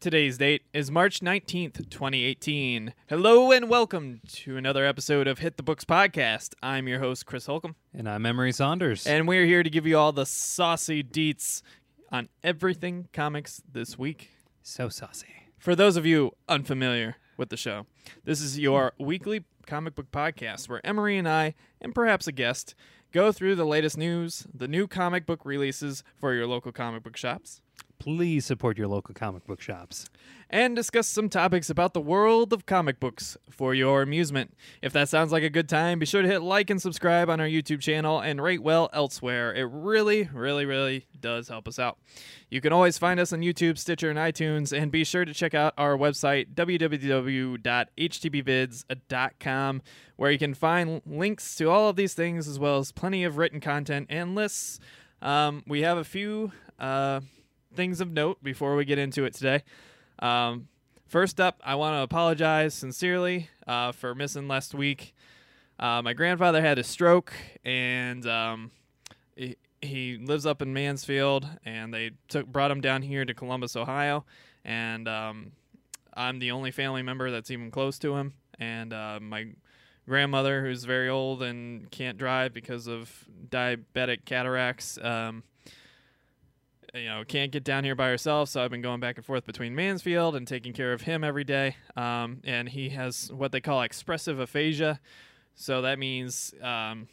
Today's date is March 19th, 2018. Hello and welcome to another episode of Hit the Books Podcast. I'm your host, Chris Holcomb, And I'm Emery Saunders. and we're here to give you all the saucy deets on everything comics this week. so saucy. For those of you unfamiliar with the show, this is your weekly comic book podcast where Emery and I, and perhaps a guest, go through the latest news, the new comic book releases for your local comic book shops, Please support your local comic book shops. and discuss some topics about the world of comic books for your amusement. If that sounds like a good time, be sure to hit like and subscribe on our YouTube channel and rate well elsewhere. It really, really, really does help us out. You can always find us on YouTube, Stitcher, and iTunes, and be sure to check out our website, www.htbvids.com, where you can find links to all of these things as well as plenty of written content and lists. Um, we have a few uh, things of note before we get into it today. Um, first up, I want to apologize sincerely uh, for missing last week. Uh, my grandfather had a stroke, and um, he, he lives up in Mansfield, and they took brought him down here to Columbus, Ohio, and um, I'm the only family member that's even close to him, and uh, my grandmother, who's very old and can't drive because of diabetic cataracts. Um, you know, can't get down here by herself, so I've been going back and forth between Mansfield and taking care of him every day. Um, and he has what they call expressive aphasia, so that means um,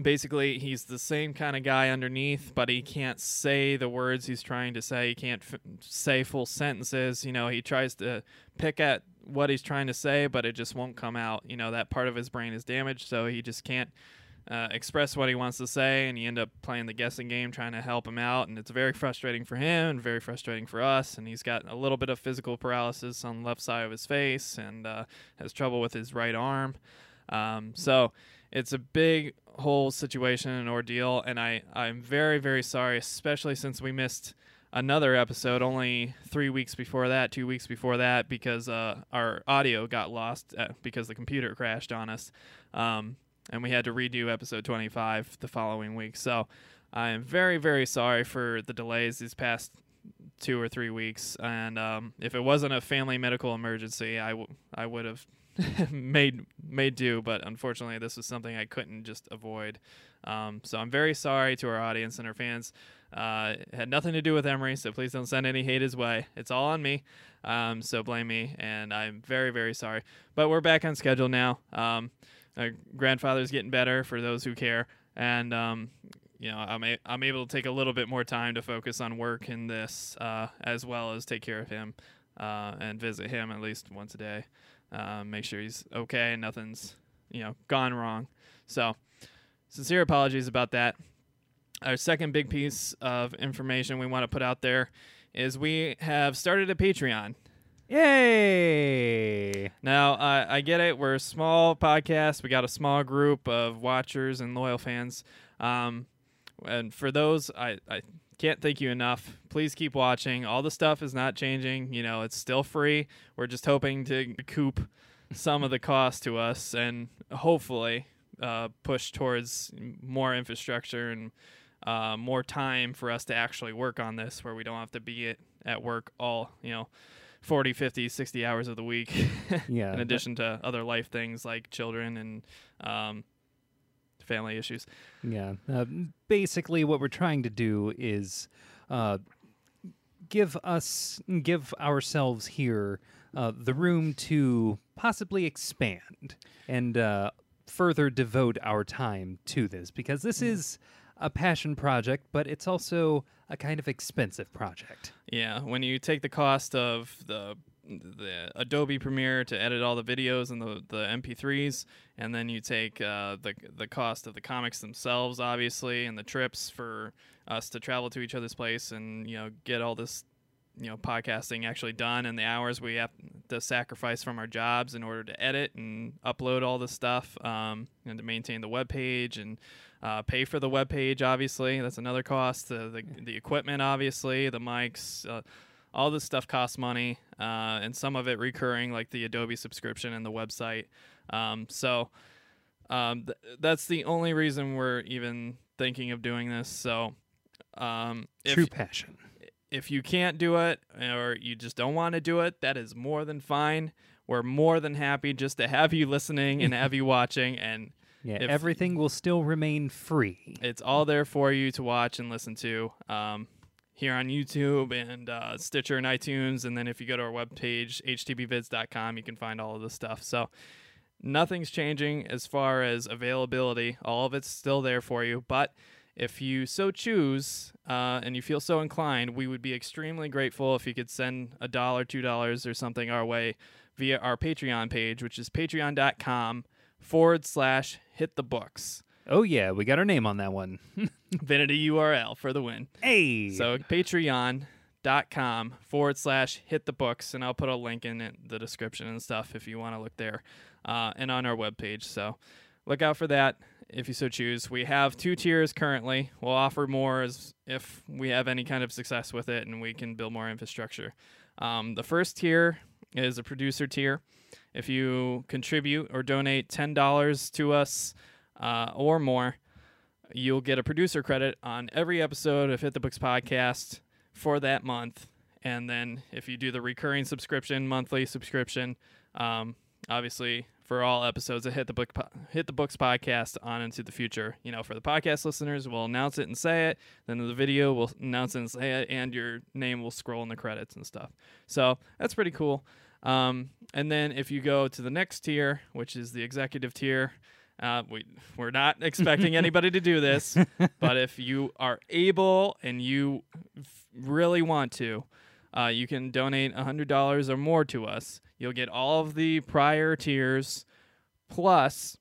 basically he's the same kind of guy underneath, but he can't say the words he's trying to say. He can't f- say full sentences. You know, he tries to pick at what he's trying to say, but it just won't come out. You know, that part of his brain is damaged, so he just can't uh, express what he wants to say, and you end up playing the guessing game trying to help him out, and it's very frustrating for him and very frustrating for us. And he's got a little bit of physical paralysis on the left side of his face, and uh, has trouble with his right arm. Um, so it's a big whole situation and ordeal, and I I'm very very sorry, especially since we missed another episode only three weeks before that, two weeks before that, because uh, our audio got lost uh, because the computer crashed on us. Um, and we had to redo episode 25 the following week. So I am very, very sorry for the delays these past two or three weeks. And um, if it wasn't a family medical emergency, I, w- I would have made made do. But unfortunately, this was something I couldn't just avoid. Um, so I'm very sorry to our audience and our fans. Uh, it had nothing to do with Emery, so please don't send any hate his way. It's all on me. Um, so blame me, and I'm very, very sorry. But we're back on schedule now. Um, my grandfather's getting better for those who care, and um, you know I'm a- I'm able to take a little bit more time to focus on work in this, uh, as well as take care of him uh, and visit him at least once a day, uh, make sure he's okay and nothing's you know gone wrong. So sincere apologies about that. Our second big piece of information we want to put out there is we have started a Patreon. Yay! Now, I get it. We're a small podcast. We got a small group of watchers and loyal fans. Um, and for those, I, I can't thank you enough. Please keep watching. All the stuff is not changing. You know, it's still free. We're just hoping to recoup some of the cost to us and hopefully uh, push towards more infrastructure and uh, more time for us to actually work on this where we don't have to be at work all, you know, 40, 50, 60 hours of the week. Yeah. in addition to other life things like children and um, family issues. Yeah. Uh, basically, what we're trying to do is uh, give us, give ourselves here uh, the room to possibly expand and uh, further devote our time to this because this is a passion project, but it's also a kind of expensive project. Yeah, when you take the cost of the the Adobe Premiere to edit all the videos and the, the MP3s, and then you take uh, the the cost of the comics themselves, obviously, and the trips for us to travel to each other's place and you know get all this you know podcasting actually done and the hours we have to sacrifice from our jobs in order to edit and upload all the stuff um, and to maintain the web page and uh, pay for the web page obviously. That's another cost. The, the, the equipment obviously. The mics uh, all this stuff costs money uh, and some of it recurring like the adobe subscription and the website. Um, so um, th- that's the only reason we're even thinking of doing this. So um, if, True passion. if you can't do it or you just don't want to do it, that is more than fine. We're more than happy just to have you listening and have you watching and Yeah, If- everything will still remain free. it's all there for you to watch and listen to um, here on YouTube and uh, Stitcher and iTunes. And then if you go to our webpage, htbvids.com, you can find all of this stuff. So nothing's changing as far as availability. All of it's still there for you. But if you so choose uh, and you feel so inclined, we would be extremely grateful if you could send a dollar, two dollars, or something our way via our Patreon page, which is patreon.com forward slash hit the books. Oh yeah, we got our name on that one. Vanity URL for the win. hey. So patreon.com forward slash hit the books, and I'll put a link in the description and stuff if you want to look there, uh, and on our webpage. So look out for that if you so choose. We have two tiers currently. We'll offer more as if we have any kind of success with it and we can build more infrastructure. Um, the first tier is a producer tier. If you contribute or donate $10 to us uh, or more, you'll get a producer credit on every episode of Hit the Books podcast for that month. And then if you do the recurring subscription, monthly subscription, um, obviously for all episodes of Hit the Book Hit the Books podcast on into the future. You know, for the podcast listeners, we'll announce it and say it. Then the video will announce it and say it, and your name will scroll in the credits and stuff. So that's pretty cool. Um, and then if you go to the next tier, which is the executive tier, uh, we we're not expecting anybody to do this, but if you are able and you f- really want to, uh, you can donate hundred dollars or more to us. You'll get all of the prior tiers, plus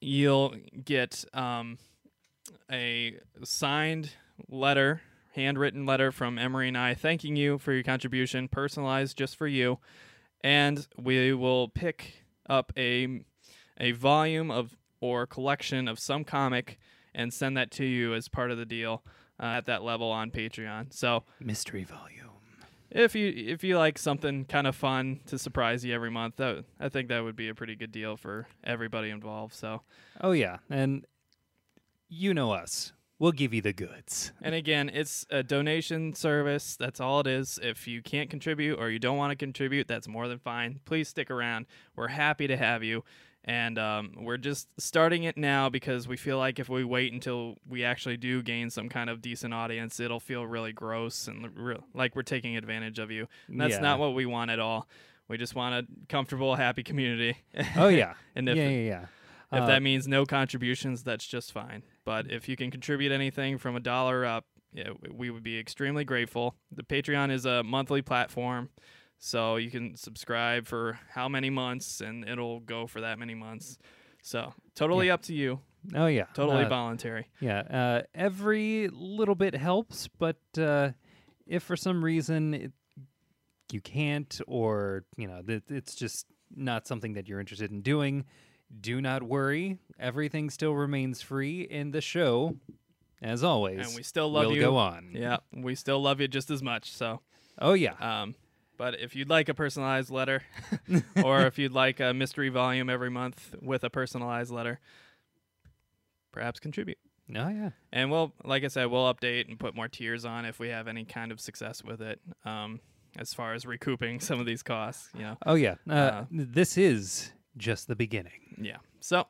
you'll get um, a signed letter, handwritten letter from Emery and I thanking you for your contribution, personalized just for you, and we will pick up a a volume of or collection of some comic and send that to you as part of the deal uh, at that level on Patreon. So Mystery volume. if you if you like something kind of fun to surprise you every month, that I think that would be a pretty good deal for everybody involved. So Oh yeah, and you know us. We'll give you the goods. And again, it's a donation service. That's all it is. If you can't contribute or you don't want to contribute, that's more than fine. Please stick around. We're happy to have you. And um, we're just starting it now because we feel like if we wait until we actually do gain some kind of decent audience, it'll feel really gross and re- like we're taking advantage of you. And that's Yeah. not what we want at all. We just want a comfortable, happy community. Oh yeah. and if yeah, yeah, yeah. if Uh, that means no contributions, that's just fine. But if you can contribute anything from a dollar up, yeah, we would be extremely grateful. The Patreon is a monthly platform, so you can subscribe for how many months, and it'll go for that many months. So totally up to you. oh yeah. Totally Uh, voluntary. Yeah, uh, every little bit helps, but uh, if for some reason it, you can't, or you know, that it's just not something that you're interested in doing, do not worry. Everything still remains free, in the show, as always, And we still love will you. go on. Yeah, we still love you just as much. So, Oh yeah. um, but if you'd like a personalized letter, or if you'd like a mystery volume every month with a personalized letter, perhaps contribute. oh yeah. And we'll, like I said, we'll update and put more tiers on if we have any kind of success with it. Um, as far as recouping some of these costs, you know. Oh yeah. Uh, Uh, this is just the beginning. Yeah. So,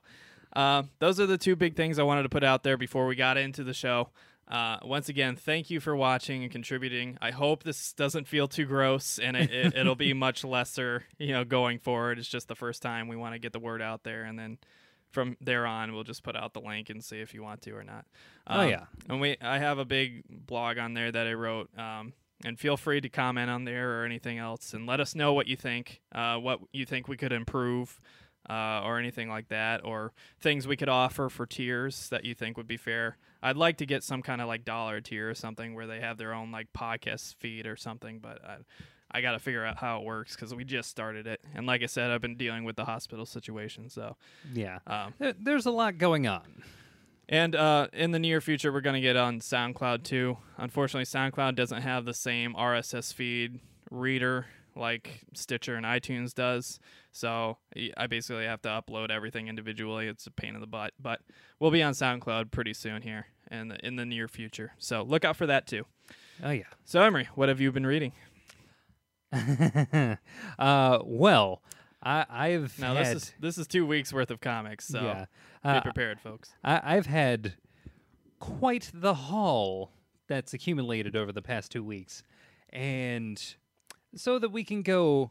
uh, those are the two big things I wanted to put out there before we got into the show. Uh, once again, thank you for watching and contributing. I hope this doesn't feel too gross, and it, it, it'll be much lesser, you know, going forward. It's just the first time we want to get the word out there, and then from there on, we'll just put out the link and see if you want to or not. Oh, Um, yeah. and we I have a big blog on there that I wrote. Um, and feel free to comment on there or anything else, and let us know what you think. Uh, what you think we could improve, uh, or anything like that, or things we could offer for tiers that you think would be fair. I'd like to get some kind of like dollar tier or something where they have their own like podcast feed or something, but I, I got to figure out how it works because we just started it. And like I said, I've been dealing with the hospital situation, so. Yeah. Um, There's a lot going on. And uh, in the near future, we're going to get on SoundCloud too. Unfortunately, SoundCloud doesn't have the same RSS feed reader like Stitcher and iTunes does. So I basically have to upload everything individually. It's a pain in the butt, but we'll be on SoundCloud pretty soon here in the, in the near future. So look out for that too. Oh yeah. So Emery, what have you been reading? uh, well, I, I've Now had, this is this is two weeks worth of comics, so yeah, be uh, prepared, folks. I, I've had quite the haul that's accumulated over the past two weeks, and so that we can go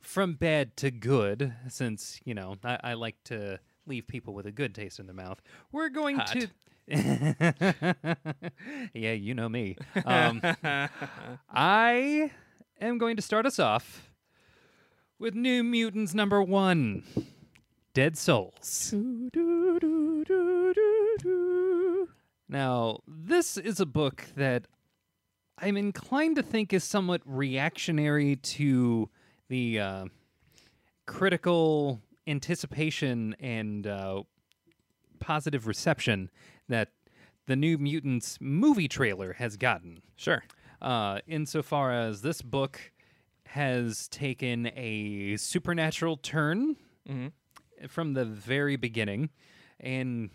from bad to good, since you know I, I like to leave people with a good taste in their mouth. We're going Hot. to. yeah, you know me. Um, I am going to start us off with New Mutants number one Dead Souls. Now, this is a book that I'm inclined to think is somewhat reactionary to the uh, critical anticipation and uh, positive reception that the New Mutants movie trailer has gotten Sure. uh, insofar as this book has taken a supernatural turn Mhm. from the very beginning, and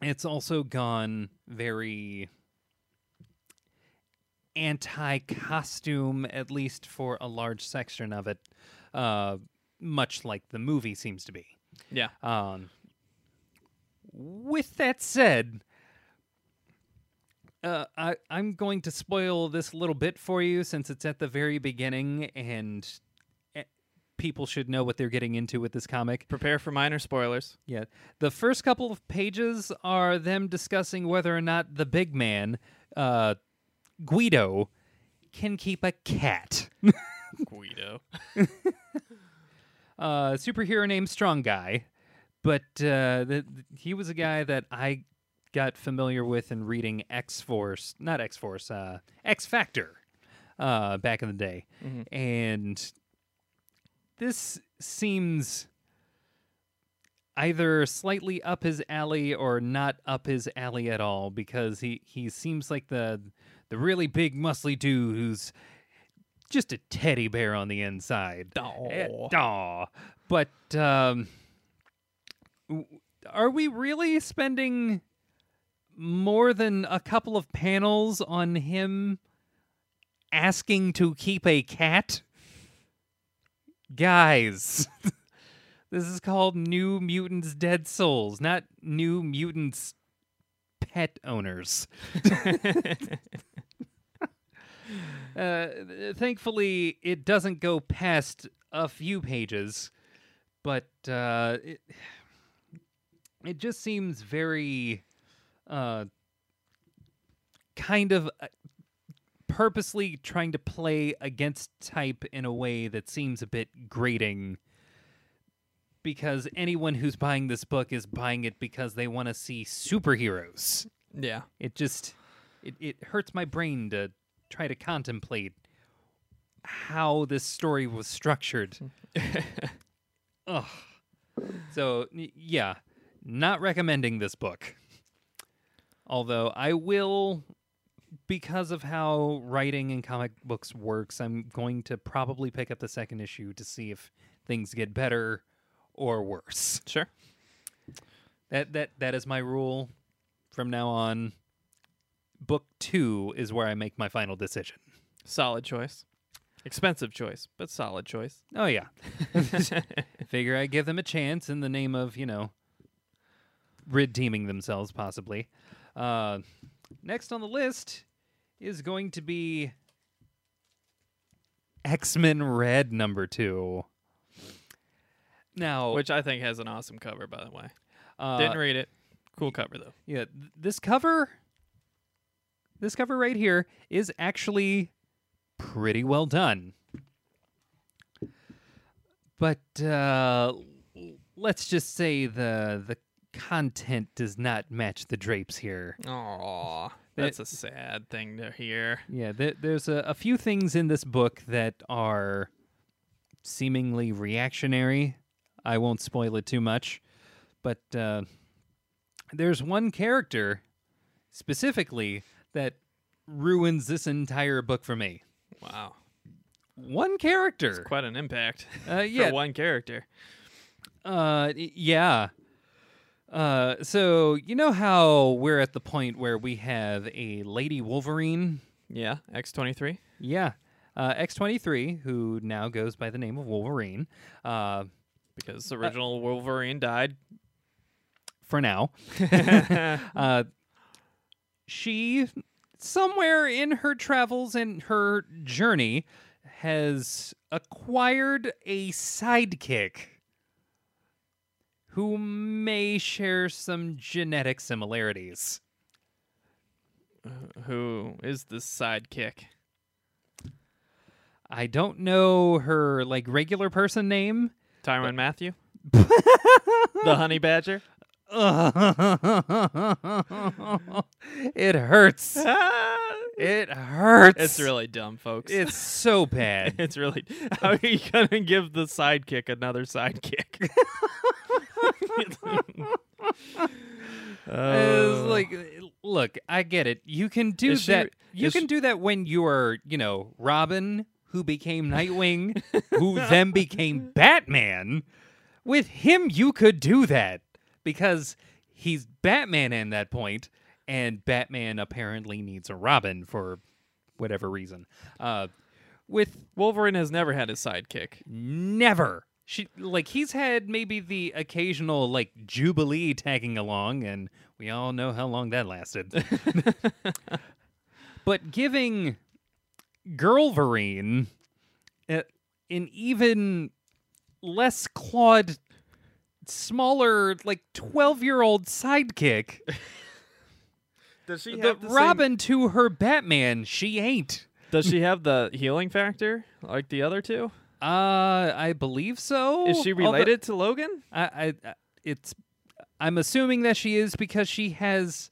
it's also gone very anti costume, at least for a large section of it, uh, much like the movie seems to be. Yeah. Um, with that said, uh, I, I'm going to spoil this little bit for you since it's at the very beginning and eh, people should know what they're getting into with this comic. Prepare for minor spoilers. Yeah. The first couple of pages are them discussing whether or not the big man, uh, Guido, can keep a cat. Guido. uh, superhero named Strong Guy, but uh, the, he was a guy that I got familiar with in reading X Force, not X Force, uh, X Factor, uh, back in the day, and this seems either slightly up his alley or not up his alley at all because he he seems like the the really big muscly dude who's just a teddy bear on the inside. Eh, Aw. aw. But um, are we really spending more than a couple of panels on him asking to keep a cat? Guys, this is called New Mutants Dead Souls, not New Mutants Pet Owners. Uh, th- thankfully, it doesn't go past a few pages, but uh, it, it just seems very uh, kind of uh, purposely trying to play against type in a way that seems a bit grating. Because anyone who's buying this book is buying it because they want to see superheroes yeah. it just it, it hurts my brain to try to contemplate how this story was structured Ugh. so yeah not recommending this book although i will because of how writing in comic books works i'm going to probably pick up the second issue to see if things get better or worse Sure. that that that is my rule from now on. Book two is where I make my final decision. Solid choice. Expensive choice, but solid choice. Oh yeah, figure I give them a chance in the name of you know redeeming themselves possibly. Uh, next on the list is going to be X Men Red number two. Now, Which I think has an awesome cover, by the way. uh, Didn't read it. Cool cover though. Yeah, th- this cover, this cover right here is actually pretty well done. But uh, let's just say the the content does not match the drapes here. Aw, that's a sad thing to hear. Yeah, th- there's a, a few things in this book that are seemingly reactionary. I won't spoil it too much, but uh, there's one character specifically that ruins this entire book for me. Wow, One character. quite an impact Uh, yeah, for one character. Uh, yeah. Uh, so you know how we're at the point where we have a Lady Wolverine Yeah, X23. Yeah. Uh, X23, who now goes by the name of Wolverine, uh, Because the original Wolverine died. for now, uh, she, somewhere in her travels and her journey, has acquired a sidekick who may share some genetic similarities. Uh, who is the sidekick? I don't know her like regular person name. Tyron Matthew? the honey badger? it hurts. It hurts. it's really dumb, folks. It's so bad. it's really. How are you gonna give the sidekick another sidekick? It's Oh. like, look, I get it. You can do she- that. you can she- do that when you are, you know, Robin, who became Nightwing, who then became Batman. With him, you could do that because he's Batman at that point, and Batman apparently needs a Robin for whatever reason. Uh, with Wolverine has never had a sidekick. Never. She like he's had maybe the occasional like Jubilee tagging along, and we all know how long that lasted. but giving Girlverine uh, an even less clawed, smaller, like twelve year old sidekick, Does she the Robin to her Batman, she ain't. does she have the healing factor like the other two? Uh, I believe so. Is she Although- related to Logan? I, I, I- it's. I'm assuming that she is because she has.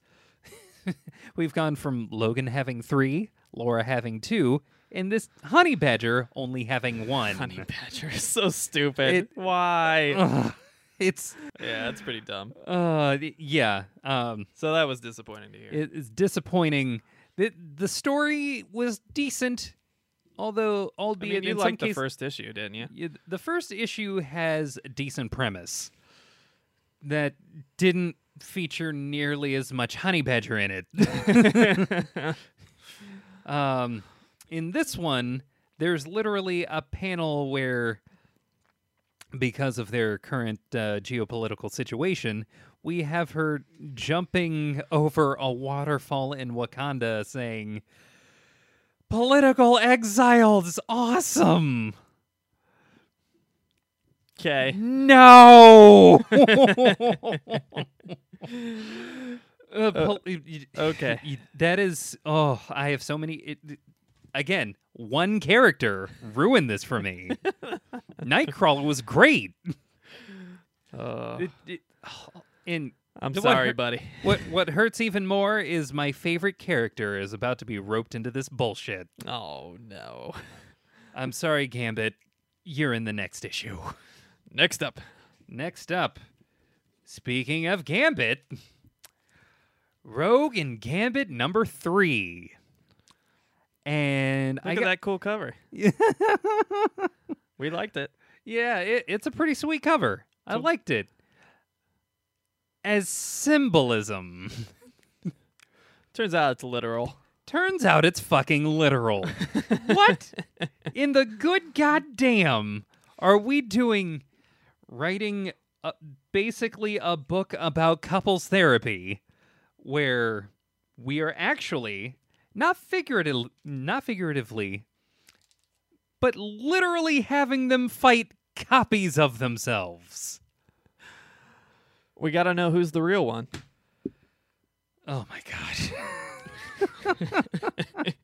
we've gone from Logan having three, Laura having two, and this honey badger only having one. Honey badger is so stupid. It- Why? Ugh, it's yeah, that's pretty dumb. uh yeah um So that was disappointing to hear. it, it's disappointing. The the story was decent, although I albeit mean, you in some the cases first issue, didn't you? Yeah, the first issue has a decent premise that didn't feature nearly as much honey badger in it. um, in this one, there's literally a panel where, because of their current uh, geopolitical situation, we have her jumping over a waterfall in Wakanda saying, Political exiles, awesome. Okay. No. Uh, pol- y- y- okay. that is. Oh, I have so many. It, again, one character ruined this for me. Nightcrawler was great. Uh, It- it- and I'm sorry, hurt- buddy. what what hurts even more is my favorite character is about to be roped into this bullshit. Oh no. I'm sorry, Gambit. You're in the next issue. Next up. Next up, speaking of Gambit, Rogue and Gambit number three. And Look I at got, that cool cover. we liked it. yeah, it, it's a pretty sweet cover. I liked it. As symbolism, Turns out it's literal. turns out it's fucking literal. what in the good goddamn are we doing? Writing a, basically a book about couples therapy, where we are actually not figurative, not figuratively, but literally having them fight copies of themselves. We got to know who's the real one. Oh my god.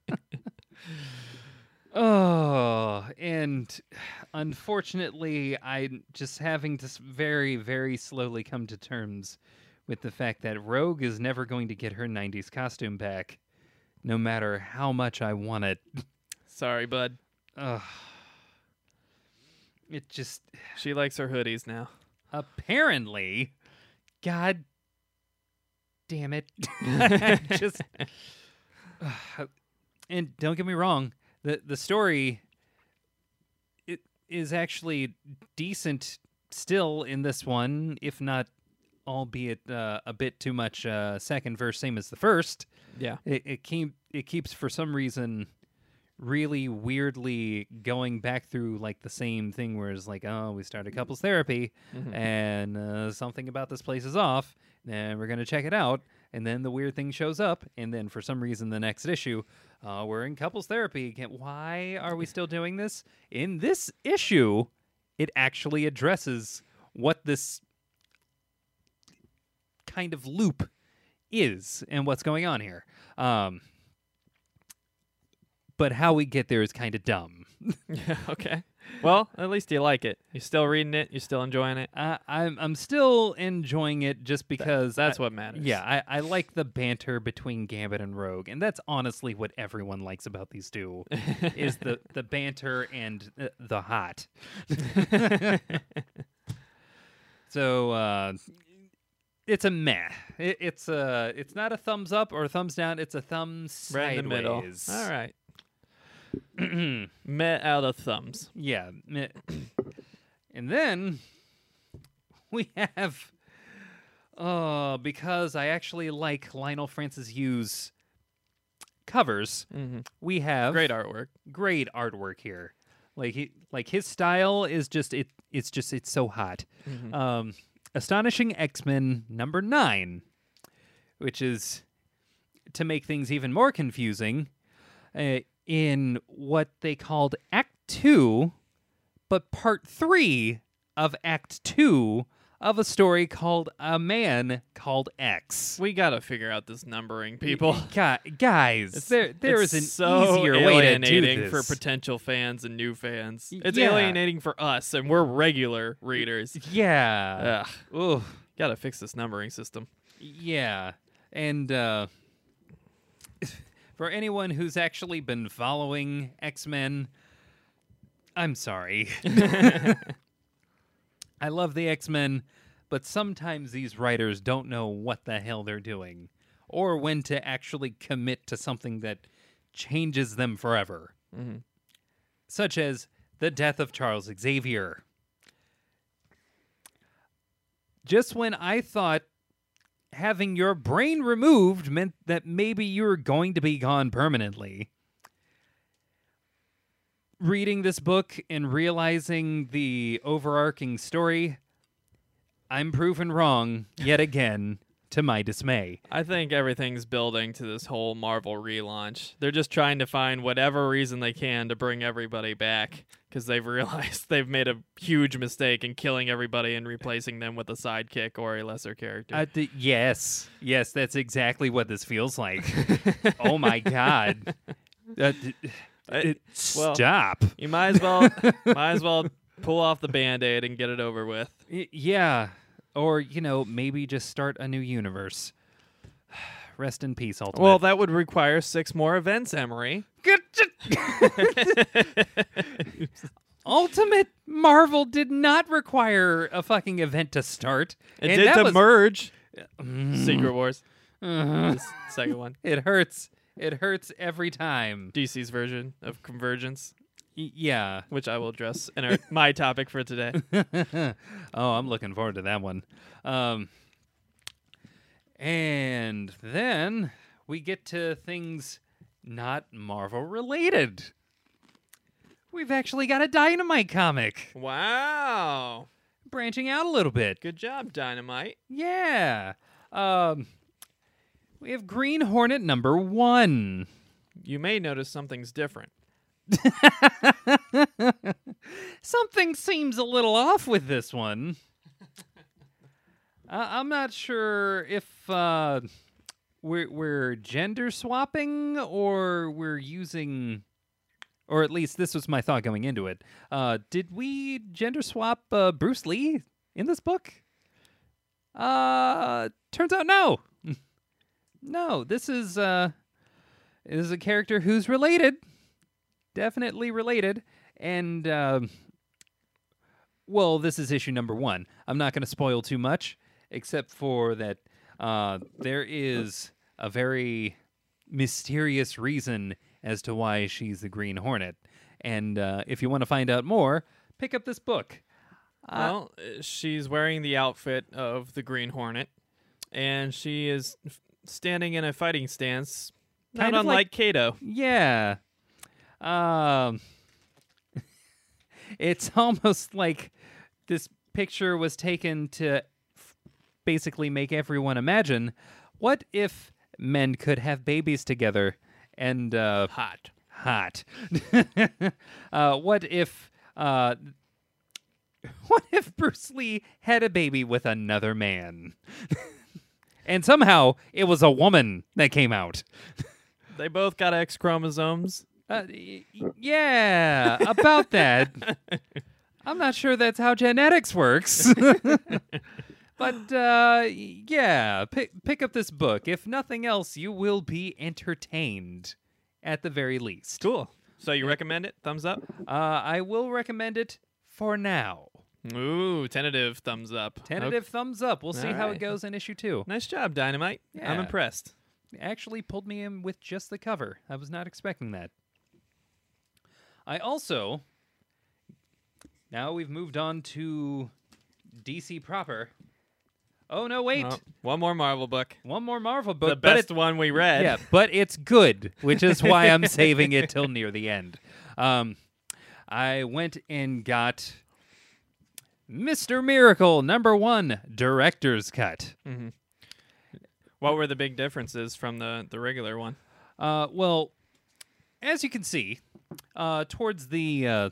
oh, and unfortunately, I'm just having to very, very slowly come to terms with the fact that Rogue is never going to get her 90s costume back, no matter how much I want it. Sorry, bud. Ugh. It just She likes her hoodies now. apparently, God damn it, just uh, and don't get me wrong, the the story it is actually decent still in this one, if not albeit uh, a bit too much uh, second verse, same as the first. Yeah. It, it keep it keeps for some reason really weirdly going back through like the same thing where it's like oh we started couples therapy Mhm. and uh, something about this place is off and we're going to check it out and then the weird thing shows up and then for some reason the next issue uh, we're in couples therapy again why are we still doing this in this issue it actually addresses what this kind of loop is and what's going on here um, but how we get there is kind of dumb Yeah. Okay. Well, at least you like it. You're still reading it. You're still enjoying it. I, I'm I'm still enjoying it just because That's I- what matters. Yeah, I, I like the banter between Gambit and Rogue, and that's honestly what everyone likes about these two is the the banter and uh, the hot. so uh, it's a meh. It, it's a it's not a thumbs up or a thumbs down. It's a thumbs right in the middle. sideways. All right. Met out of thumbs. Yeah. meh. and then we have uh because I actually like Lionel Francis Hughes covers, hmm we have Great artwork. great artwork here. Like he, like his style is just it it's just it's so hot. Mhm. Um Astonishing X-Men number 9, which is to make things even more confusing uh, in what they called Act 2 but part 3 of Act 2 of a story called A Man Called X. We gotta figure out this numbering, people. Gu- guys, It's- there there is an so easier way to do alienating this. for potential fans and new fans. It's yeah. alienating for us, and we're regular readers. yeah. Ugh, Ugh. gotta fix this numbering system. Yeah. And uh for anyone who's actually been following X-Men, I'm sorry. I love the X-Men, but sometimes these writers don't know what the hell they're doing or when to actually commit to something that changes them forever. Mhm. Such as the death of Charles Xavier. Just when I thought having your brain removed meant that maybe you were going to be gone permanently. Reading this book and realizing the overarching story, I'm proven wrong yet again, to my dismay. I think everything's building to this whole Marvel relaunch. They're just trying to find whatever reason they can to bring everybody back because they've realized they've made a huge mistake in killing everybody and replacing them with a sidekick or a lesser character. Uh, th- yes, yes, that's exactly what this feels like. oh my god! Uh, I- it- well- stop. you might as well might as well pull off the band-aid and get it over with. Y- yeah, or you know, maybe just start a new universe. Rest in peace, Ultimate. Well, that would require six more events, Emery. Ultimate Marvel did not require a fucking event to start. It and did to was- merge Mm. Secret Wars, Uh, the s- second one. it hurts. It hurts every time. DC's version of Convergence, Y- yeah. which I will address in our, my topic for today. oh, I'm looking forward to that one. Um, and then we get to things not Marvel related. We've actually got a Dynamite comic, Wow. branching out a little bit. Good job, Dynamite. Yeah. Um, we have Green Hornet number one. You may notice something's different. Something seems a little off with this one. uh, I'm not sure if uh, we're we're gender swapping or we're using, or at least this was my thought going into it. Uh, did we gender swap uh, Bruce Lee in this book? Uh, turns out no. No, this is uh, is a character who's related, definitely related, and um well, this is issue number one. I'm not going to spoil too much, except for that uh, there is a very mysterious reason as to why she's the Green Hornet. And uh, if you want to find out more, pick up this book. Well, uh, she's wearing the outfit of the Green Hornet, and she is standing in a fighting stance, Kind of unlike like- Kato. Yeah. Um It's almost like this picture was taken to f- basically make everyone imagine what if men could have babies together and uh Hot. hot. uh what if uh what if Bruce Lee had a baby with another man? And somehow it was a woman that came out. They both got X chromosomes. Uh, y- yeah, about that. I'm not sure that's how genetics works. but uh, yeah, pick pick up this book. If nothing else, you will be entertained at the very least. Cool. So you recommend it? Thumbs up. Uh, I will recommend it for now. Ooh, tentative thumbs up. Okay. Tentative thumbs up. We'll see how it goes in issue two. Nice job, Dynamite. I'm impressed. actually pulled me in with just the cover. I was not expecting that. I also now we've moved on to DC proper. Oh no, wait. Oh, one more Marvel book. One more Marvel book. the but best it- one we read. yeah, but it's good, which is why I'm saving it till near the end. Um, I went and got Mr. Miracle number one director's cut. What were the big differences from the the regular one? Uh, well, as you can see, uh, towards the uh,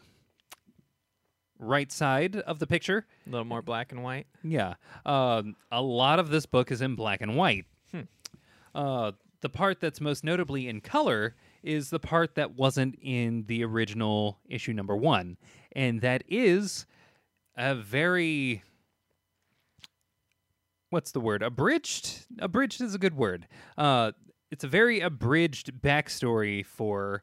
right side of the picture, A little more black and white. yeah, um, a lot of this book is in black and white. Uh, the part that's most notably in color is the part that wasn't in the original issue number one, and that is a very what's the word? Abridged? Abridged is a good word. Uh it's a very abridged backstory for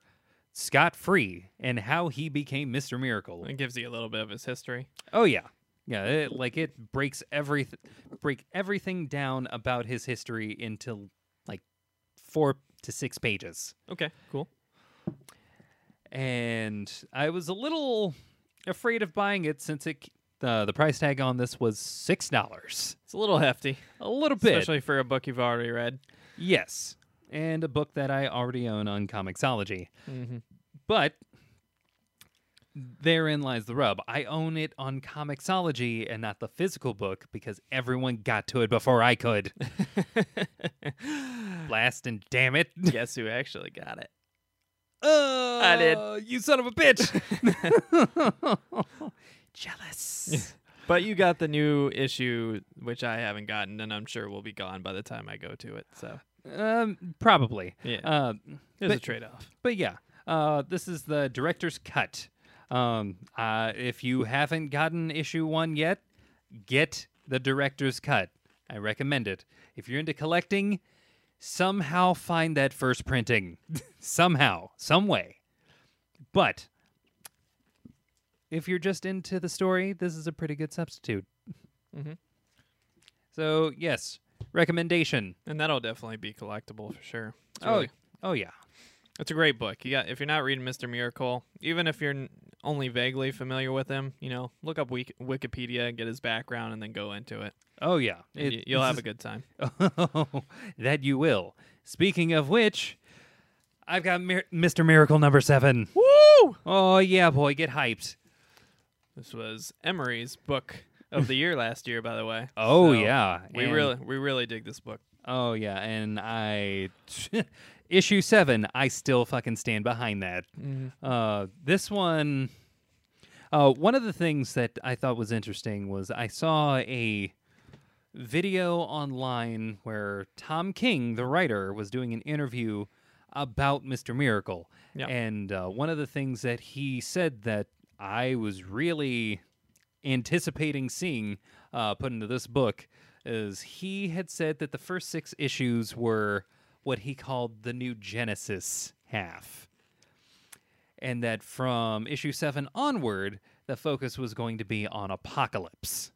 scott free and how he became mr miracle. It gives you a little bit of his history. oh yeah. Yeah it, like it breaks everything break everything down about his history into like four to six pages. Okay, cool. and I was a little afraid of buying it since it uh, the price tag on this was six dollars. It's a little hefty, A little bit, especially for a book you've already read. yes, and a book that I already own on Comixology. Mm-hmm. But therein lies the rub. I own it on Comixology and not the physical book because everyone got to it before I could. Blast and damn it! Guess who actually got it? Oh, I did. You son of a bitch! Jealous. But you got the new issue, which I haven't gotten, and I'm sure will be gone by the time I go to it. So Um, probably. yeah, Uh, there's a trade-off. but yeah, uh, this is the director's cut. Um, uh, if you haven't gotten issue one yet, get the director's cut. I recommend it. If you're into collecting, somehow find that first printing. somehow, some way. But if you're just into the story, this is a pretty good substitute. Mhm. So yes, recommendation. And that'll definitely be collectible for sure. It's Oh, really- oh yeah. It's a great book. You got if you're not reading Mr. Miracle, even if you're only vaguely familiar with him, you know, look up Wik- Wikipedia, and get his background, and then go into it. Oh yeah. It- you'll have a good time. Oh, that you will. Speaking of which, I've got Mir- Mr. Miracle number seven. Woo! Oh yeah, boy, get hyped. This was Emery's book of the year last year, by the way. Oh So, yeah, we and- really we really dig this book. Oh yeah, and I issue seven. I still fucking stand behind that. Uh, this one. Uh, one of the things that I thought was interesting was I saw a video online where Tom King, the writer, was doing an interview about Mr. Miracle. And uh, one of the things that he said that I was really anticipating seeing uh, put into this book is he had said that the first six issues were what he called the new Genesis half. And that from issue seven onward, the focus was going to be on Apokolips.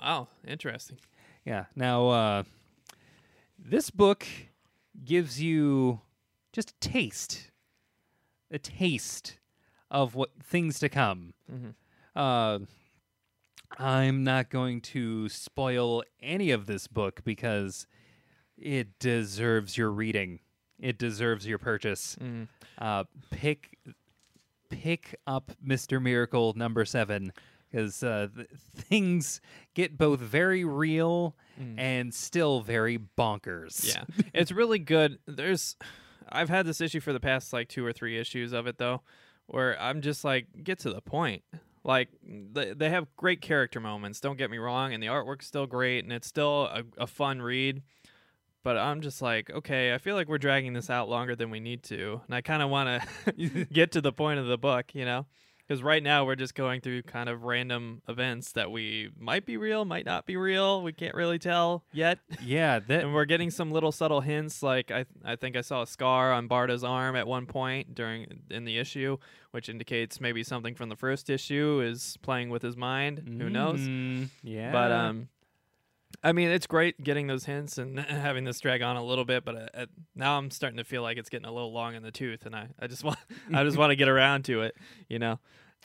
Wow, interesting. Yeah. Now, uh, this book gives you just a taste, a taste of what things to come. Uh, I'm not going to spoil any of this book because it deserves your reading. It deserves your purchase. Mm. Uh, pick pick up Mr. Miracle number seven because uh, th- things get both very real and still very bonkers. Yeah, it's really good. There's, I've had this issue for the past like two or three issues of it though, where I'm just like, get to the point. Like they they have great character moments. Don't get me wrong, and the artwork's still great, and it's still a, a fun read. But I'm just like, okay, I feel like we're dragging this out longer than we need to, and I kind of want to get to the point of the book, you know. Because right now we're just going through kind of random events that we might be real, might not be real. We can't really tell yet Yeah, that and we're getting some little subtle hints like I I think I saw a scar on Barda's arm at one point during in the issue which indicates maybe something from the first issue is playing with his mind who knows Mm, yeah. but um I mean it's great getting those hints and having this drag on a little bit but uh, uh, now I'm starting to feel like it's getting a little long in the tooth and I I just want I just want to get around to it you know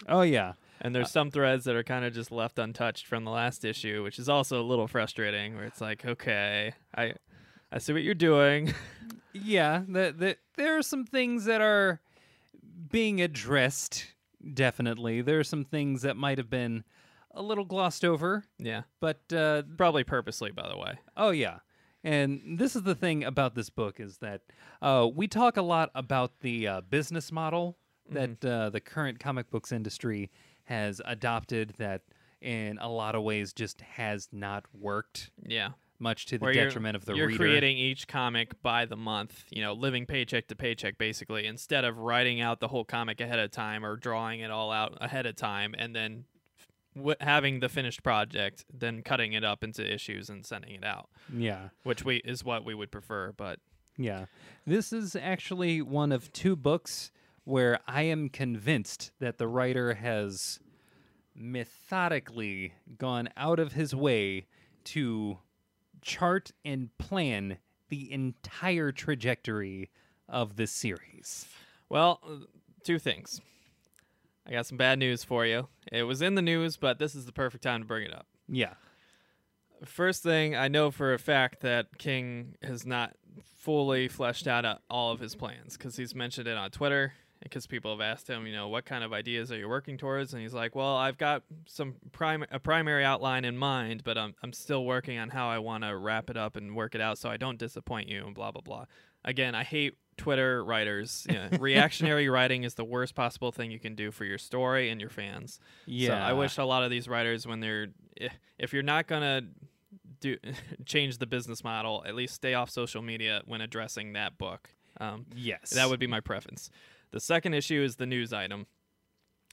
Oh yeah. and there's some threads that are kind of just left untouched from the last issue, which is also a little frustrating. Where it's like, okay, I, I see what you're doing. Yeah, the, the, there are some things that are being addressed, definitely. There are some things that might have been a little glossed over, yeah, but uh, probably purposely, by the way. oh, yeah. And this is the thing about this book is that uh, we talk a lot about the uh, business model that uh, the current comic books industry has adopted that in a lot of ways just has not worked, Yeah, much to the Where you're- detriment of the you're reader. creating each comic by the month. You know, living paycheck to paycheck, basically, instead of writing out the whole comic ahead of time or drawing it all out ahead of time, and then. W- having the finished project, then cutting it up into issues and sending it out, yeah. which we is what we would prefer. But Yeah. This is actually one of two books where I am convinced that the writer has methodically gone out of his way to chart and plan the entire trajectory of this series. Well, uh, two things. I got some bad news for you. It was in the news, but this is the perfect time to bring it up. Yeah. First thing, I know for a fact that King has not fully fleshed out uh, all of his plans because he's mentioned it on Twitter. Because people have asked him, you know, what kind of ideas are you working towards? And he's like, well, I've got some prim- a primary outline in mind, but I'm, I'm still working on how I want to wrap it up and work it out so I don't disappoint you and blah, blah, blah. Again, I hate Twitter writers. Know, reactionary writing is the worst possible thing you can do for your story and your fans. Yeah. So I wish a lot of these writers, when they're, if, if you're not gonna do change the business model, at least stay off social media when addressing that book. Um, Yes. that would be my preference. The second issue is the news item.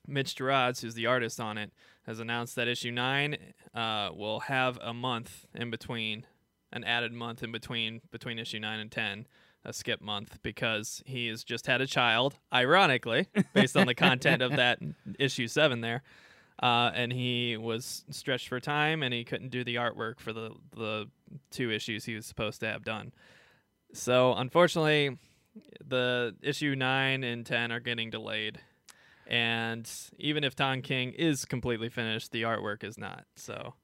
Mitch Gerads, who's the artist on it, has announced that issue nine uh, will have a month in between, an added month in between between issue nine and ten, a skip month because he has just had a child. Ironically, based on the content of that issue seven there, uh, and he was stretched for time and he couldn't do the artwork for the the two issues he was supposed to have done. So unfortunately, the issue nine and ten are getting delayed, and even if Tom King is completely finished, the artwork is not. So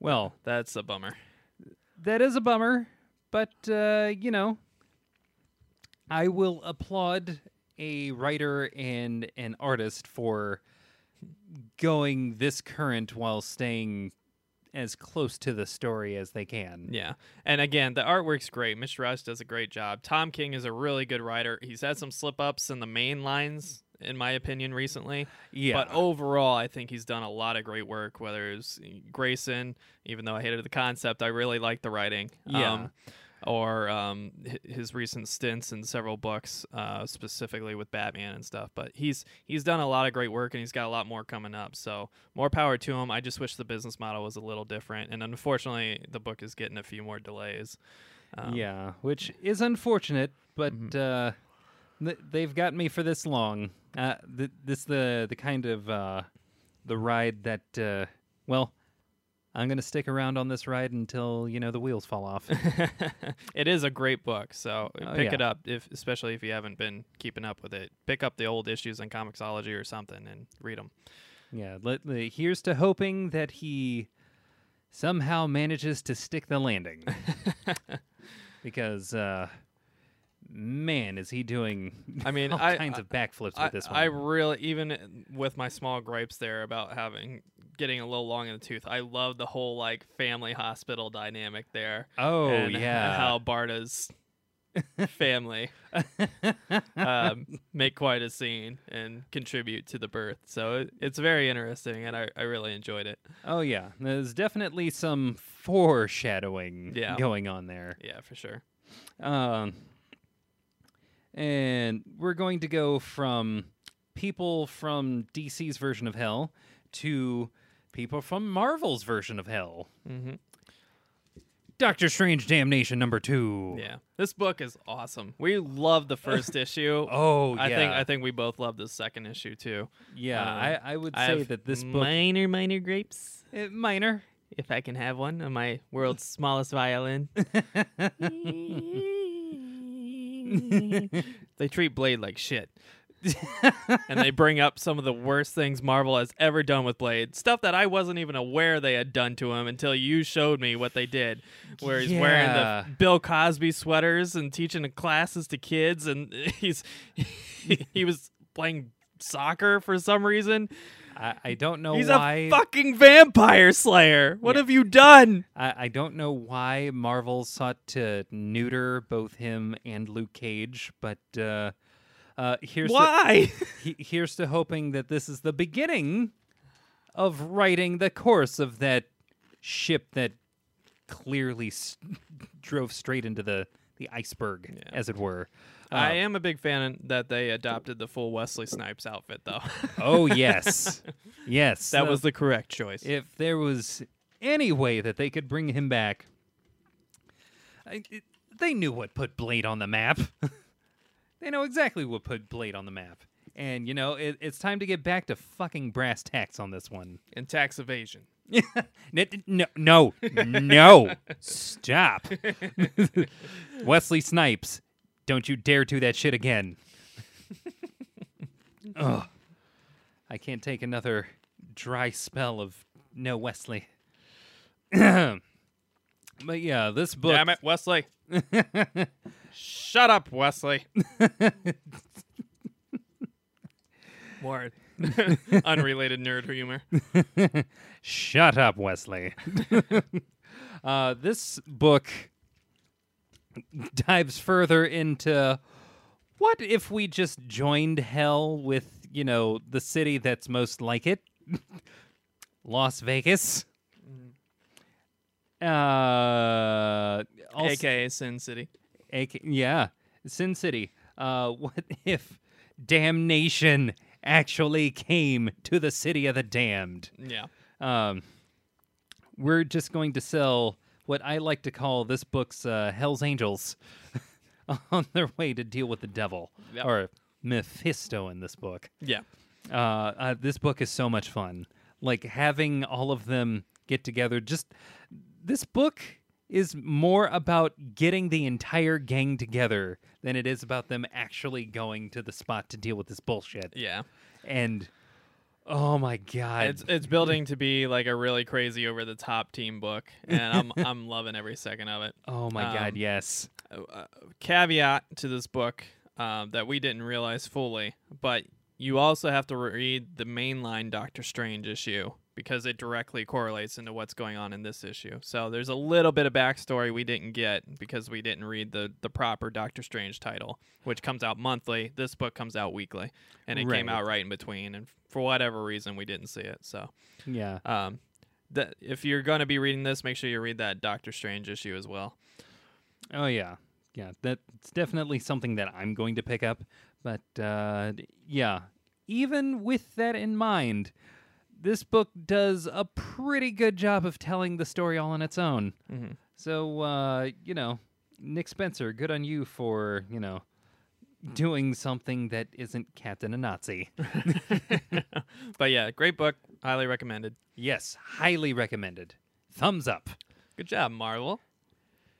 well, that's a bummer. that is a bummer, but uh, you know, I will applaud a writer and an artist for going this current while staying as close to the story as they can. Yeah, and again, the artwork's great. Mr. Rush does a great job. Tom King is a really good writer. He's had some slip ups in the main lines, in my opinion, recently. Yeah. But overall, I think he's done a lot of great work. Whether it's Grayson, even though I hated the concept, I really like the writing. Yeah. Um, or um, his recent stints in several books, uh, specifically with Batman and stuff. But he's he's done a lot of great work, and he's got a lot more coming up. So more power to him. I just wish the business model was a little different, and unfortunately, the book is getting a few more delays. Um, yeah, which is unfortunate, but Mm-hmm. uh, th- they've got me for this long. Uh, th- this the the kind of uh, the ride that uh, well, I'm gonna stick around on this ride until you know the wheels fall off. it is a great book, so Oh, pick yeah. it up if, especially if you haven't been keeping up with it. Pick up the old issues in Comixology or something and read them. Yeah. Let, the- here's to hoping that he somehow manages to stick the landing. because, uh, man, is he doing I mean, all I- kinds I- of backflips with this one. I really, even with my small gripes there about having getting a little long in the tooth, I love the whole like family hospital dynamic there. oh, and yeah. how Barda's family um, make quite a scene and contribute to the birth. So it, it's very interesting, and I, I really enjoyed it. oh, yeah. There's definitely some foreshadowing Yeah. going on there. Yeah, for sure. Um, and we're going to go from people from DC's version of hell to people from Marvel's version of hell. hmm Doctor Strange Damnation number two. Yeah, this book is awesome. We love the first issue. Oh, yeah. I think I think we both love the second issue too. yeah, uh, I, I would I say that this book minor minor grapes, eh, minor. if I can have one, on my world's smallest violin. they treat Blade like shit. and they bring up some of the worst things Marvel has ever done with Blade. Stuff that I wasn't even aware they had done to him until you showed me what they did. Where he's wearing the Bill Cosby sweaters and teaching classes to kids, and he's he was playing soccer for some reason. I, I don't know he's why. a fucking vampire slayer. What Yeah. have you done? I, I don't know why Marvel sought to neuter both him and Luke Cage, but uh, uh, here's to- Why? he, here's to hoping that this is the beginning of writing the course of that ship that clearly s- drove straight into the, the iceberg, Yeah. as it were. I Uh, am a big fan that they adopted the full Wesley Snipes outfit, though. Oh yes, yes. that uh, was the correct choice. if there was any way that they could bring him back. I, it, they knew what put Blade on the map. They know exactly what put Blade on the map. And you know, it, it's time to get back to fucking brass tacks on this one. and tax evasion. No, no, no! Stop, Wesley Snipes! Don't you dare do that shit again. Ugh. I can't take another dry spell of no Wesley. but yeah, this book. Damn it, Wesley. Shut up, Wesley. More unrelated nerd humor. Shut up, Wesley. uh, this book dives further into what if we just joined hell with, you know, the city that's most like it? Las Vegas. Uh, also, AKA Sin City. AK, yeah, Sin City. Uh, what if damnation actually came to the city of the damned? Yeah. Um, we're just going to sell what I like to call this book's uh, Hell's Angels on their way to deal with the devil, Yep. or Mephisto in this book. Yeah. Uh, uh, this book is so much fun. Like having all of them get together. Just this book is more about getting the entire gang together than it is about them actually going to the spot to deal with this bullshit. Yeah. And oh my god, It's it's building to be like a really crazy over the top team book, and I'm I'm loving every second of it. oh my god, um, yes. uh, caveat to this book um, that we didn't realize fully, but you also have to read the mainline Doctor Strange issue because it directly correlates into what's going on in this issue. So there's a little bit of backstory we didn't get because we didn't read the the proper Doctor Strange title, which comes out monthly. This book comes out weekly, and it came out right in between. And for whatever reason, we didn't see it. So Yeah. um, that if you're going to be reading this, make sure you read that Doctor Strange issue as well. Oh yeah, yeah. That's definitely something that I'm going to pick up. But uh, yeah, even with that in mind, this book does a pretty good job of telling the story all on its own. Mm-hmm. So uh, you know, Nick Spencer, good on you for you know doing something that isn't Captain a Nazi. but yeah, great book. Highly recommended. yes, highly recommended. Thumbs up. Good job, Marvel.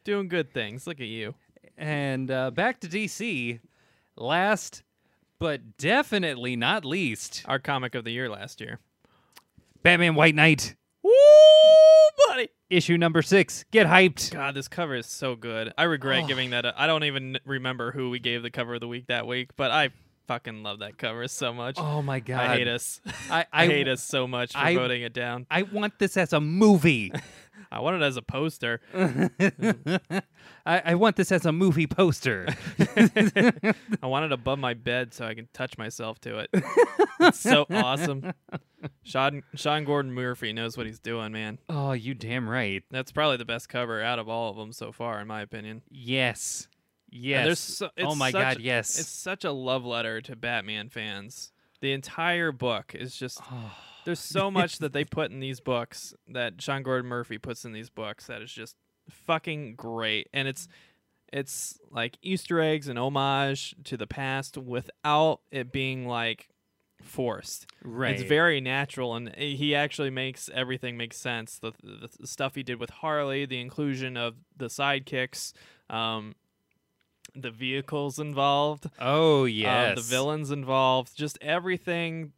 Doing good things. Look at you. And uh, back to DC. Last, but definitely not least. Our comic of the year last year. Batman White Knight, Woo, buddy. issue number six. Get hyped. God, this cover is so good. I regret Oh. giving that. A, I don't even remember who we gave the cover of the week that week, but I fucking love that cover so much. Oh my god. I hate us. I, I, hate us so much for I- voting it down. I want this as a movie. I want it as a poster. I, I want this as a movie poster. I want it above my bed so I can touch myself to it. it's so awesome. Sean Sean Gordon Murphy knows what he's doing, man. oh, you damn right. That's probably the best cover out of all of them so far, in my opinion. Yes. And Yes. there's so- oh my such- god, yes. It's such a love letter to Batman fans. The entire book is just Oh, there's so much that they put in these books that Sean Gordon Murphy puts in these books that is just fucking great. And it's it's like Easter eggs and homage to the past without it being like forced. right. It's very natural, and he actually makes everything make sense. The, the, the stuff he did with Harley, the inclusion of the sidekicks, um, the vehicles involved, Oh uh, yes. the villains involved, just everything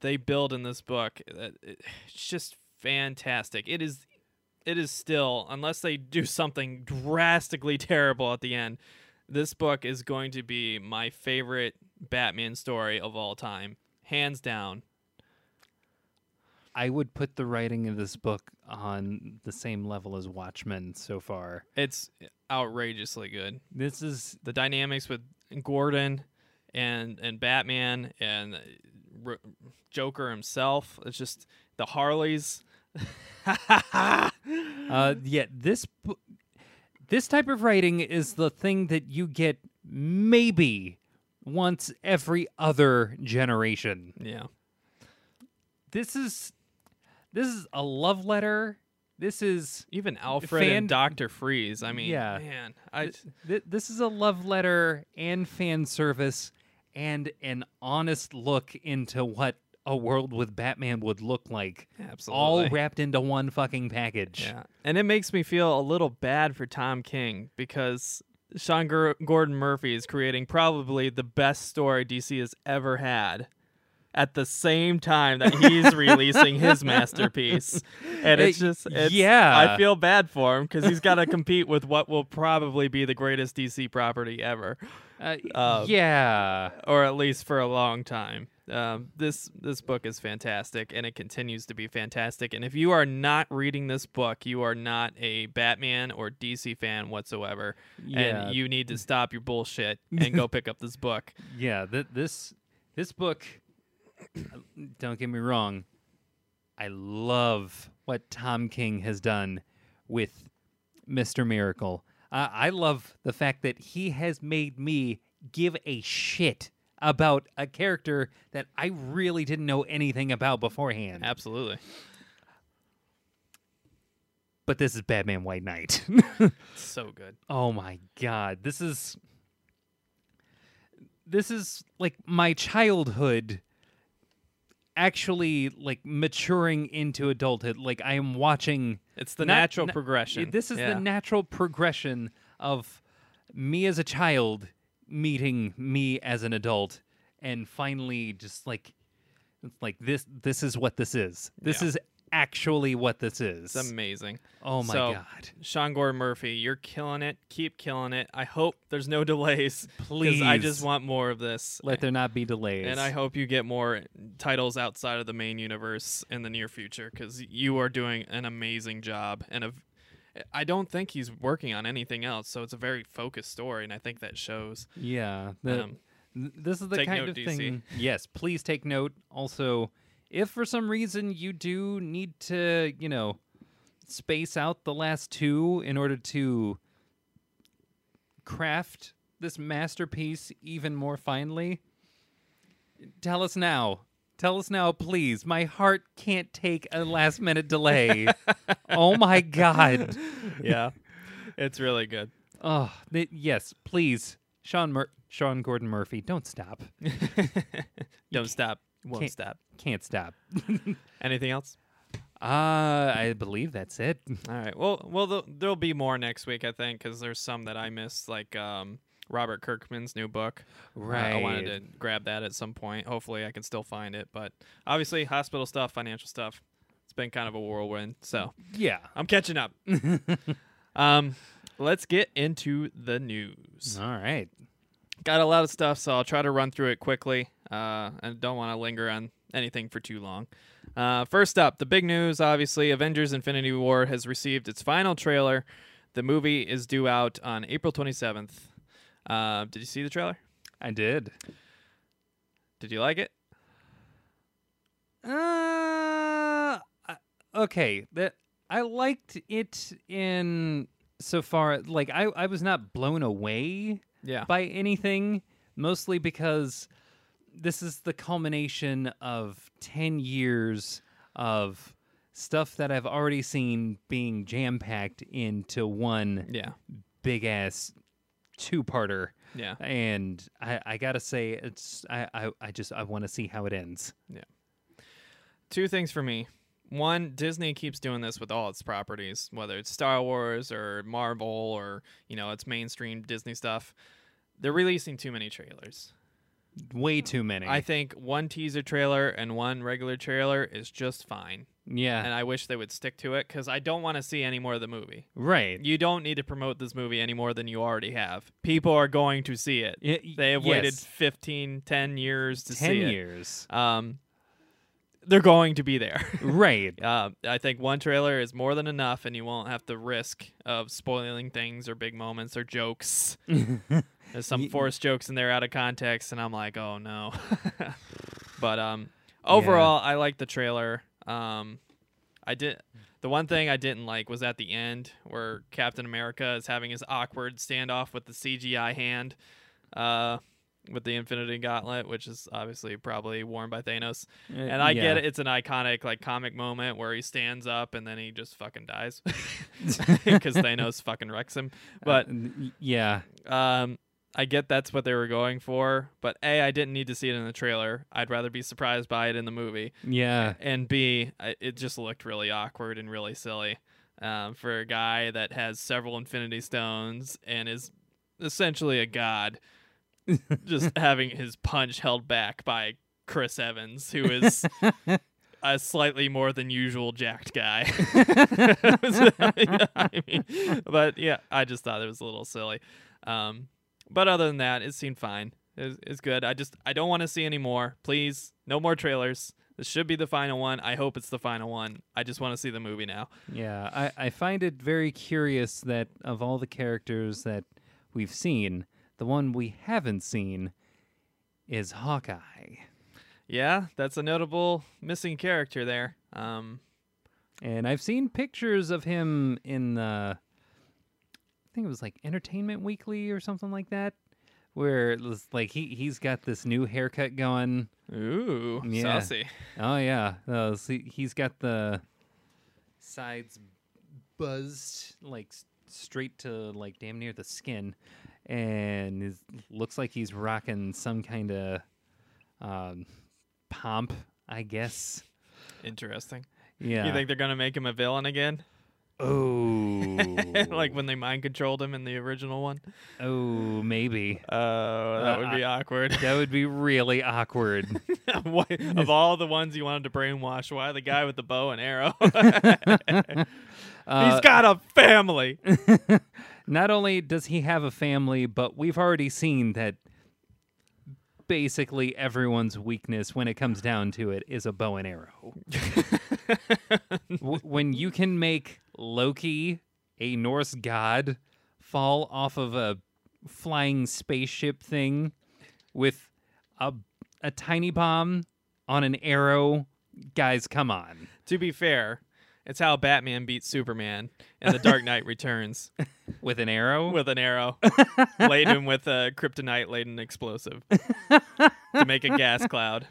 they build in this book. It's just fantastic. It is, it is still, unless they do something drastically terrible at the end. This book is going to be my favorite Batman story of all time, hands down. I would put the writing of this book on the same level as Watchmen so far. It's outrageously good. This is The dynamics with Gordon and and Batman and uh, Joker himself. It's just the Harleys. uh yeah, this this type of writing is the thing that you get maybe once every other generation. yeah. This is this is a love letter. This is Even Alfred Fan- and Doctor Freeze. I mean, Yeah. man, I th- this is a love letter and fan service and an honest look into what a world with Batman would look like. absolutely All wrapped into one fucking package. Yeah, and it makes me feel a little bad for Tom King because Sean Gor- Gordon Murphy is creating probably the best story DC has ever had. At the same time that he's releasing his masterpiece, and it's Uh, just, it's, yeah. I feel bad for him because he's got to compete with what will probably be the greatest DC property ever, Uh, Uh, yeah. or at least for a long time. Um, this this book is fantastic, and it continues to be fantastic. And if you are not reading this book, you are not a Batman or DC fan whatsoever, Yeah. and you need to stop your bullshit and go pick up this book. Yeah, th- this this book don't get me wrong. I love what Tom King has done with Mr. Miracle. Uh, I love the fact that he has made me give a shit about a character that I really didn't know anything about beforehand. Absolutely, But this is Batman White Knight. so good. Oh my god, this is this is like my childhood actually like maturing into adulthood. Like I am watching It's the Not- natural not- progression. This is Yeah. the natural progression of me as a child meeting me as an adult and finally just like it's like this this is what this is. This Yeah. is actually what this is. It's amazing. oh my So, god. Sean Gordon Murphy, you're killing it. Keep killing it. I hope there's no delays. Please. I just want more of this. Let there not be delays. And I hope you get more titles outside of the main universe in the near future because you are doing an amazing job. And a, I don't think he's working on anything else, so it's a very focused story, and I think that shows. Yeah, the, Um, this is the kind note, of DC. thing. Yes, please take note. Also, if for some reason you do need to, you know, space out the last two in order to craft this masterpiece even more finely, tell us now. Tell us now, please. My heart can't take a last minute delay. oh my god. Yeah, it's really good. Oh, th- yes, please. Sean Mur- Sean Gordon Murphy, don't stop. don't stop. Won't can't- stop. Can't stop. Anything else? Uh, I believe that's it. All right. Well, well, th- there'll be more next week, I think, because there's some that I missed, like um, Robert Kirkman's new book. Uh, I wanted to grab that at some point. Hopefully, I can still find it. But obviously, hospital stuff, financial stuff. It's been kind of a whirlwind. So Yeah. I'm catching up. um, let's get into the news. All right. Got a lot of stuff, so I'll try to run through it quickly. Uh, and don't want to linger on anything for too long. Uh, first up, the big news obviously Avengers Infinity War has received its final trailer. The movie is due out on April 27th. Uh, did you see the trailer? I did. Did you like it? Uh, okay. That I liked it in so far. Like I, I was not blown away Yeah. by anything, mostly because this is the culmination of 10 years of stuff that I've already seen being jam packed into one Yeah. big ass two parter. Yeah. And I, I gotta say, it's I, I, I just I want to see how it ends. Yeah. two things for me. One, Disney keeps doing this with all its properties, whether it's Star Wars or Marvel or, you know, its mainstream Disney stuff. They're releasing too many trailers. Way too many. I think one teaser trailer and one regular trailer is just fine. yeah. And I wish they would stick to it because I don't want to see any more of the movie. right. You don't need to promote this movie any more than you already have. People are going to see it. Y- They have waited yes. 15, 10 years to 10 see it. years. Um, they're going to be there. right. Uh, I think one trailer is more than enough, and you won't have the risk of spoiling things or big moments or jokes. There's some forced jokes in there out of context, and I'm like, oh no. but um, overall, I like the trailer. Um, I did. The one thing I didn't like was at the end where Captain America is having his awkward standoff with the CGI hand, uh, with the Infinity Gauntlet, which is obviously probably worn by Thanos. And I get it; it's an iconic like comic moment where he stands up and then he just fucking dies because Thanos fucking wrecks him. But yeah. um, I get that's what they were going for. But a, I didn't need to see it in the trailer. I'd rather be surprised by it in the movie. Yeah. And b, it just looked really awkward and really silly um, for a guy that has several Infinity Stones and is essentially a god, just having his punch held back by Chris Evans, who is a slightly more than usual jacked guy. I mean, but yeah, I just thought it was a little silly. Um, but other than that, it seemed fine. It's, it's good. I just I don't want to see any more. Please, no more trailers. This should be the final one. I hope it's the final one. I just want to see the movie now. Yeah. I, I find it very curious that of all the characters that we've seen, the one we haven't seen is Hawkeye. Yeah, that's a notable missing character there. Um, And I've seen pictures of him in the I think it was like Entertainment Weekly or something like that. Where it was like he he's got this new haircut going. ooh, Yeah. saucy. Oh yeah, uh, see, he's got the sides buzzed like straight to like damn near the skin, and is, looks like he's rocking some kind of um, pomp, I guess. Interesting. Yeah. You think they're gonna make him a villain again, Oh, like when they mind controlled him in the original one? oh, maybe Oh, that Uh, would be awkward. that would be really awkward. Of all the ones you wanted to brainwash, why the guy with the bow and arrow? Uh, He's got a family. not only does he have a family, but we've already seen that basically everyone's weakness when it comes down to it is a bow and arrow. W- when you can make Loki, a Norse god, fall off of a flying spaceship thing with a a tiny bomb on an arrow, guys, come on. to be fair, it's how Batman beats Superman in The Dark Knight Returns With an arrow? with an arrow laden with a kryptonite laden explosive to make a gas cloud.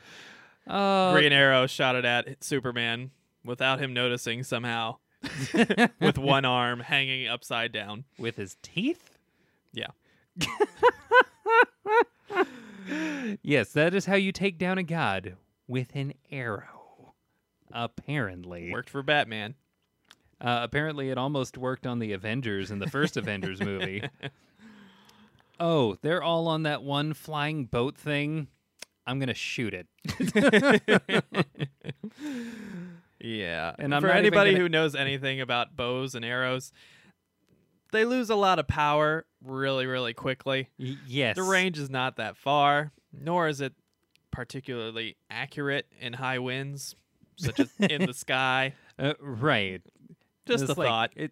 uh, Green Arrow shot it at Superman without him noticing somehow, with one arm hanging upside down. with his teeth? Yeah. Yes, that is how you take down a god with an arrow. Apparently. Worked for Batman. Uh, apparently, it almost worked on the Avengers in the first Avengers movie. Oh, they're all on that one flying boat thing. I'm going to shoot it. Yeah. And I'm for anybody gonna- who knows anything about bows and arrows, they lose a lot of power really, really quickly. Y- yes. The range is not that far, nor is it particularly accurate in high winds, such as in the sky. Uh, right. Just It's a like, thought. It,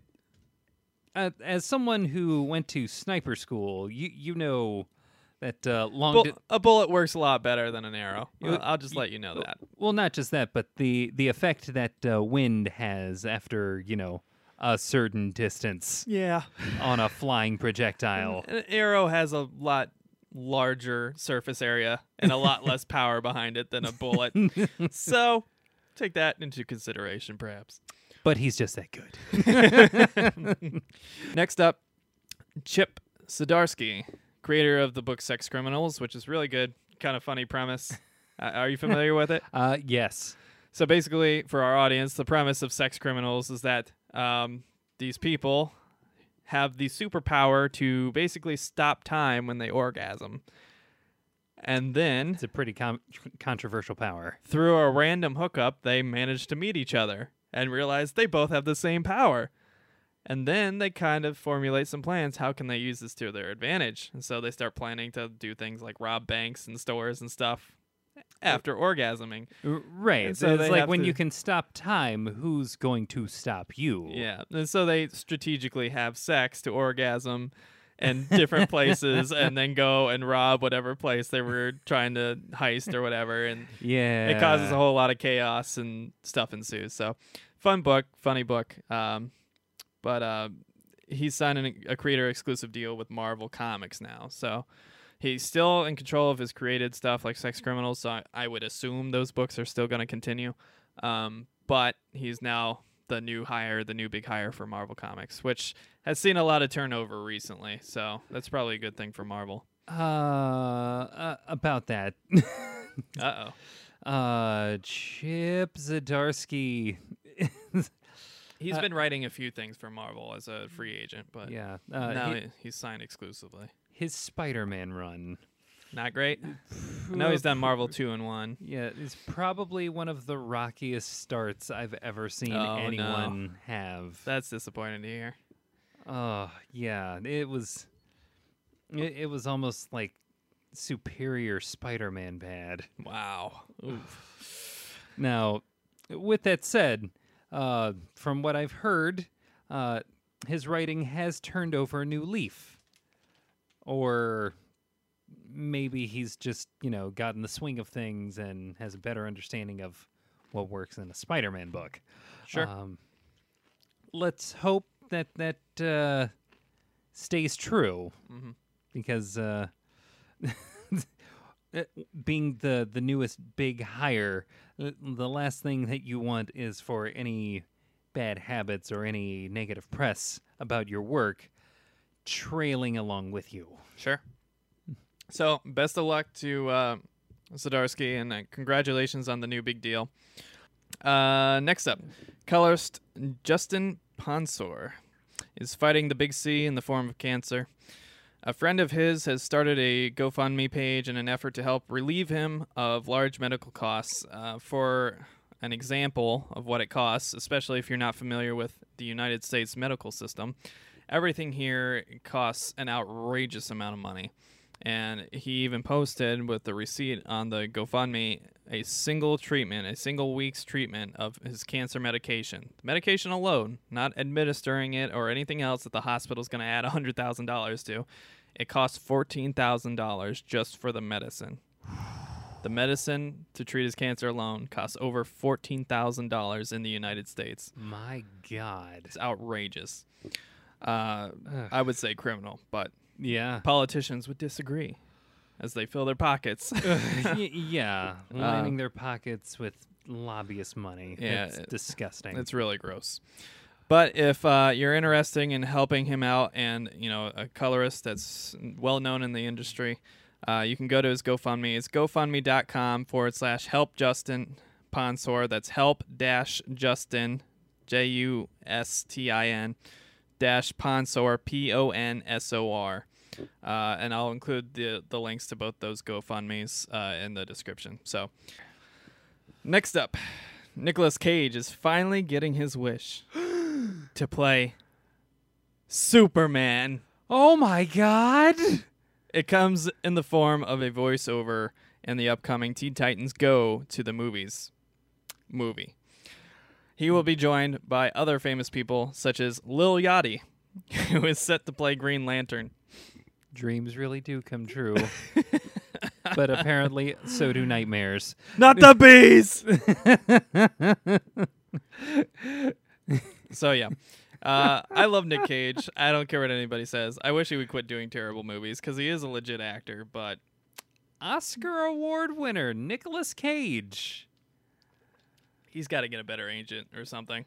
uh, as someone who went to sniper school, you you know that uh, long. Bull- di- a bullet works a lot better than an arrow. You- I'll- just let you know that. well, not just that, but the the effect that uh, wind has after you know a certain distance Yeah. on a flying projectile. An arrow has a lot larger surface area and a lot less power behind it than a bullet. so take that into consideration, perhaps. but he's just that good. Next up, Chip Zdarsky, creator of the book Sex Criminals, which is really good. Kind of funny premise. Uh, are you familiar with it? Uh, yes. So basically, for our audience, the premise of Sex Criminals is that um, these people have the superpower to basically stop time when they orgasm. And then, It's a pretty com- controversial power. through a random hookup, they manage to meet each other and realize they both have the same power. And then they kind of formulate some plans. How can they use this to their advantage? And so they start planning to do things like rob banks and stores and stuff after orgasming. Right. And so it's like when to- you can stop time, who's going to stop you? Yeah. And so they strategically have sex to orgasm in different places and then go and rob whatever place they were trying to heist or whatever. And Yeah. it causes a whole lot of chaos and stuff ensues. So fun book, funny book. Um, but uh, he's signing a creator exclusive deal with Marvel Comics now. So he's still in control of his created stuff like Sex Criminals. So I, I would assume those books are still going to continue. Um, but he's now the new hire, the new big hire for Marvel Comics, which has seen a lot of turnover recently. So that's probably a good thing for Marvel. Uh, uh about that. Uh oh. uh, Chip Zdarsky. He's Uh, been writing a few things for Marvel as a free agent, but yeah. Uh, now he- he's signed exclusively. his Spider-Man run. Not great. Know he's done Marvel Two-in-One. Yeah, it's probably one of the rockiest starts I've ever seen Oh, no. anyone have. That's disappointing to hear. Oh, yeah. It was it, it was almost like superior Spider-Man bad. Wow. Now, with that said, uh, from what I've heard, uh, his writing has turned over a new leaf. Or maybe he's just, you know, gotten the swing of things and has a better understanding of what works in a Spider Man book. Sure. Um, let's hope that that uh, stays true Mhm. because uh, being the the newest big hire, uh, the last thing that you want is for any bad habits or any negative press about your work trailing along with you. Sure. So best of luck to uh, and uh, congratulations on the new big deal. Uh, next up, colorist Justin Ponsor is fighting the big C in the form of cancer. A friend of his has started a GoFundMe page in an effort to help relieve him of large medical costs. Uh, for an example of what it costs, especially if you're not familiar with the United States medical system, everything here costs an outrageous amount of money. And he even posted with the receipt on the GoFundMe a single treatment, a single week's treatment of his cancer medication. Medication alone, not administering it or anything else that the hospital's going to add $100,000 to. It costs $14,000 just for the medicine. The medicine to treat his cancer alone costs over $14,000 in the United States. My God. It's outrageous. Uh, I would say criminal, but Yeah. politicians would disagree as they fill their pockets. Y- yeah. Lining their pockets with lobbyist money. Uh, Yeah, It's it- disgusting. it's really gross. But if uh, you're interested in helping him out and, you know, a colorist that's well known in the industry, uh, you can go to his GoFundMe. It's gofundme.com forward slash help Justin Ponsor. That's help dash Justin, J U S T I N, dash Ponsor, P O N S O R. Uh, and I'll include the, the links to both those GoFundMes uh, in the description. So, next up, Nicolas Cage is finally getting his wish to play Superman. Oh my god! It comes in the form of a voiceover in the upcoming Teen Titans Go to the Movies movie. He will be joined by other famous people such as Lil Yachty, who is set to play Green Lantern. Dreams really do come true. but apparently, so do nightmares. Not the bees. so yeah, uh, I love Nick Cage. I don't care what anybody says. I wish he would quit doing terrible movies because he is a legit actor. But Oscar Award winner Nicolas Cage. he's got to get a better agent or something.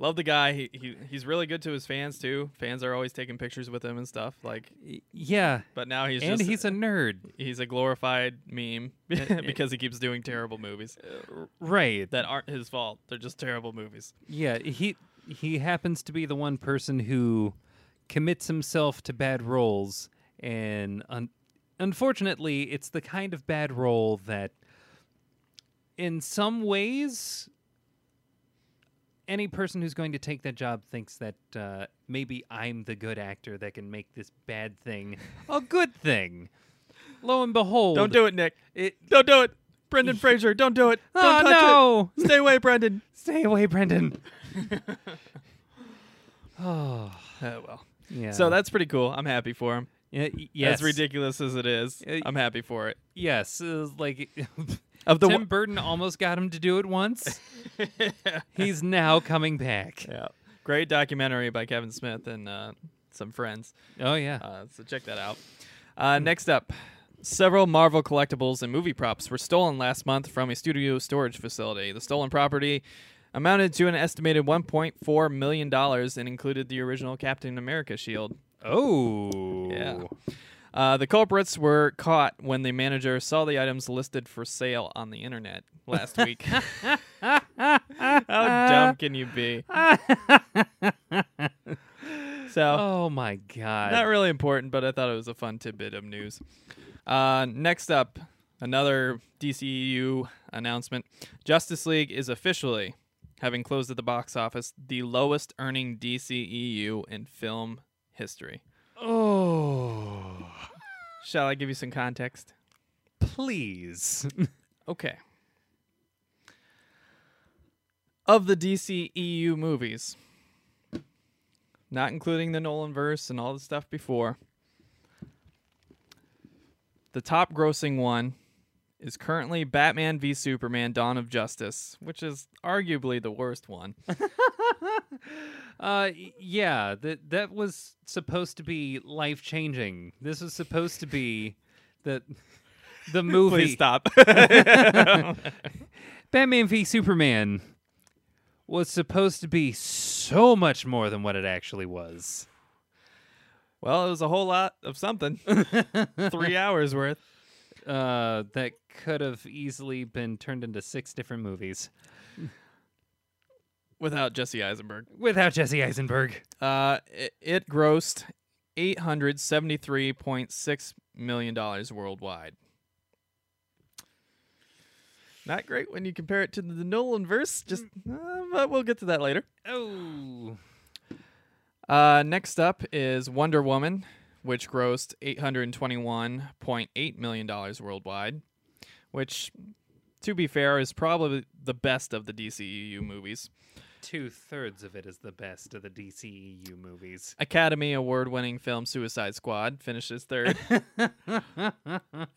Love the guy. He, he he's really good to his fans too. Fans are always taking pictures with him and stuff. Like, Yeah, but now he's and just he's a nerd. he's a glorified meme because he keeps doing terrible movies uh, Right. that aren't his fault. They're just terrible movies. Yeah, he he happens to be the one person who commits himself to bad roles, and un- unfortunately, it's the kind of bad role that, in some ways, any person who's going to take that job thinks that uh, maybe I'm the good actor that can make this bad thing a good thing. Lo and behold, Don't do it, Nick. it. Don't do it. Brendan Fraser, don't do it. Don't Oh touch no! it. Stay away, Brendan. Stay away, Brendan. oh, Oh well. yeah. So that's pretty cool. I'm happy for him. Yeah, y- yes. As ridiculous as it is, Uh, I'm happy for it. Yes, uh, like Of the Tim one- Burton almost got him to do it once. He's now coming back. yeah, great documentary by Kevin Smith and uh, some friends. Oh yeah. Uh, so check that out. Uh, next up, several Marvel collectibles and movie props were stolen last month from a studio storage facility. The stolen property amounted to an estimated 1.4 million dollars and included the original Captain America shield. oh. Yeah. Uh, the culprits were caught when the manager saw the items listed for sale on the internet last week. How dumb can you be? so, Oh my god. not really important, but I thought it was a fun tidbit of news. Uh, next up, another DCEU announcement Justice League is officially, having closed at the box office, the lowest earning DCEU in film history. oh. Shall I give you some context? Please. Okay. Of the DCEU movies, not including the Nolan verse and all the stuff before, the top grossing one is currently Batman v Superman Dawn of Justice, which is arguably the worst one. Uh yeah, that that was supposed to be life-changing. This was supposed to be the the movie Please stop. Batman v Superman was supposed to be so much more than what it actually was. well, it was a whole lot of something. Three hours worth. Uh, that could have easily been turned into six different movies Without Jesse Eisenberg. without Jesse Eisenberg. Uh, it, it grossed eight hundred seventy-three point six million dollars worldwide. Not great when you compare it to the Nolan verse. Just, uh, but we'll get to that later. Oh, Uh, next up is Wonder Woman, which grossed eight hundred twenty-one point eight million dollars worldwide, which, to be fair, is probably the best of the DCEU movies. two thirds of it is the best of the DCEU movies. Academy Award winning film Suicide Squad finishes third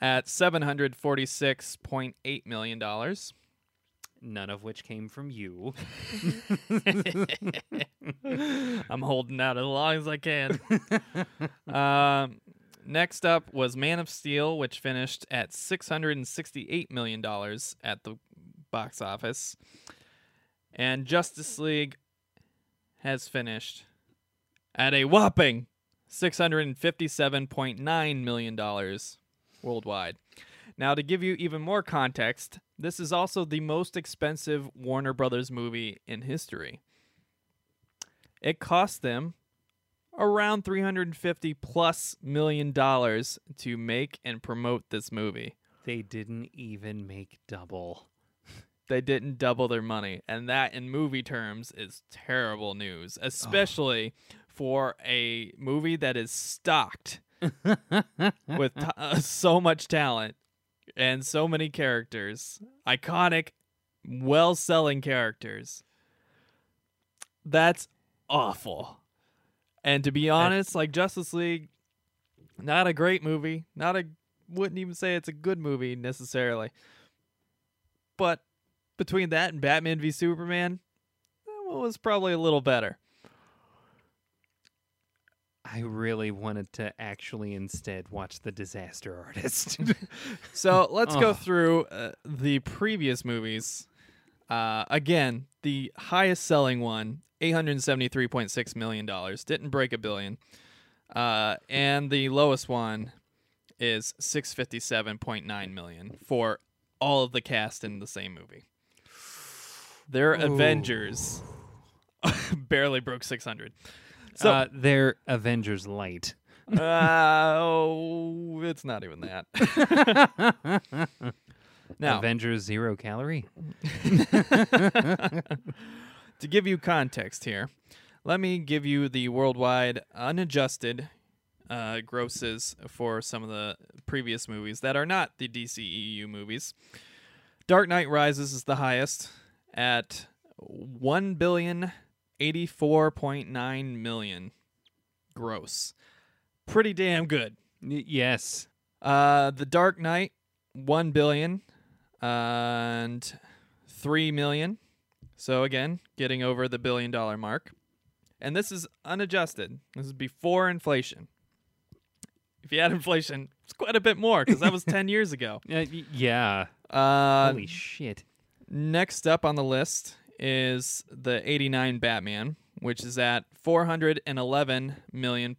at $746.8 million. None of which came from you. I'm holding out as long as I can. um, next up was Man of Steel, which finished at $668 million at the box office. And Justice League has finished at a whopping $657.9 million worldwide. Now, to give you even more context, this is also the most expensive Warner Brothers movie in history. It cost them around 350 plus million dollars to make and promote this movie. They didn't even make double. they didn't double their money, and that in movie terms is terrible news, especially for a movie that is stocked with t- uh, so much talent and so many characters, iconic, well-selling characters. That's awful. And to be honest, like Justice League, not a great movie. Not a wouldn't even say it's a good movie necessarily. But between that and Batman v Superman, that one was probably a little better. I really wanted to actually instead watch The Disaster Artist. So let's go Oh. through uh, the previous movies. Uh, again, the highest selling one, $873.6 million, didn't break a billion. Uh, and the lowest one is 657.9 million for all of the cast in the same movie. Their Ooh. Avengers barely broke 600. So uh, they're Avengers Light. uh, oh, it's not even that. now, Avengers Zero Calorie. to give you context here, let me give you the worldwide unadjusted uh, grosses for some of the previous movies that are not the DCEU movies. Dark Knight Rises is the highest at one billion eighty-four point nine million gross. Pretty damn good. Y- yes. Uh, The Dark Knight, one billion and three million. So again, getting over the billion dollar mark. And this is unadjusted. This is before inflation. If you add inflation, it's quite a bit more because that was 10 years ago. Uh, y- yeah. Uh, Holy shit. Next up on the list is the 89 Batman, which is at 411 million.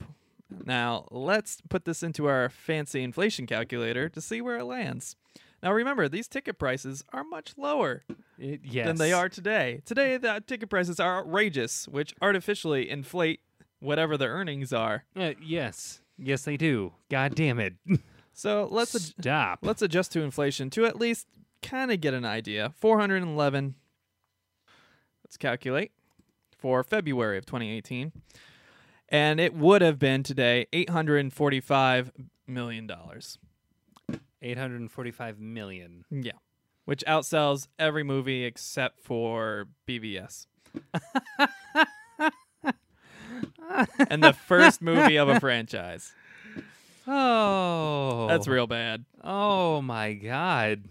Now, let's put this into our fancy inflation calculator to see where it lands. Now, remember, these ticket prices are much lower It- yes. than they are today. Today, the ticket prices are outrageous, which artificially inflate whatever the earnings are. Uh, yes. Yes, they do. God damn it. So let's ad- let's adjust to inflation to at least kind of get an idea. 411. Let's calculate for February of 2018. And it would have been today 845 million dollars. 845 million. Yeah. Which outsells every movie except for BVS. and the first movie of a franchise. Oh. That's real bad. Oh my god.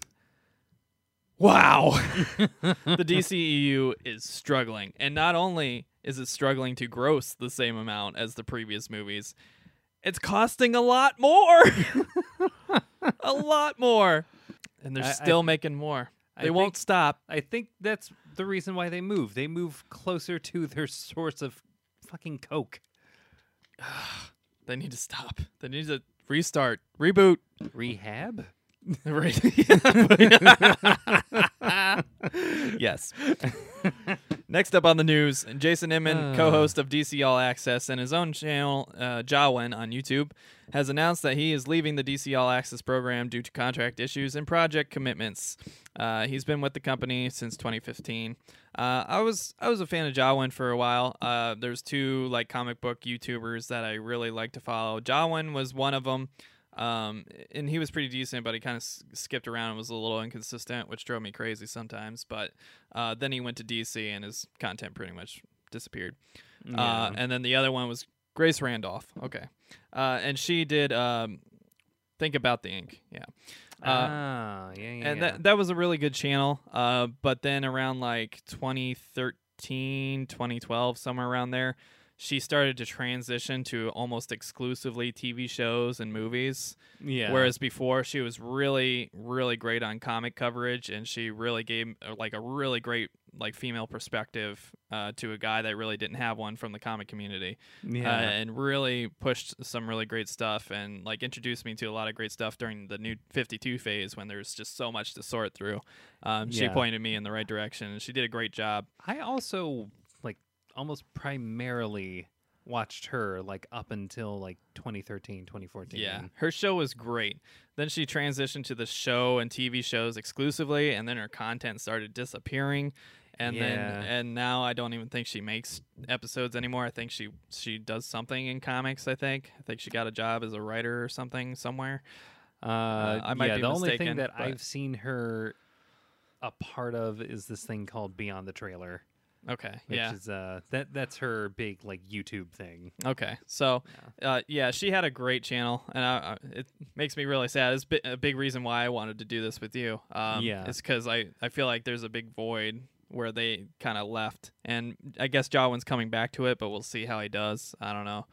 Wow. the DCEU is struggling. And not only is it struggling to gross the same amount as the previous movies, it's costing a lot more. a lot more. And they're I- I- still making more. I They won't think- stop. I think that's the reason why they move. They move closer to their source of fucking coke. They need to stop. They need to restart, reboot. Rehab? Right. yes. Next up on the news, Jason Inman, Uh. co-host of DC All Access and his own channel, uh, Jawen on YouTube, has announced that he is leaving the DC All Access program due to contract issues and project commitments. Uh, he's been with the company since 2015. Uh, I was I was a fan of Jawen for a while. Uh, there's two like comic book YouTubers that I really like to follow. Jawen was one of them. Um, and he was pretty decent, but he kind of s- skipped around and was a little inconsistent, which drove me crazy sometimes. But uh, then he went to DC, and his content pretty much disappeared. Uh, and then the other one was Grace Randolph. Okay, uh, and she did um, Think About the Ink. Yeah, uh, ah, yeah, yeah. and that that was a really good channel. Uh, but then around like 2013, 2012, somewhere around there, she started to transition to almost exclusively TV shows and movies. yeah. Whereas before she was really, really great on comic coverage, and she really gave uh, like a really great like female perspective uh, to a guy that really didn't have one from the comic community, yeah. uh, and really pushed some really great stuff, and like introduced me to a lot of great stuff during the new Fifty Two phase when there's just so much to sort through. Um, she pointed me in the right direction, and she did a great job. I also almost primarily watched her like up until like 2013, 2014. Yeah, her show was great. Then she transitioned to the show and TV shows exclusively, and then her content started disappearing. And Yeah. then and now I don't even think she makes episodes anymore. I think she she does something in comics. I think I think she got a job as a writer or something somewhere. Uh, I might yeah, be the only thing that but- I've seen her a part of is this thing called Beyond the Trailer, Okay, which yeah, is uh that that's her big like YouTube thing. okay. So uh, yeah, she had a great channel, and I, I, it makes me really sad. It's a big reason why I wanted to do this with you. Um, Yeah. it's because I I feel like there's a big void where they kind of left, and I guess Jawin's coming back to it, but we'll see how he does. I don't know.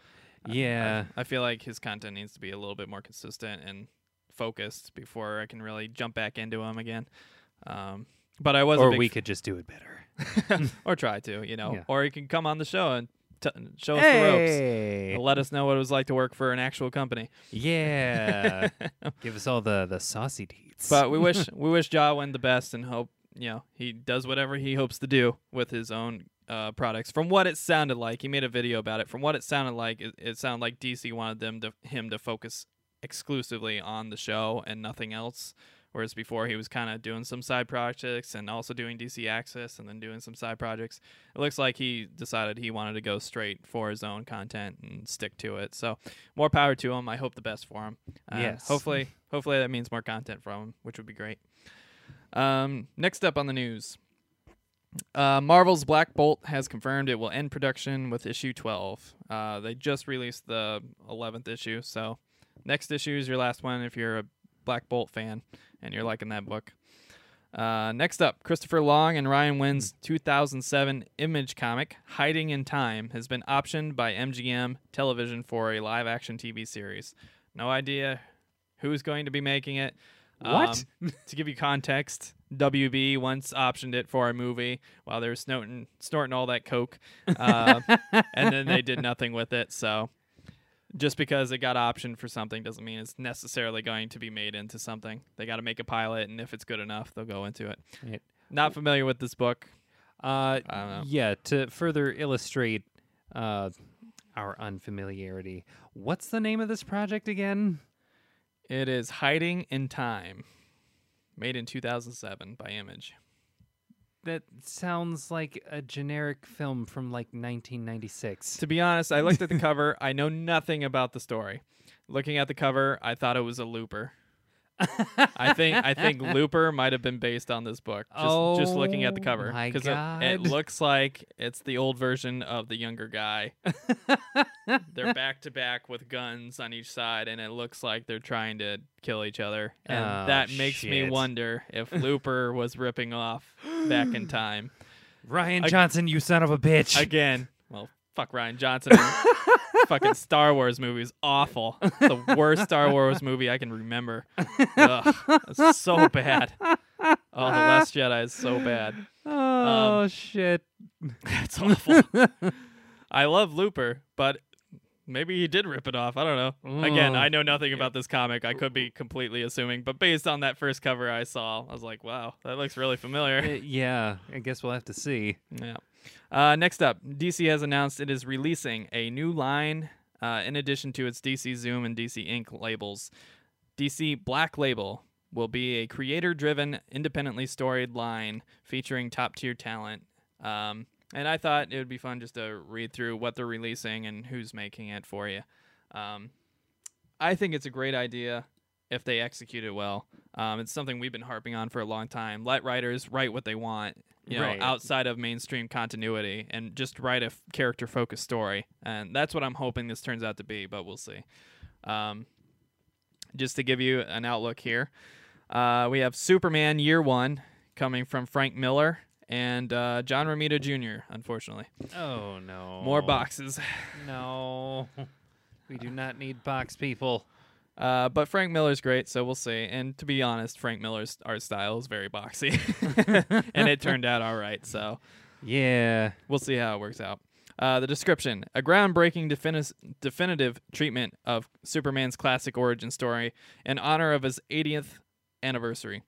Yeah. I, I feel like his content needs to be a little bit more consistent and focused before I can really jump back into him again. Um, but I was a Or big we could just do it better. or try to, you know, Yeah. or you can come on the show and t- show us the ropes. And Let us know what it was like to work for an actual company. Yeah. Give us all the the saucy deets. But we wish we wish Jawin the best and hope you know he does whatever he hopes to do with his own uh, products. From what it sounded like, he made a video about it. From what it sounded like, it, it sounded like DC wanted them to him to focus exclusively on the show and nothing else. Whereas before he was kind of doing some side projects and also doing DC Access and then doing some side projects. It looks like he decided he wanted to go straight for his own content and stick to it. So more power to him. I hope the best for him. Uh, Yes. Hopefully, hopefully that means more content from him, which would be great. Um, next up on the news, uh, Marvel's Black Bolt has confirmed it will end production with issue 12. Uh, they just released the 11th issue, so next issue is your last one if you're a Black Bolt fan and you're liking that book. Uh, next up, Christopher Long and Ryan Wynn's 2007 image comic, Hiding in Time, has been optioned by MGM Television for a live action TV series. No idea who's going to be making it. What? Um, to give you context, WB once optioned it for a movie while they were snorting, snorting all that coke, uh, and then they did nothing with it. So, just because it got optioned for something doesn't mean it's necessarily going to be made into something. They got to make a pilot, and if it's good enough, they'll go into it. Right. Not familiar with this book. Uh, I don't know. yeah, to further illustrate uh, our unfamiliarity, what's the name of this project again? It is Hiding in Time, made in 2007 by Image. That sounds like a generic film from like 1996. To be honest, I looked at the cover. I know nothing about the story. Looking at the cover, I thought it was a Looper. I think I think Looper might have been based on this book. Just, just oh looking at the Oh cover, because it, it looks like it's the old version of the younger guy. they're back to back with guns on each side, and it looks like they're trying to kill each other. And Oh, that makes me wonder if Looper was ripping off back in time Rian Ag- Johnson, you son of a bitch. again. Well, fuck Rian Johnson. Fucking Star Wars movie is awful. The worst Star Wars movie I can remember. Ugh, it's so bad. Oh, The Last Jedi is so bad. oh Um, shit. It's awful. I love Looper, but maybe he did rip it off. I don't know. Again, Oh. I know nothing about this comic. I could be completely assuming, but based on that first cover I saw, I was like, wow, that looks really familiar. Uh, yeah, I guess we'll have to see. Yeah. Uh, next up, DC has announced it is releasing a new line uh, in addition to its DC Zoom and DC Ink labels. DC Black Label will be a creator driven, independently storied line featuring top tier talent. Um, and I thought it would be fun just to read through what they're releasing and who's making it for you. Um, I think it's a great idea if they execute it well. Um, it's something we've been harping on for a long time. Let writers write what they want, you know, Right. outside of mainstream continuity, and just write a f- character-focused story. And that's what I'm hoping this turns out to be. But we'll see. Um, just to give you an outlook here, uh, we have Superman Year One coming from Frank Miller and uh, John Romita Jr. Unfortunately, Oh no. more boxes. No. We do not need box people. Uh, but Frank Miller's great, so we'll see. And to be honest, Frank Miller's art style is very boxy, and it turned out all right. So Yeah. we'll see how it works out. Uh, the description: a groundbreaking, defini- definitive treatment of Superman's classic origin story in honor of his 80th anniversary.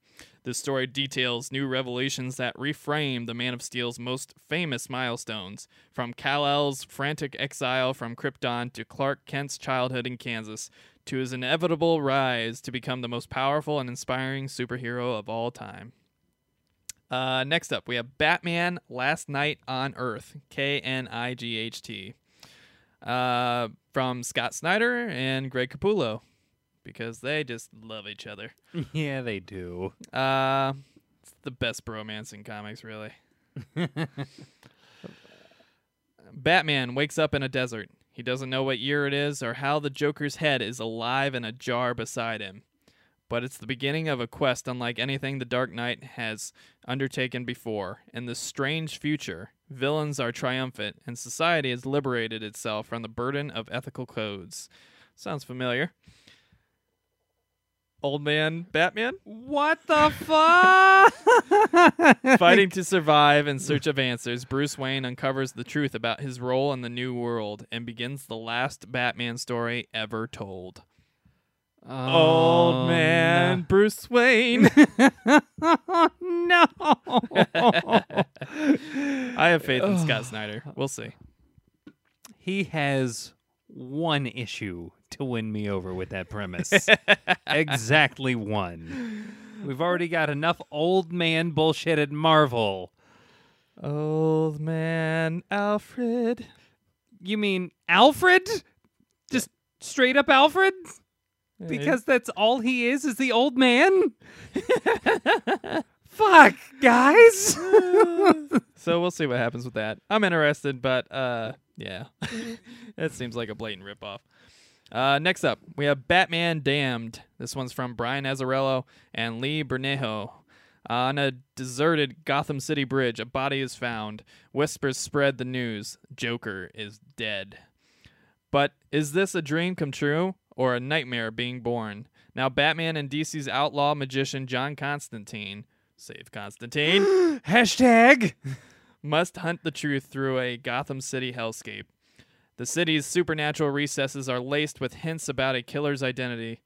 This story details new revelations that reframe the Man of Steel's most famous milestones, from Kal-El's frantic exile from Krypton to Clark Kent's childhood in Kansas, to his inevitable rise to become the most powerful and inspiring superhero of all time. Uh, next up, we have Batman Last Night on Earth, K N I G H T, uh, from Scott Snyder and Greg Capullo, because they just love each other. yeah, they do. Uh, it's the best bromance in comics, really. Batman wakes up in a desert. He doesn't know what year it is or how the Joker's head is alive in a jar beside him. But it's the beginning of a quest unlike anything the Dark Knight has undertaken before. In this strange future, villains are triumphant and society has liberated itself from the burden of ethical codes. Sounds familiar. Old man Batman? What the fuck? Fighting to survive in search of answers, Bruce Wayne uncovers the truth about his role in the new world and begins the last Batman story ever told. Oh, Old um, man Bruce Wayne. no. I have faith in Scott Snyder. We'll see. he has one issue to win me over with that premise. exactly one. We've already got enough old man bullshit at Marvel. Old man Alfred. You mean Alfred? Just straight up Alfred? Because that's all he is, is the old man? Fuck, guys. so we'll see what happens with that. I'm interested, but uh, yeah, it seems like a blatant ripoff. Uh, next up, we have Batman Damned. This one's from Brian Azzarello and Lee Bermejo. On a deserted Gotham City bridge, a body is found. Whispers spread the news Joker is dead. But is this a dream come true or a nightmare being born? Now, Batman and DC's outlaw magician John Constantine, save Constantine, Hashtag. must hunt the truth through a Gotham City hellscape. The city's supernatural recesses are laced with hints about a killer's identity,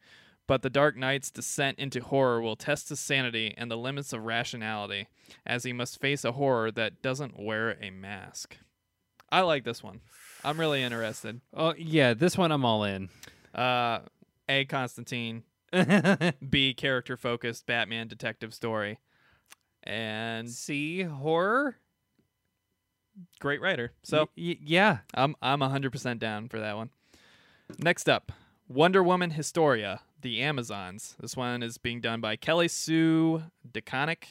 but the Dark Knight's descent into horror will test his sanity and the limits of rationality, as he must face a horror that doesn't wear a mask. I like this one. I'm really interested. Oh, yeah, this one I'm all in. Uh, a Constantine, B character focused Batman detective story, and See, horror? great writer. So Y- yeah. I'm I'm 100% down for that one. Next up, Wonder Woman Historia, The Amazons. This one is being done by Kelly Sue DeConnick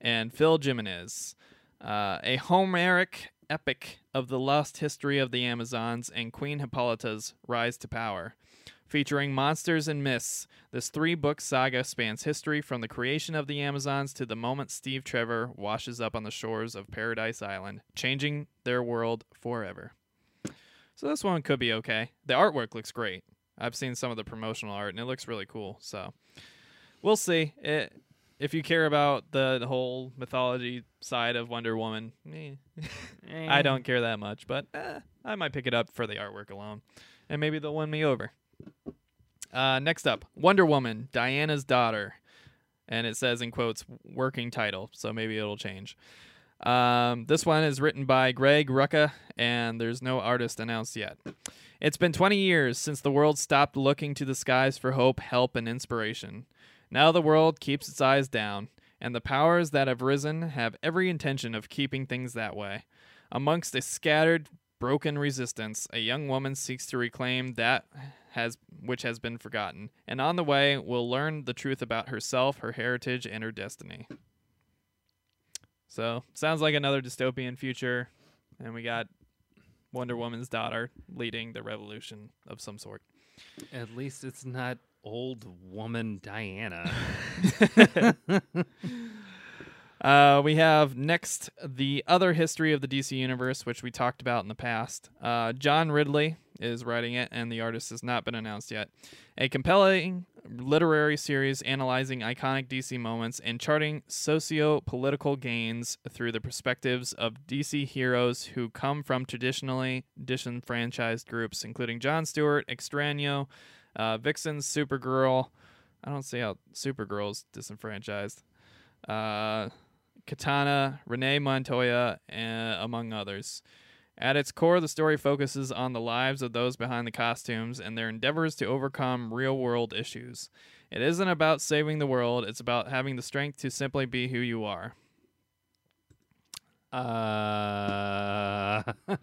and Phil Jimenez. Uh, a Homeric epic of the lost history of the Amazons and Queen Hippolyta's rise to power. Featuring monsters and myths, this three book saga spans history from the creation of the Amazons to the moment Steve Trevor washes up on the shores of Paradise Island, changing their world forever. So this one could be okay. The artwork looks great. I've seen some of the promotional art and it looks really cool. So we'll see. It, if you care about the, the whole mythology side of Wonder Woman, eh, I don't care that much, but eh, I might pick it up for the artwork alone. And maybe they'll win me over. Uh, next up, Wonder Woman, Diana's daughter. And it says in quotes, working title, so maybe it'll change. Um, this one is written by Greg Rucka, and there's no artist announced yet. It's been 20 years since the world stopped looking to the skies for hope, help, and inspiration. Now the world keeps its eyes down, and the powers that have risen have every intention of keeping things that way. Amongst a scattered, broken resistance, a young woman seeks to reclaim that has which has been forgotten, and on the way will learn the truth about herself, her heritage, and her destiny. So sounds like another dystopian future, and we got Wonder Woman's daughter leading the revolution of some sort. At least it's not old woman Diana. Uh, we have next the other history of the DC universe, which we talked about in the past. Uh, John Ridley is writing it, and the artist has not been announced yet. A compelling literary series analyzing iconic DC moments and charting socio political gains through the perspectives of DC heroes who come from traditionally disenfranchised groups, including John Stewart, Extraño, uh, Vixen, Supergirl, I don't see how Supergirl's disenfranchised. Uh, Katana, Renee Montoya, and among others. At its core, the story focuses on the lives of those behind the costumes and their endeavors to overcome real world issues. It isn't about saving the world, it's about having the strength to simply be who you are. Uh,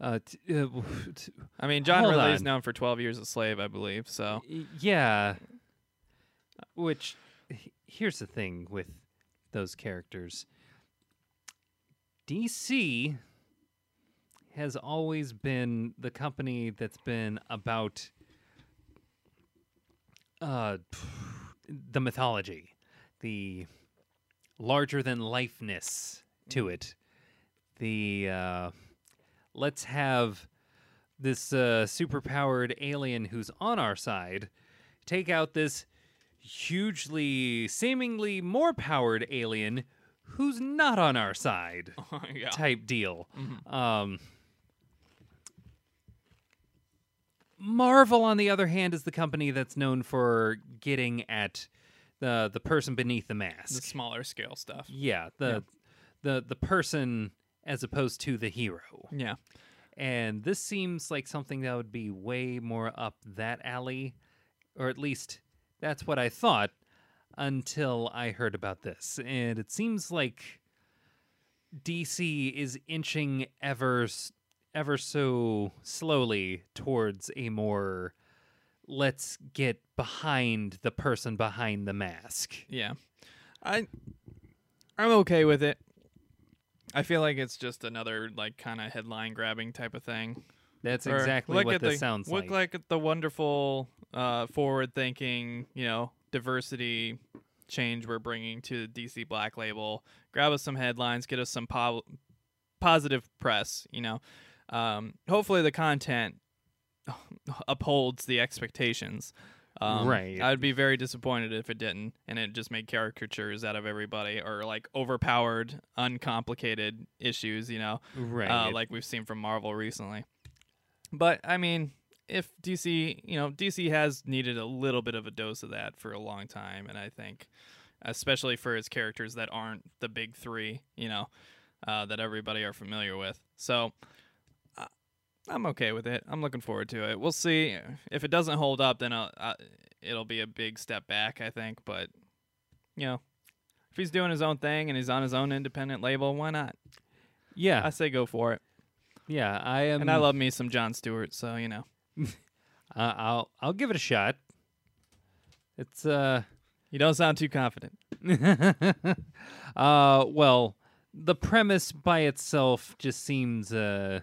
uh, t- uh, t- I mean, John Ridley is known for 12 Years a Slave, I believe, so. yeah. Which, here's the thing with those characters DC has always been the company that's been about uh, the mythology, the larger than lifeness to it. The uh, let's have this uh, superpowered alien who's on our side take out this hugely, seemingly more powered alien who's not on our side yeah. type deal. Mhm. Um, Marvel, on the other hand, is the company that's known for getting at the the person beneath the mask, The smaller scale stuff. yeah, the the the person as opposed to the hero. Yeah. And this seems like something that would be way more up that alley, or at least that's what I thought until I heard about this. And it seems like DC is inching ever ever so slowly towards a more let's get behind the person behind the mask. Yeah. I I'm okay with it. I feel like it's just another like kind of headline grabbing type of thing. That's Or exactly look what at this the, sounds look like. like the wonderful uh forward thinking, you know, diversity change we're bringing to DC Black Label. Grab us some headlines, get us some po- positive press, you know. Um hopefully the content upholds the expectations. Um, Right. I'd be very disappointed if it didn't, and it just made caricatures out of everybody, or like overpowered, uncomplicated issues. You know, right. uh, like we've seen from Marvel recently. But I mean, if DC, you know, DC has needed a little bit of a dose of that for a long time, and I think, especially for its characters that aren't the big three, you know, uh, that everybody are familiar with. So. I'm okay with it. I'm looking forward to it. We'll see if it doesn't hold up. Then I'll, uh, it'll be a big step back, I think. But you know, if he's doing his own thing and he's on his own independent label, why not? yeah. I say go for it. yeah, I am And I love me some John Stewart, so you know. Uh, I'll I'll give it a shot. It's uh You don't sound too confident. uh well, the premise by itself just seems uh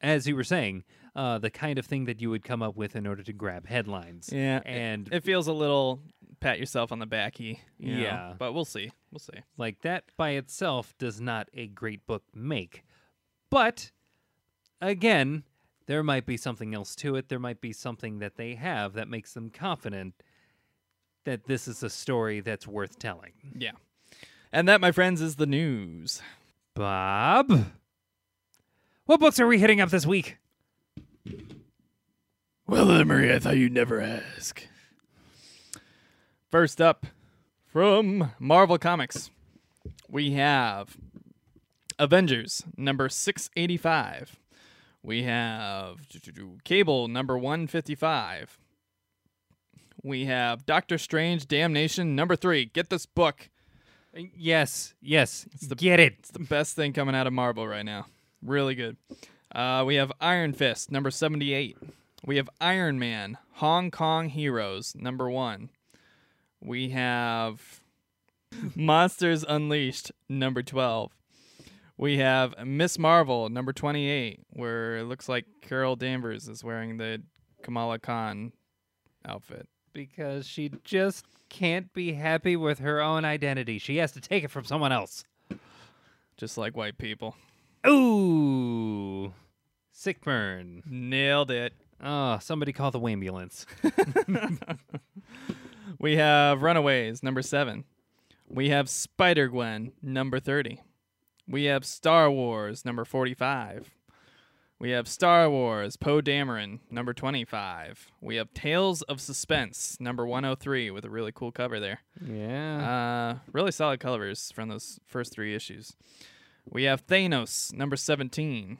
as you were saying, uh the kind of thing that you would come up with in order to grab headlines. Yeah. And It feels a little pat yourself on the backy. you know, Yeah. But we'll see. We'll see. like that by itself does not a great book make. But again, there might be something else to it. There might be something that they have that makes them confident that this is a story that's worth telling. Yeah. And that, my friends, is the news. Bob, what books are we hitting up this week? Well, Emery, I thought you'd never ask. First up, from Marvel Comics, we have Avengers number 685. We have Cable number 155. We have Doctor Strange Damnation number 3. Get this book. Uh, yes, yes, the- get it. It's the best thing coming out of Marvel right now. Really good. Uh, we have Iron Fist, number 78. We have Iron Man, Hong Kong Heroes, number one. We have Monsters Unleashed, number 12. We have Miss Marvel, number 28, where it looks like Carol Danvers is wearing the Kamala Khan outfit. Because she just can't be happy with her own identity. She has to take it from someone else. Just like white people. Ooh. Sick burn. Nailed it. Oh, somebody call the ambulance. We have Runaways, number seven. We have Spider Gwen, number 30. We have Star Wars, number 45. We have Star Wars, Poe Dameron, number 25. We have Tales of Suspense, number 103, with a really cool cover there. Yeah. Uh, really solid covers from those first three issues. We have Thanos, number 17.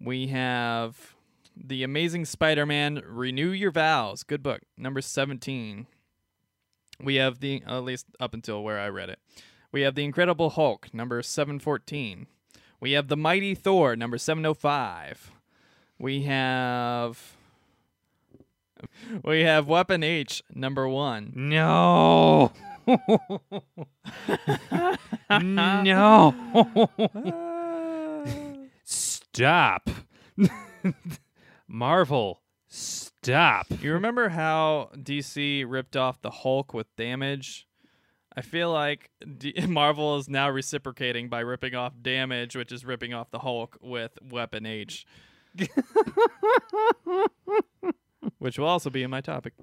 We have The Amazing Spider Man, Renew Your Vows, good book, number 17. We have the, at least up until where I read it. We have The Incredible Hulk, number 714. We have The Mighty Thor, number 705. We have. We have Weapon H, number one. no. No. Stop. Marvel, stop. You remember how DC ripped off the Hulk with Damage? I feel like D- Marvel is now reciprocating by ripping off Damage, which is ripping off the Hulk with Weapon H. which will also be in my topic.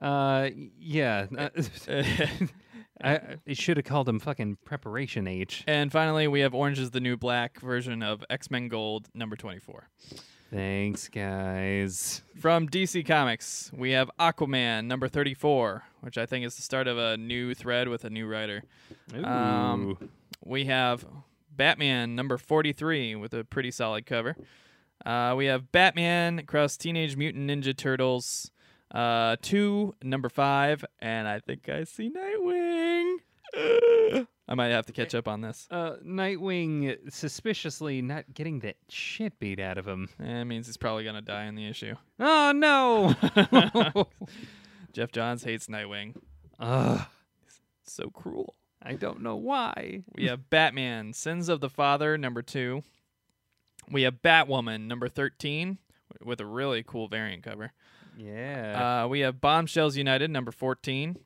Uh, yeah. uh, I, I should have called him fucking Preparation H. and finally, we have Orange is the New Black version of X Men Gold, number 24. Thanks, guys. From DC Comics, we have Aquaman, number 34, which I think is the start of a new thread with a new writer. Um, Ooh. We have Batman number 43 with a pretty solid cover. Uh, we have Batman across Teenage Mutant Ninja Turtles uh, 2, number 5, and I think I see Nightwing. I might have to catch up on this. Uh, Nightwing suspiciously not getting that shit beat out of him. That means he's probably going to die in the issue. Oh no! Geoff Johns hates Nightwing. Ugh, So cruel. I don't know why. We have Batman, Sins of the Father, number two. We have Batwoman, number 13, with a really cool variant cover. Yeah. Uh, we have Bombshells United, number 14.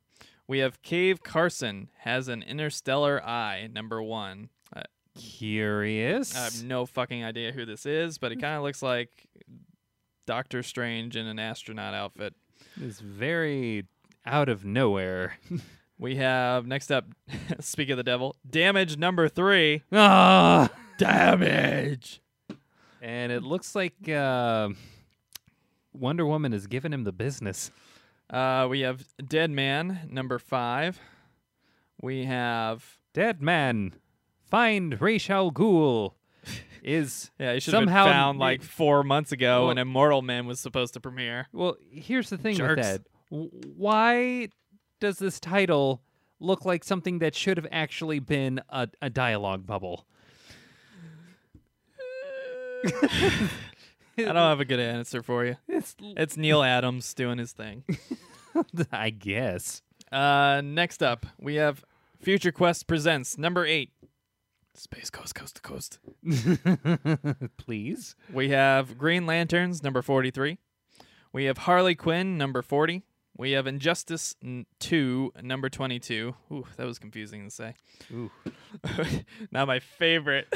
We have Cave Carson, has an interstellar eye, number one. Uh, Curious. I have no fucking idea who this is, but it kind of looks like Doctor Strange in an astronaut outfit. It's very out of nowhere. We have, next up, speak of the devil, Damage, number three. ah! Damage! And it looks like uh, Wonder Woman has given him the business. Uh, we have Dead Man, number five. We have Dead man, find Ra's al Ghul. Is yeah, he should Somehow have been found like four months ago Well- when Immortal Man was supposed to premiere. well. Here's the thing Jerks. with that. Why does this title look like something that should have actually been a, a dialogue bubble? I don't have a good answer for you. It's, It's Neal Adams doing his thing. I guess. Uh, next up, we have Future Quest presents number eight. Space Ghost, Coast to Coast. Please. We have Green Lanterns, number 43. We have Harley Quinn, number 40. We have Injustice 2, number 22. Ooh, that was confusing to say. Ooh. now, my favorite.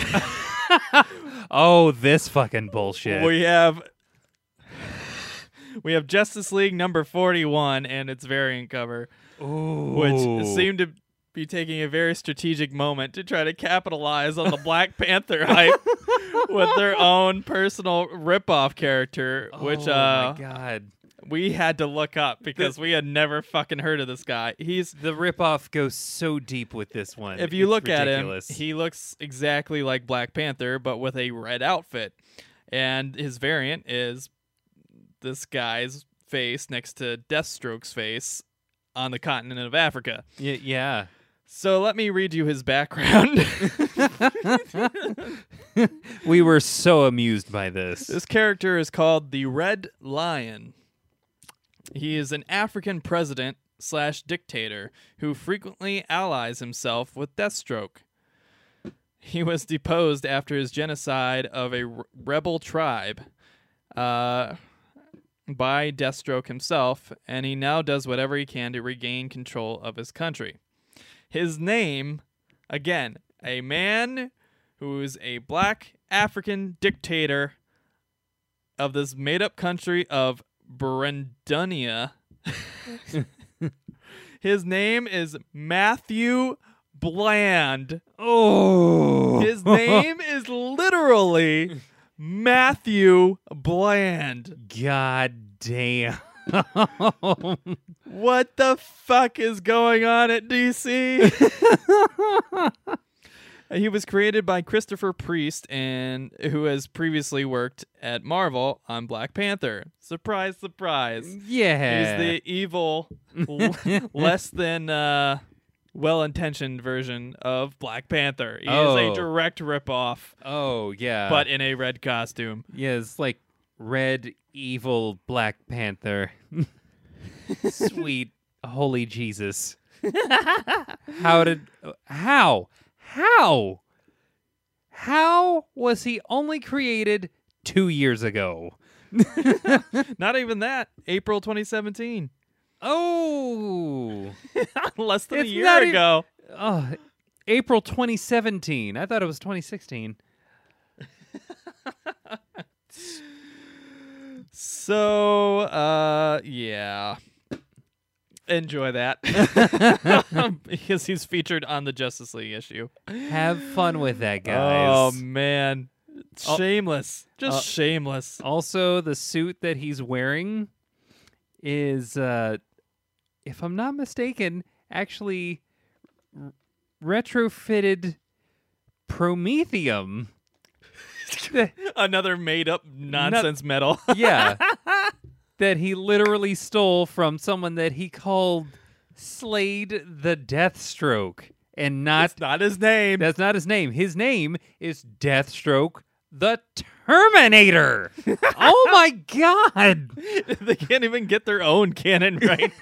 Oh, this fucking bullshit. we have. We have Justice League number 41 and its variant cover, Ooh. which seemed to be taking a very strategic moment to try to capitalize on the Black Panther hype with their own personal ripoff character, which oh uh, my god. We had to look up because we had never fucking heard of this guy. He's The ripoff goes so deep with this one. if you It's look ridiculous. at him, he looks exactly like Black Panther, but with a red outfit. And his variant is this guy's face next to Deathstroke's face on the continent of Africa. Y- yeah. So let me read you his background. We were so amused by this. this character is called the Red Lion. He is an African president slash dictator who frequently allies himself with Deathstroke. He was deposed after his genocide of a rebel tribe uh, by Deathstroke himself, and he now does whatever he can to regain control of his country. His name, again, a man who is a black African dictator of this made up country of Brendunia. His name is Matthew Bland. oh. His name is literally Matthew Bland. God damn. What the fuck is going on at DC? he was created by Christopher Priest and who has previously worked at Marvel on Black Panther. Surprise, surprise. yeah. He's the evil, l- less than uh, well-intentioned version of Black Panther. He is Oh. a direct ripoff, oh, yeah. but in a red costume. yeah, it's like red evil Black Panther. Sweet holy Jesus. how did how? How? How was he only created 2 years ago? Not even that. April 2017. Oh. less than It's a year ago. Oh, April 2017. I thought it was 2016. So, uh, yeah. Enjoy that. because he's featured on the Justice League issue. Have fun with that, guys. Oh, man. Oh. Shameless. Just Uh, shameless. Also, the suit that he's wearing is, uh, if I'm not mistaken, actually r- retrofitted Promethium. Another made up nonsense metal. yeah. That he literally stole from someone that he called Slade the Deathstroke. And not That's not his name. That's not his name. His name is Deathstroke the Terminator. oh my god. they can't even get their own canon right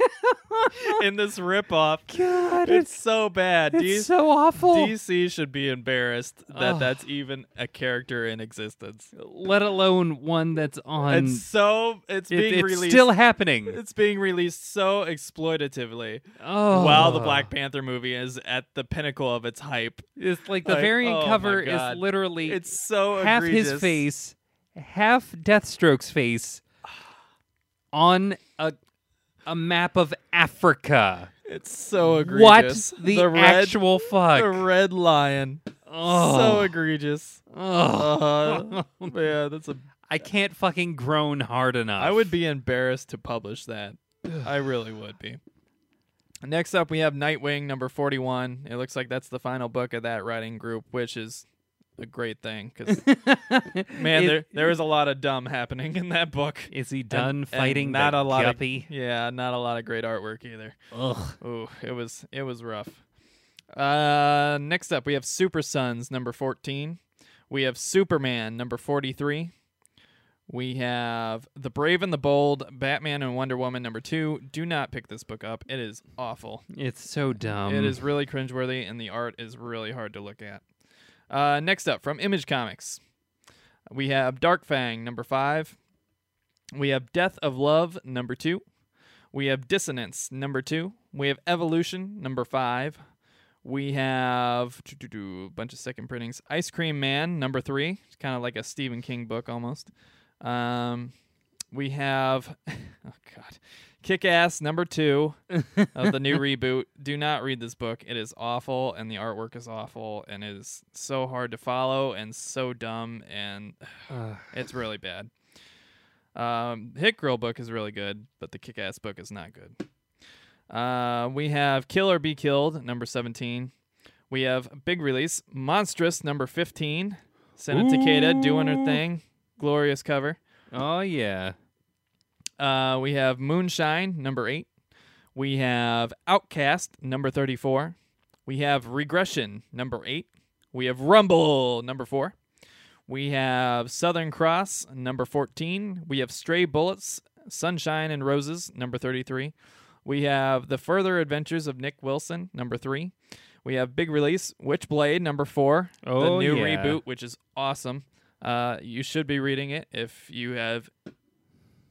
in this ripoff. God, It's so bad. it's D- so awful. DC should be embarrassed that that's even a character in existence. Let alone one that's on It's so it's it- being it's released. still happening. it's being released so exploitatively oh. while the Black Panther movie is at the pinnacle of its hype. It's like the Like, variant oh cover is literally It's so half egregious. his face, half Deathstroke's face on a a map of Africa. It's so egregious. What egregious. the, red, actual fuck? the red lion. oh. So egregious. oh. Uh, yeah, that's a. I can't fucking groan hard enough. I would be embarrassed to publish that. I really would be. Next up, we have Nightwing number forty-one. It looks like that's the final book of that writing group, which is a great thing because man, Is- there there is a lot of dumb happening in that book. Is he done and fighting not the a lot guppy? Of, yeah, not a lot of great artwork either. Ugh. Ooh, it was it was rough. Uh, next up we have Super Sons number fourteen. We have Superman number forty-three. We have The Brave and the Bold, Batman and Wonder Woman number two. Do not pick this book up. It is awful. It's so dumb. it is really cringeworthy, and the art is really hard to look at. Uh, next up from Image Comics, we have Dark Fang number five. We have Death of Love number two. We have Dissonance number two. We have Evolution number five. We have a bunch of second printings. Ice Cream Man number three. It's kind of like a Stephen King book almost. Um, we have oh god, Kick Ass number two of the new reboot. Do not read this book. It is awful, and the artwork is awful, and it is so hard to follow and so dumb, and it's really bad. Um, Hit Girl book is really good, but the Kick Ass book is not good. Uh, we have Kill or Be Killed number seventeen. We have big release Monstress number fifteen. Sana Takeda doing her thing. Glorious cover. oh yeah. Uh, we have Moonshine, number eight. We have Outcast, number 34. We have Regression, number eight. We have Rumble, number four. We have Southern Cross, number 14. We have Stray Bullets, Sunshine and Roses, number 33. We have The Further Adventures of Nick Wilson, number three. We have Big Release, Witchblade, number four. Oh, the new yeah. reboot, which is awesome. Uh, you should be reading it if you have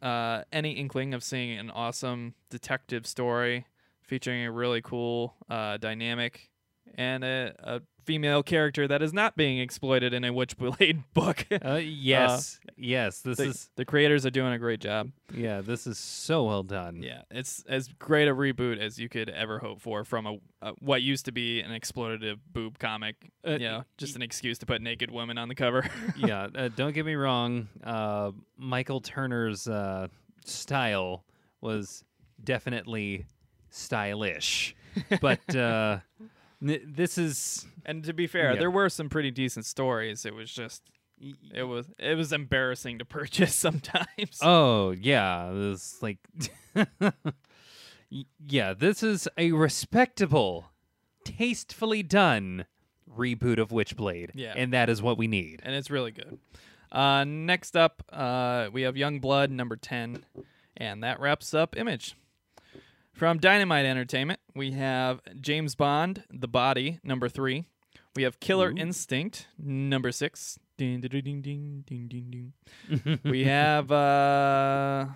uh, any inkling of seeing an awesome detective story featuring a really cool uh, dynamic and a, a female character that is not being exploited in a Witchblade book. Uh, yes, yes. This the, is the creators are doing a great job. yeah. This is so well done. Yeah, it's as great a reboot as you could ever hope for from a, a what used to be an exploitative boob comic. Uh, you know, just an excuse to put naked women on the cover. yeah. Uh, don't get me wrong. Uh, Michael Turner's uh, style was definitely stylish, but uh, this is and to be fair, Yeah. there were some pretty decent stories. It was just it was it was embarrassing to purchase sometimes. Oh yeah, this like yeah, this is a respectable, tastefully done reboot of Witchblade. Yeah. and that is what we need. and it's really good. Uh, next up, uh, we have Young Blood number ten, and that wraps up Image. From Dynamite Entertainment, we have James Bond, The Body number three. We have Killer Ooh. Instinct number six. Ding, ding, ding, ding, ding, ding, ding. we have uh,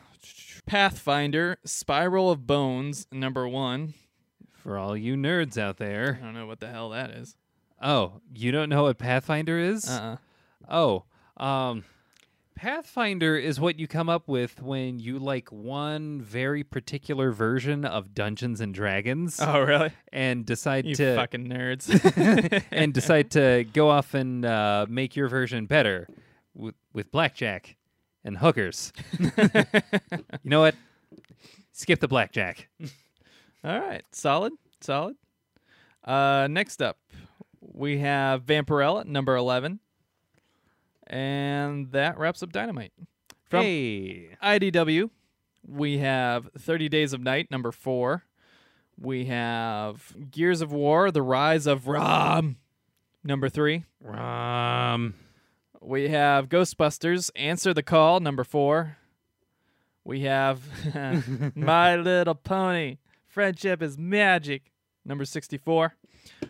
Pathfinder, Spiral of Bones number one. For all you nerds out there. I don't know what the hell that is. oh, you don't know what Pathfinder is? Uh-uh. Oh, um, Pathfinder is what you come up with when you like one very particular version of Dungeons and Dragons Oh, really? and decide You to fucking nerds. and decide to go off and uh, make your version better with, with blackjack and hookers. you know what? Skip the blackjack. All right, solid, solid. Uh, next up, we have Vampirella number eleven, and that wraps up Dynamite. From hey, IDW, we have Thirty Days of Night number four. We have Gears of War: The Rise of RAAM number three. um, We have Ghostbusters: Answer the Call number four. We have My Little Pony: Friendship is Magic number sixty-four.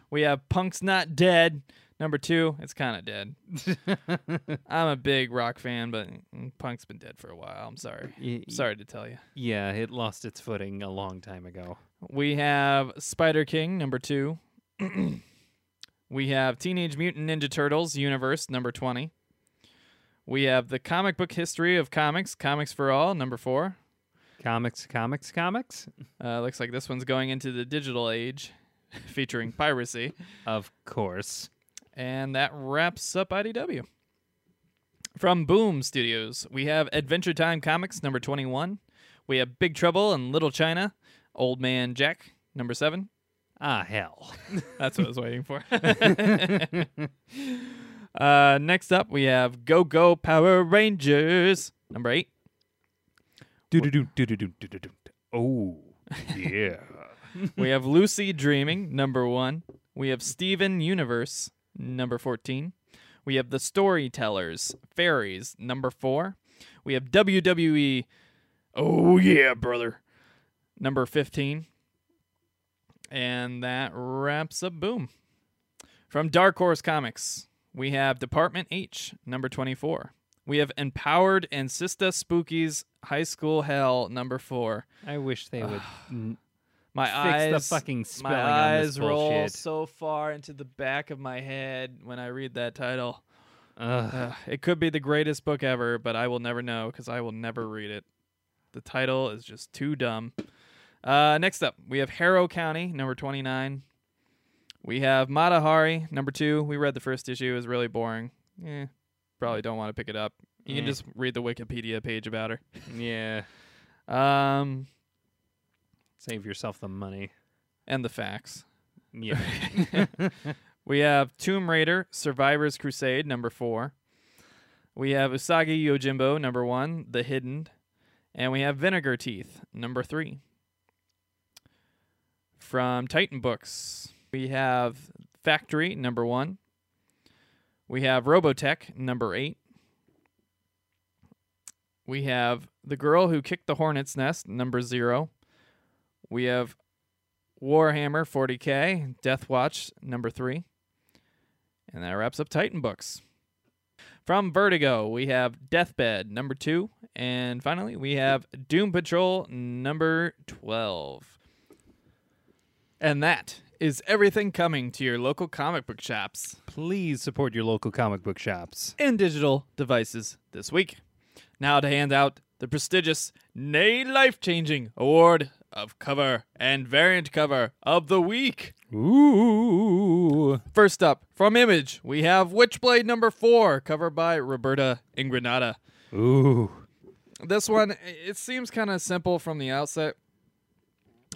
We have Punk's Not Dead number two. It's kind of dead. I'm a big rock fan, but Punk's been dead for a while. I'm sorry. Sorry to tell you. yeah, it lost its footing a long time ago. We have Spider King number two. we have Teenage Mutant Ninja Turtles Universe number 20. We have the comic book history of comics, Comics for All number four. Comics, comics, comics. Uh, looks like this one's going into the digital age, featuring piracy. Of course. And that wraps up IDW. From Boom Studios, we have Adventure Time Comics number 21. We have Big Trouble in Little China, Old Man Jack number 7. Ah, hell. That's what I was waiting for. uh, next up, we have Go Go Power Rangers number 8. Do-do-do-do-do-do-do-do. Oh, yeah. We have Lucy Dreaming number 1. We have Steven Universe number 14. We have The Storytellers Fairies number 4. We have WWE Oh yeah, brother. Number 15. And that wraps up Boom. From Dark Horse Comics, we have Department H, number 24. We have Empowered and Sistah Spooky's High School Hell, number 4. I wish they would My fix eyes the fucking spelling my on this eyes roll so far into the back of my head when I read that title. Uh, it could be the greatest book ever, but I will never know because I will never read it. The title is just too dumb. Uh, next up, we have Harrow County, number 29. We have Mata Hari, number two. We read the first issue. It was really boring. Eh, probably don't want to pick it up. You can Eh. just read the Wikipedia page about her. yeah. Um, Save yourself the money. and the facts. Yeah. We have Tomb Raider Survivor's Crusade, number four. We have Usagi Yojimbo, number one, The Hidden. And we have Vinegar Teeth, number three. From Titan Books, we have Factory, number one. We have Robotech, number eight. We have The Girl Who Kicked the Hornet's Nest, number zero. We have Warhammer 40k, Deathwatch, number three. And that wraps up Titan Books. From Vertigo, we have Deathbed, number two. And finally, we have Doom Patrol, number 12. And that is everything coming to your local comic book shops Please support your local comic book shops. and digital devices this week. Now to hand out the prestigious, nay life changing award of cover and variant cover of the week. Ooh. First up, from Image, we have Witchblade number four, covered by Roberta Ingranata. Ooh. This one, it seems kind of simple from the outset,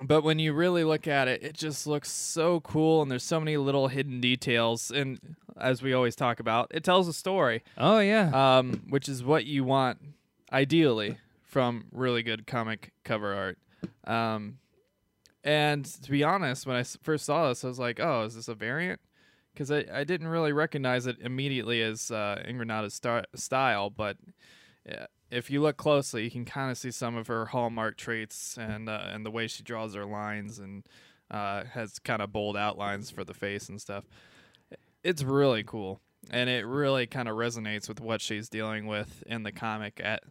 but when you really look at it, it just looks so cool, and there's so many little hidden details. And as we always talk about, it tells a story, Oh yeah. um, which is what you want ideally from really good comic cover art. Um, and to be honest, when I first saw this, I was like, "Oh, is this a variant?" Because I, I didn't really recognize it immediately as uh, star- style, but uh, if you look closely, you can kind of see some of her hallmark traits and uh, and the way she draws her lines and uh, has kind of bold outlines for the face and stuff. It's really cool, and it really kind of resonates with what she's dealing with in the comic at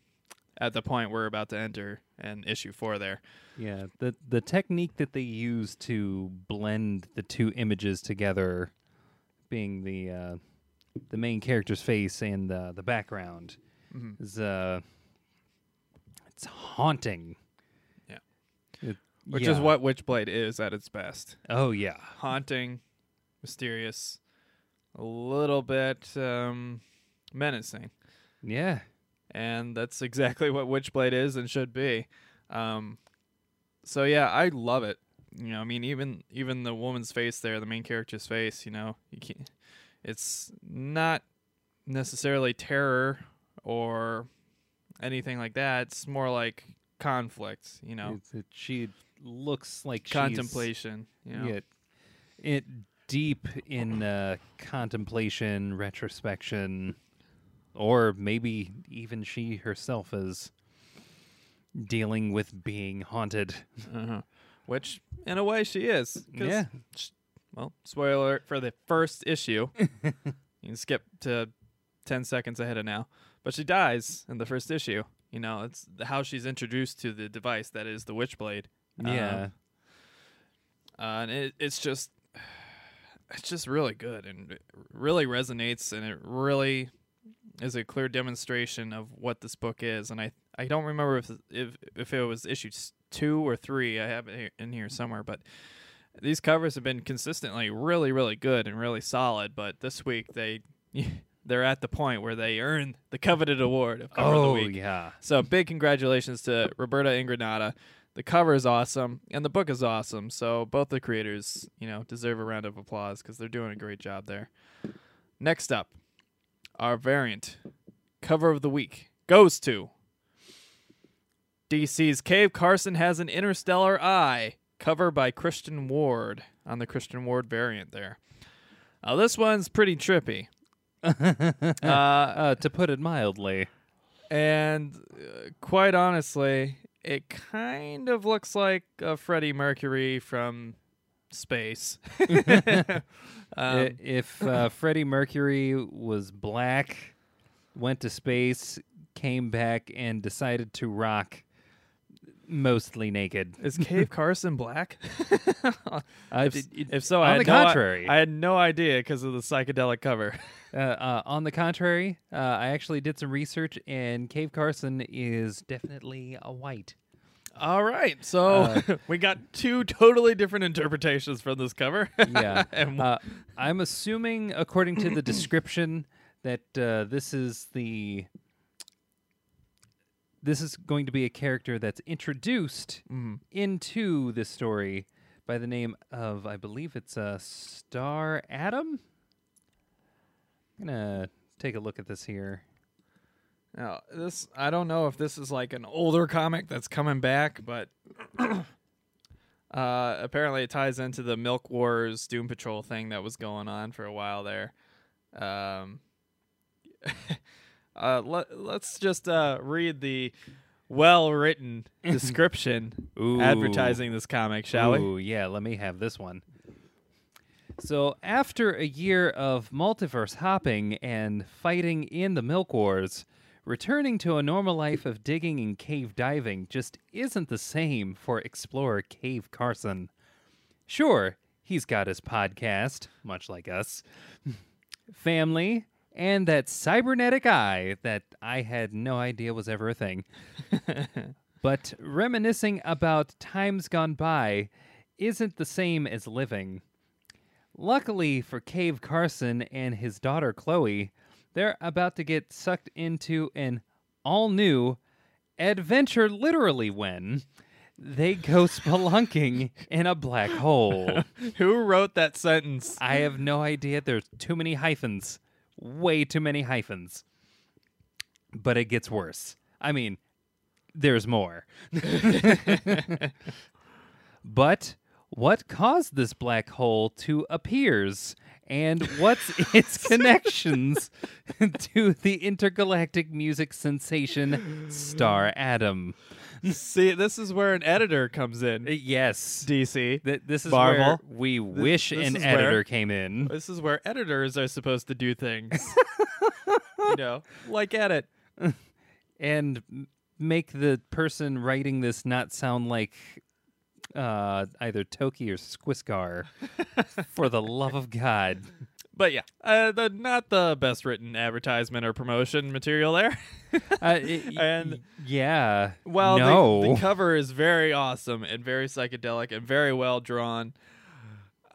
at the point we're about to enter in issue four. There, yeah. The the technique that they use to blend the two images together, being the uh, the main character's face and uh, the background, Mhm. is uh, it's haunting. Yeah. It- which is what Witchblade is at its best. Oh yeah. haunting, mysterious, a little bit um, menacing, Yeah. And that's exactly what Witchblade is and should be. Um, so yeah, I love it. You know, I mean, even even the woman's face there, the main character's face. You know, you can't, it's not necessarily terror or anything like that. It's more like conflict. You know, It's, it, she looks like she's- contemplation. You know? Yeah, it deep in uh, contemplation, retrospection, or maybe even she herself is dealing with being haunted. Uh-huh. Which, in a way, she is. Yeah. sh- Well, spoiler for the first issue. you can skip to 10 seconds ahead of now. But she dies in the first issue. You know, it's how she's introduced to the device that is the Witchblade. Um, Yeah, uh, and it, it's just, it's just really good and it really resonates and it really is a clear demonstration of what this book is. And I, I don't remember if if if it was issue two or three. I have it in here somewhere, but these covers have been consistently really, really good and really solid. But this week they they're at the point where they earn the coveted award of cover of the oh week. yeah, So big congratulations to Roberta Ingranata. The cover is awesome and the book is awesome. So both the creators, you know, deserve a round of applause because they're doing a great job there. Next up, our variant cover of the week goes to DC's Cave Carson has an interstellar eye cover by Christian Ward on the Christian Ward variant there. Now this one's pretty trippy. uh, uh, to put it mildly. and uh, quite honestly, it kind of looks like a Freddie Mercury from space. Um, if uh, Freddie Mercury was black, went to space, came back, and decided to rock mostly naked. is Cave Carson black? If, if so, I on had the no i- contrary. I had no idea because of the psychedelic cover. Uh, uh, on the contrary, uh, I actually did some research, and Cave Carson is definitely a white. All right, so Uh, we got two totally different interpretations from this cover. Yeah. uh, I'm assuming, according to the description, that uh, this is the this is going to be a character that's introduced Mhm. into this story by the name of, I believe it's uh, Star Adam. I'm gonna take a look at this here. Now, this I don't know if this is like an older comic that's coming back, but uh, apparently it ties into the Milk Wars Doom Patrol thing that was going on for a while there. Um, uh, let, let's just uh, read the well-written description Ooh. advertising this comic, shall we? Yeah, let me have this one. So, after a year of multiverse hopping and fighting in the Milk Wars, returning to a normal life of digging and cave diving just isn't the same for explorer Cave Carson. Sure, he's got his podcast, much like us, family, and that cybernetic eye that I had no idea was ever a thing. but reminiscing about times gone by isn't the same as living. Luckily for Cave Carson and his daughter Chloe, they're about to get sucked into an all new adventure, literally, when they go spelunking in a black hole. Who wrote that sentence? I have no idea. There's too many hyphens. Way too many hyphens. But it gets worse. I mean, there's more. but what caused this black hole to appears and what's its connections to the intergalactic music sensation Star Adam? See, this is where an editor comes in. Uh, Yes. DC. Th- this is Marvel. where we wish this an is where- editor came in. This is where editors are supposed to do things. you know, like edit. and make the person writing this not sound like uh, either Toki or Skwisgaar. for the love of God. But yeah, uh, the not the best written advertisement or promotion material there. Uh, y- And- yeah, Well, no, the, the cover is very awesome and very psychedelic and very well drawn.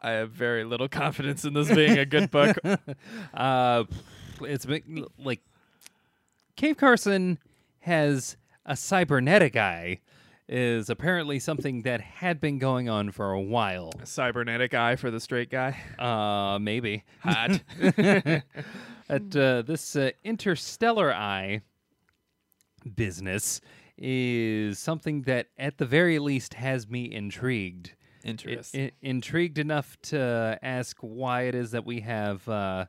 I have very little confidence in this being a good book. uh, it's like Cave Carson has a cybernetic eye. Is apparently something that had been going on for a while. A Cybernetic eye for the straight guy. Uh, maybe. Hot. At uh, this uh, interstellar eye business is something that, at the very least, has me intrigued. I- I- intrigued enough to ask why it is that we have uh,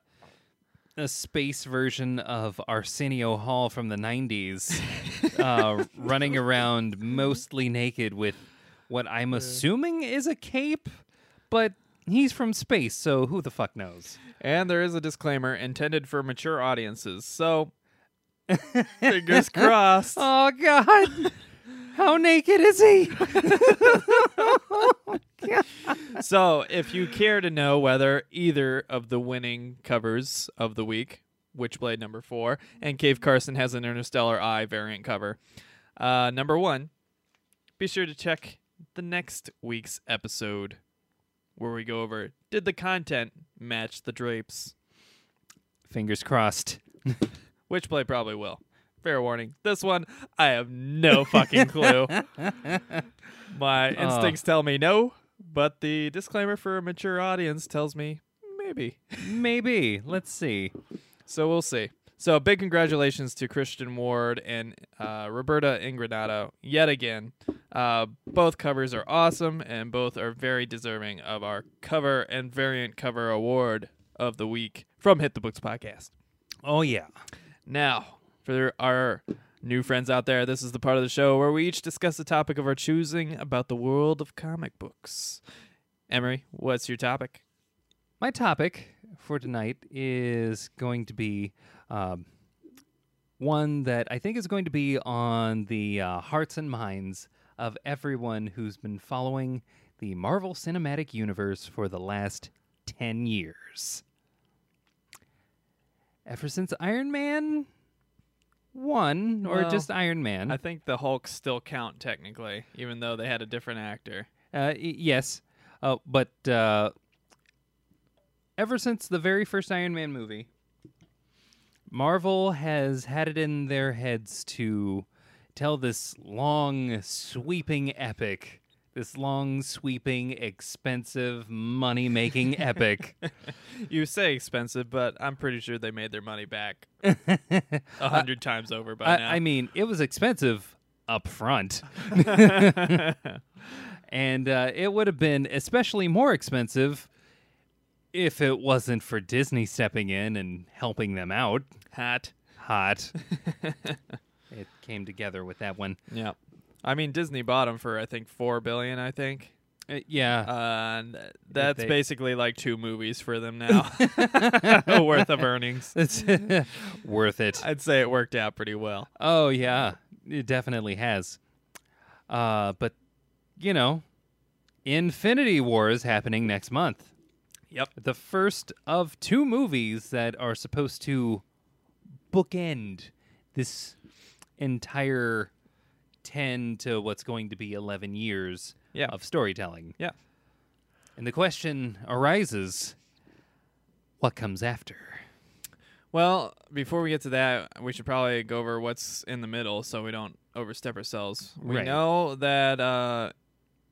a space version of Arsenio Hall from the 90s uh, running around mostly naked with what I'm assuming is a cape, but he's from space, so who the fuck knows? And there is a disclaimer intended for mature audiences. So, fingers crossed. Oh, God! How naked is he? So, if you care to know whether either of the winning covers of the week, Witchblade number four, and Cave Carson has an Interstellar Eye variant cover, uh, number one, be sure to check the next week's episode where we go over did the content match the drapes? Fingers crossed. Witchblade probably will. Fair warning. This one, I have no fucking clue. My instincts tell me no, but the disclaimer for a mature audience tells me maybe. Maybe. Let's see. So we'll see. So big congratulations to Christian Ward and uh, Roberta Ingranata yet again. Uh, both covers are awesome, and both are very deserving of our cover and variant cover award of the week from Hit the Books podcast. Oh, yeah. Now, for our new friends out there, this is the part of the show where we each discuss a topic of our choosing about the world of comic books. Emery, what's your topic? My topic for tonight is going to be um, one that I think is going to be on the uh, hearts and minds of everyone who's been following the Marvel Cinematic Universe for the last 10 years. Ever since Iron Man 1, or Well, just Iron Man. I think the Hulks still count technically, even though they had a different actor. Uh, y- yes, uh, but uh, ever since the very first Iron Man movie, Marvel has had it in their heads to tell this long, sweeping epic, this long, sweeping, expensive, money-making epic. You say expensive, but I'm pretty sure they made their money back a hundred times over by now. I, I mean, it was expensive up front. and uh, it would have been especially more expensive if it wasn't for Disney stepping in and helping them out. Hot. Hot. it came together with that one. Yeah. I mean, Disney bought them for I think four billion. I think. Uh, yeah. Uh, and that's they- basically like two movies for them now, worth of earnings. It's worth it. I'd say it worked out pretty well. Oh yeah, it definitely has. Uh, but you know, Infinity War is happening next month. Yep. The first of two movies that are supposed to bookend this entire 10 to what's going to be 11 years Yeah. of storytelling. Yeah. And the question arises what comes after? Well, before we get to that, we should probably go over what's in the middle so we don't overstep ourselves. We Right. know that uh,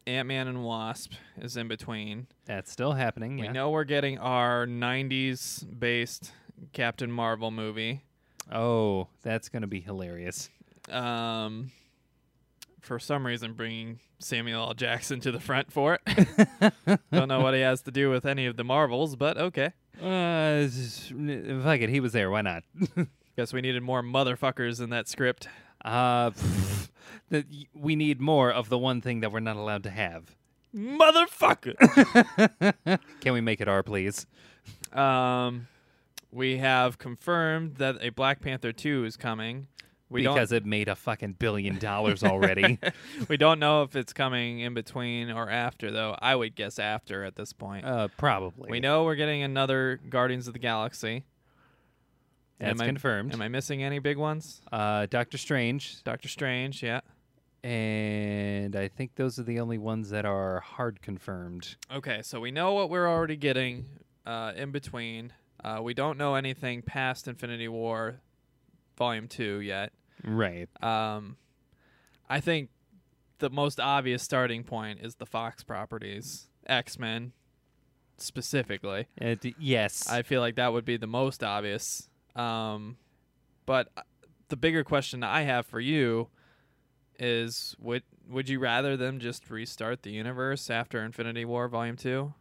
Ant Man and Wasp is in between. That's still happening. We yeah. know we're getting our 90s based Captain Marvel movie. Oh, that's going to be hilarious. Um, for some reason, bringing Samuel L. Jackson to the front for it. Don't know what he has to do with any of the Marvels, but okay. Uh, fuck it. He was there. Why not? Guess we needed more motherfuckers in that script. Uh, pff, the, we need more of the one thing that we're not allowed to have. Motherfucker! Can we make it R, please? Um, we have confirmed that a Black Panther two is coming. We because it made a fucking billion dollars already. we don't know if it's coming in between or after, though. I would guess after at this point. uh, probably. we know we're getting another Guardians of the Galaxy. That's Am I- confirmed. Am I missing any big ones? uh, Doctor Strange, Doctor Strange, yeah. and I think those are the only ones that are hard confirmed. Okay, so we know what we're already getting uh, in between. Uh, we don't know anything past Infinity War Volume Two yet. Right. Um, I think the most obvious starting point is the Fox properties, X Men specifically. It, yes. I feel like that would be the most obvious. Um, but uh, the bigger question I have for you is would would you rather them just restart the universe after Infinity War Volume 2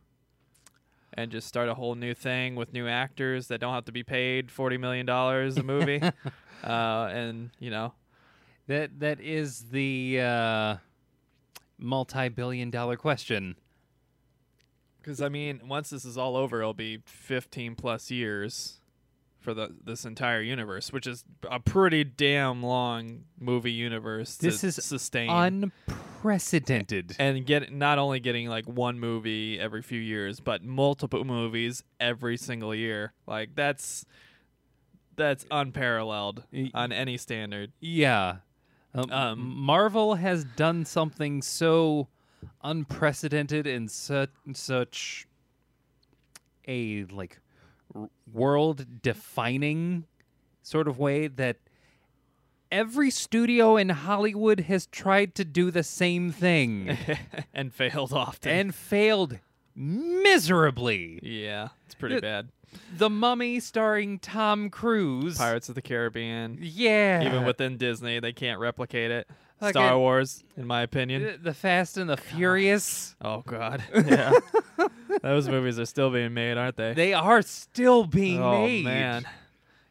and just start a whole new thing with new actors that don't have to be paid 40 million dollars a movie uh, and you know that that is the uh, multi-billion-dollar question. cuz I mean once this is all over it'll be 15 plus years for the this entire universe which is a pretty damn long movie universe to This is sustain Unprecedented. and get not only getting like one movie every few years, but multiple movies every single year. Like that's that's unparalleled on any standard. Yeah. Um, Um, Marvel has done something so unprecedented in such such a like world defining sort of way that every studio in Hollywood has tried to do the same thing and failed often. and failed miserably. yeah, it's pretty Yeah. bad. The Mummy starring Tom Cruise. Pirates of the Caribbean. Yeah. Even within Disney, they can't replicate it. Like Star it- Wars, in my opinion. the, Fast and the Furious. Oh God, yeah. Those movies are still being made, aren't they? They are still being oh made. man,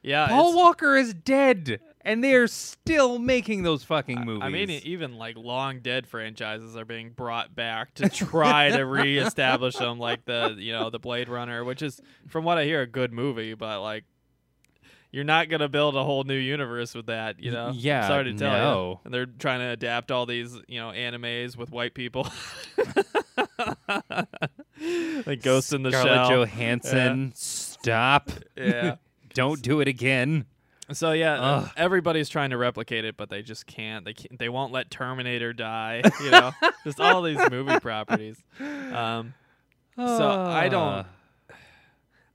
yeah. Paul Walker is dead, and they are still making those fucking movies. I mean, even like long dead franchises are being brought back to try to reestablish them, like the you know the Blade Runner, which is from what I hear a good movie, but like you're not gonna build a whole new universe with that, you know. yeah, sorry to tell no. you. And they're trying to adapt all these you know animes with white people, like Ghost in the Shell, Scarlett. Johansson, stop. Yeah. Don't do it again. So yeah, Ugh. everybody's trying to replicate it, but they just can't. They can't, they won't let Terminator die. You know, just all these movie properties. Um, so I don't,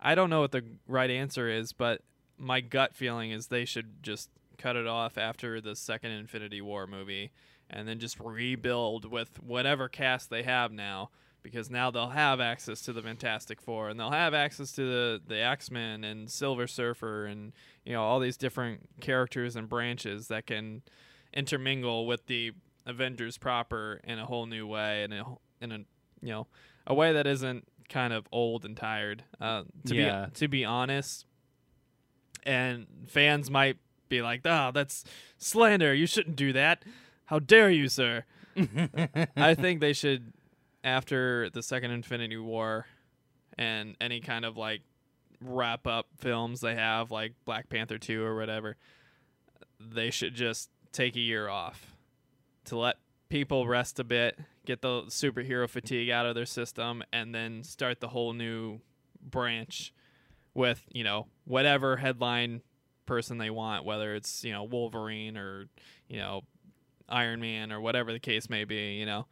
I don't know what the right answer is, but my gut feeling is they should just cut it off after the second Infinity War movie, and then just rebuild with whatever cast they have now. Because now they'll have access to the Fantastic Four, and they'll have access to the the X Men and Silver Surfer, and you know all these different characters and branches that can intermingle with the Avengers proper in a whole new way, and a, in a you know a way that isn't kind of old and tired. Uh, to Yeah. be to be honest, and fans might be like, "Oh, that's slander. You shouldn't do that. How dare you, sir?" I think they should, after the second Infinity War, and any kind of like wrap up films they have, like Black Panther two or whatever, they should just take a year off to let people rest a bit, get the superhero fatigue out of their system, and then start the whole new branch with you know whatever headline person they want, whether it's you know Wolverine or you know Iron Man or whatever the case may be, you know,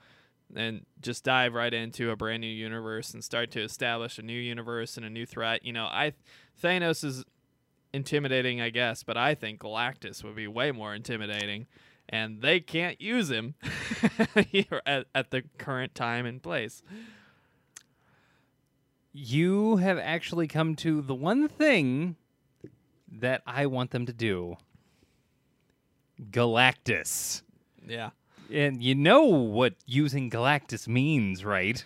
and just dive right into a brand new universe and start to establish a new universe and a new threat. You know, I Thanos is intimidating, I guess, but I think Galactus would be way more intimidating. And they can't use him at, at the current time and place. You have actually come to the one thing that I want them to do Galactus. Yeah. And you know what using Galactus means, right?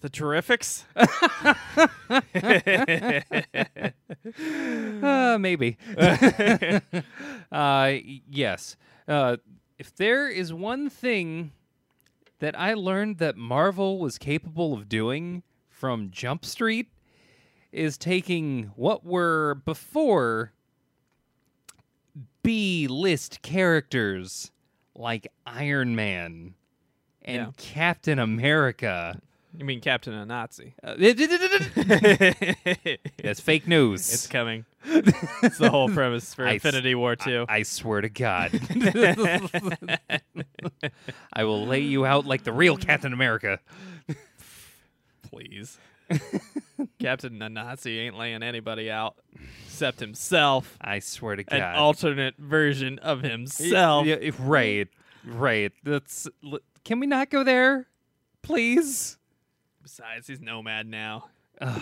The Terrifics? Uh, maybe. uh, yes. Uh, if there is one thing that I learned that Marvel was capable of doing from Jump Street, is taking what were before B list characters like Iron Man and Yeah. Captain America. You mean Captain a Nazi? Uh, That's fake news. It's coming. It's the whole premise for I s- Infinity War 2. I swear to God. I will lay you out like the real Captain America. Please. Captain a Nazi ain't laying anybody out except himself. I swear to God. An alternate version of himself. Yeah, if- right, right. That's. Can we not go there, please? Besides, he's nomad now.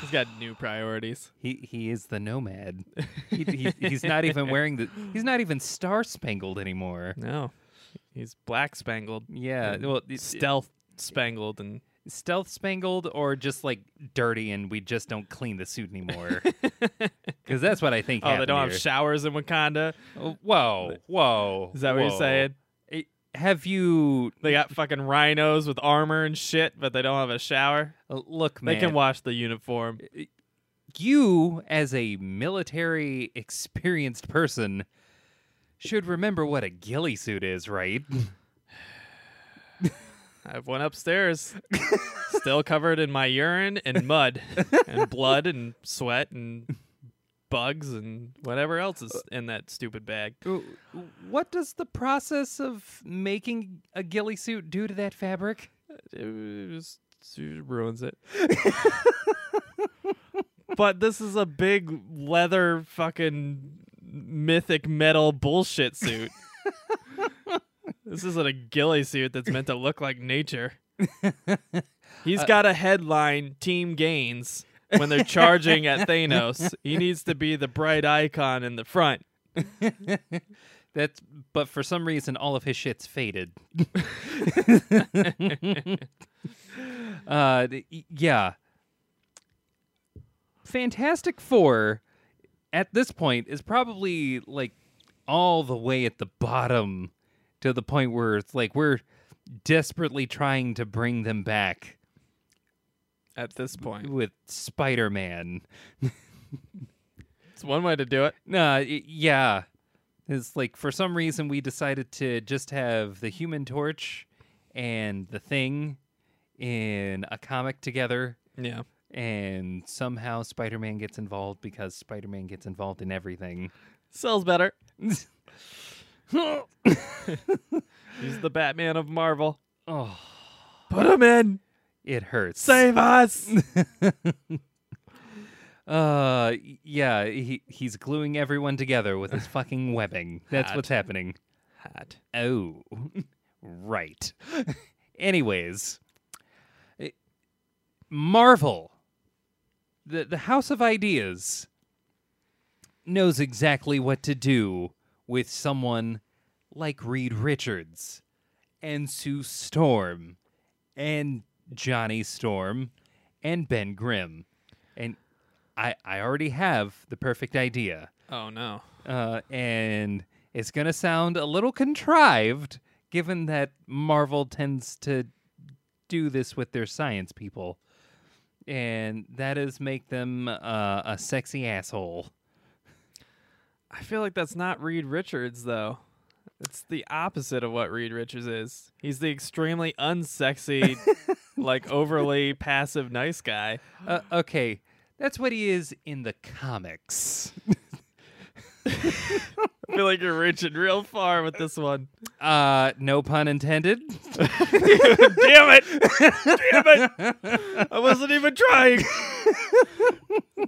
He's got new priorities. He he is the nomad. he, he, he's not even wearing the. He's not even star spangled anymore. No. He's black spangled. Yeah, well, it- stealth spangled and stealth spangled or just like dirty, and we just don't clean the suit anymore. Because that's what I think. Oh, they don't here. have showers in Wakanda. Oh, Whoa, whoa. Is that what you're saying? Eh, Have you They got fucking rhinos with armor and shit, but they don't have a shower. uh, look, man? They can wash the uniform. you, as a military experienced person, should remember what a ghillie suit is, right? I have one upstairs, still covered in my urine and mud and blood and sweat and bugs and whatever else is uh, in that stupid bag. what does the process of making a ghillie suit do to that fabric? Uh, it, just, ruins it. but this is a big leather fucking mythic metal bullshit suit. This isn't a ghillie suit that's meant to look like nature. He's got a headline Team Gains when they're charging at Thanos. He needs to be the bright icon in the front. That's but for some reason all of his shit's faded. uh yeah. Fantastic 4 at this point is probably like all the way at the bottom to the point where it's like we're desperately trying to bring them back At this point, with Spider-Man. it's one way to do it. No, yeah. It's like for some reason we decided to just have the Human Torch and the Thing in a comic together, Yeah. and somehow Spider-Man gets involved because Spider-Man gets involved in everything. Sells better. He's the Batman of Marvel. oh, Put him in. it hurts. Save us. Uh, yeah, he he's gluing everyone together with his fucking webbing. That's Hot. what's happening. Hat. Oh, right. Anyways, eh, Marvel, the the House of Ideas, knows exactly what to do with someone like Reed Richards and Sue Storm and Johnny Storm and Ben Grimm, and I I already have the perfect idea Oh no. uh, and it's going to sound a little contrived given that Marvel tends to do this with their science people. And that is make them uh, a sexy asshole. I feel like that's not Reed Richards though. It's the opposite of what Reed Richards is. He's the extremely unsexy, like overly passive nice guy. Uh, okay, that's what he is in the comics. I feel like you're reaching real far with this one. Uh, no pun intended. Damn it! Damn it! I wasn't even trying.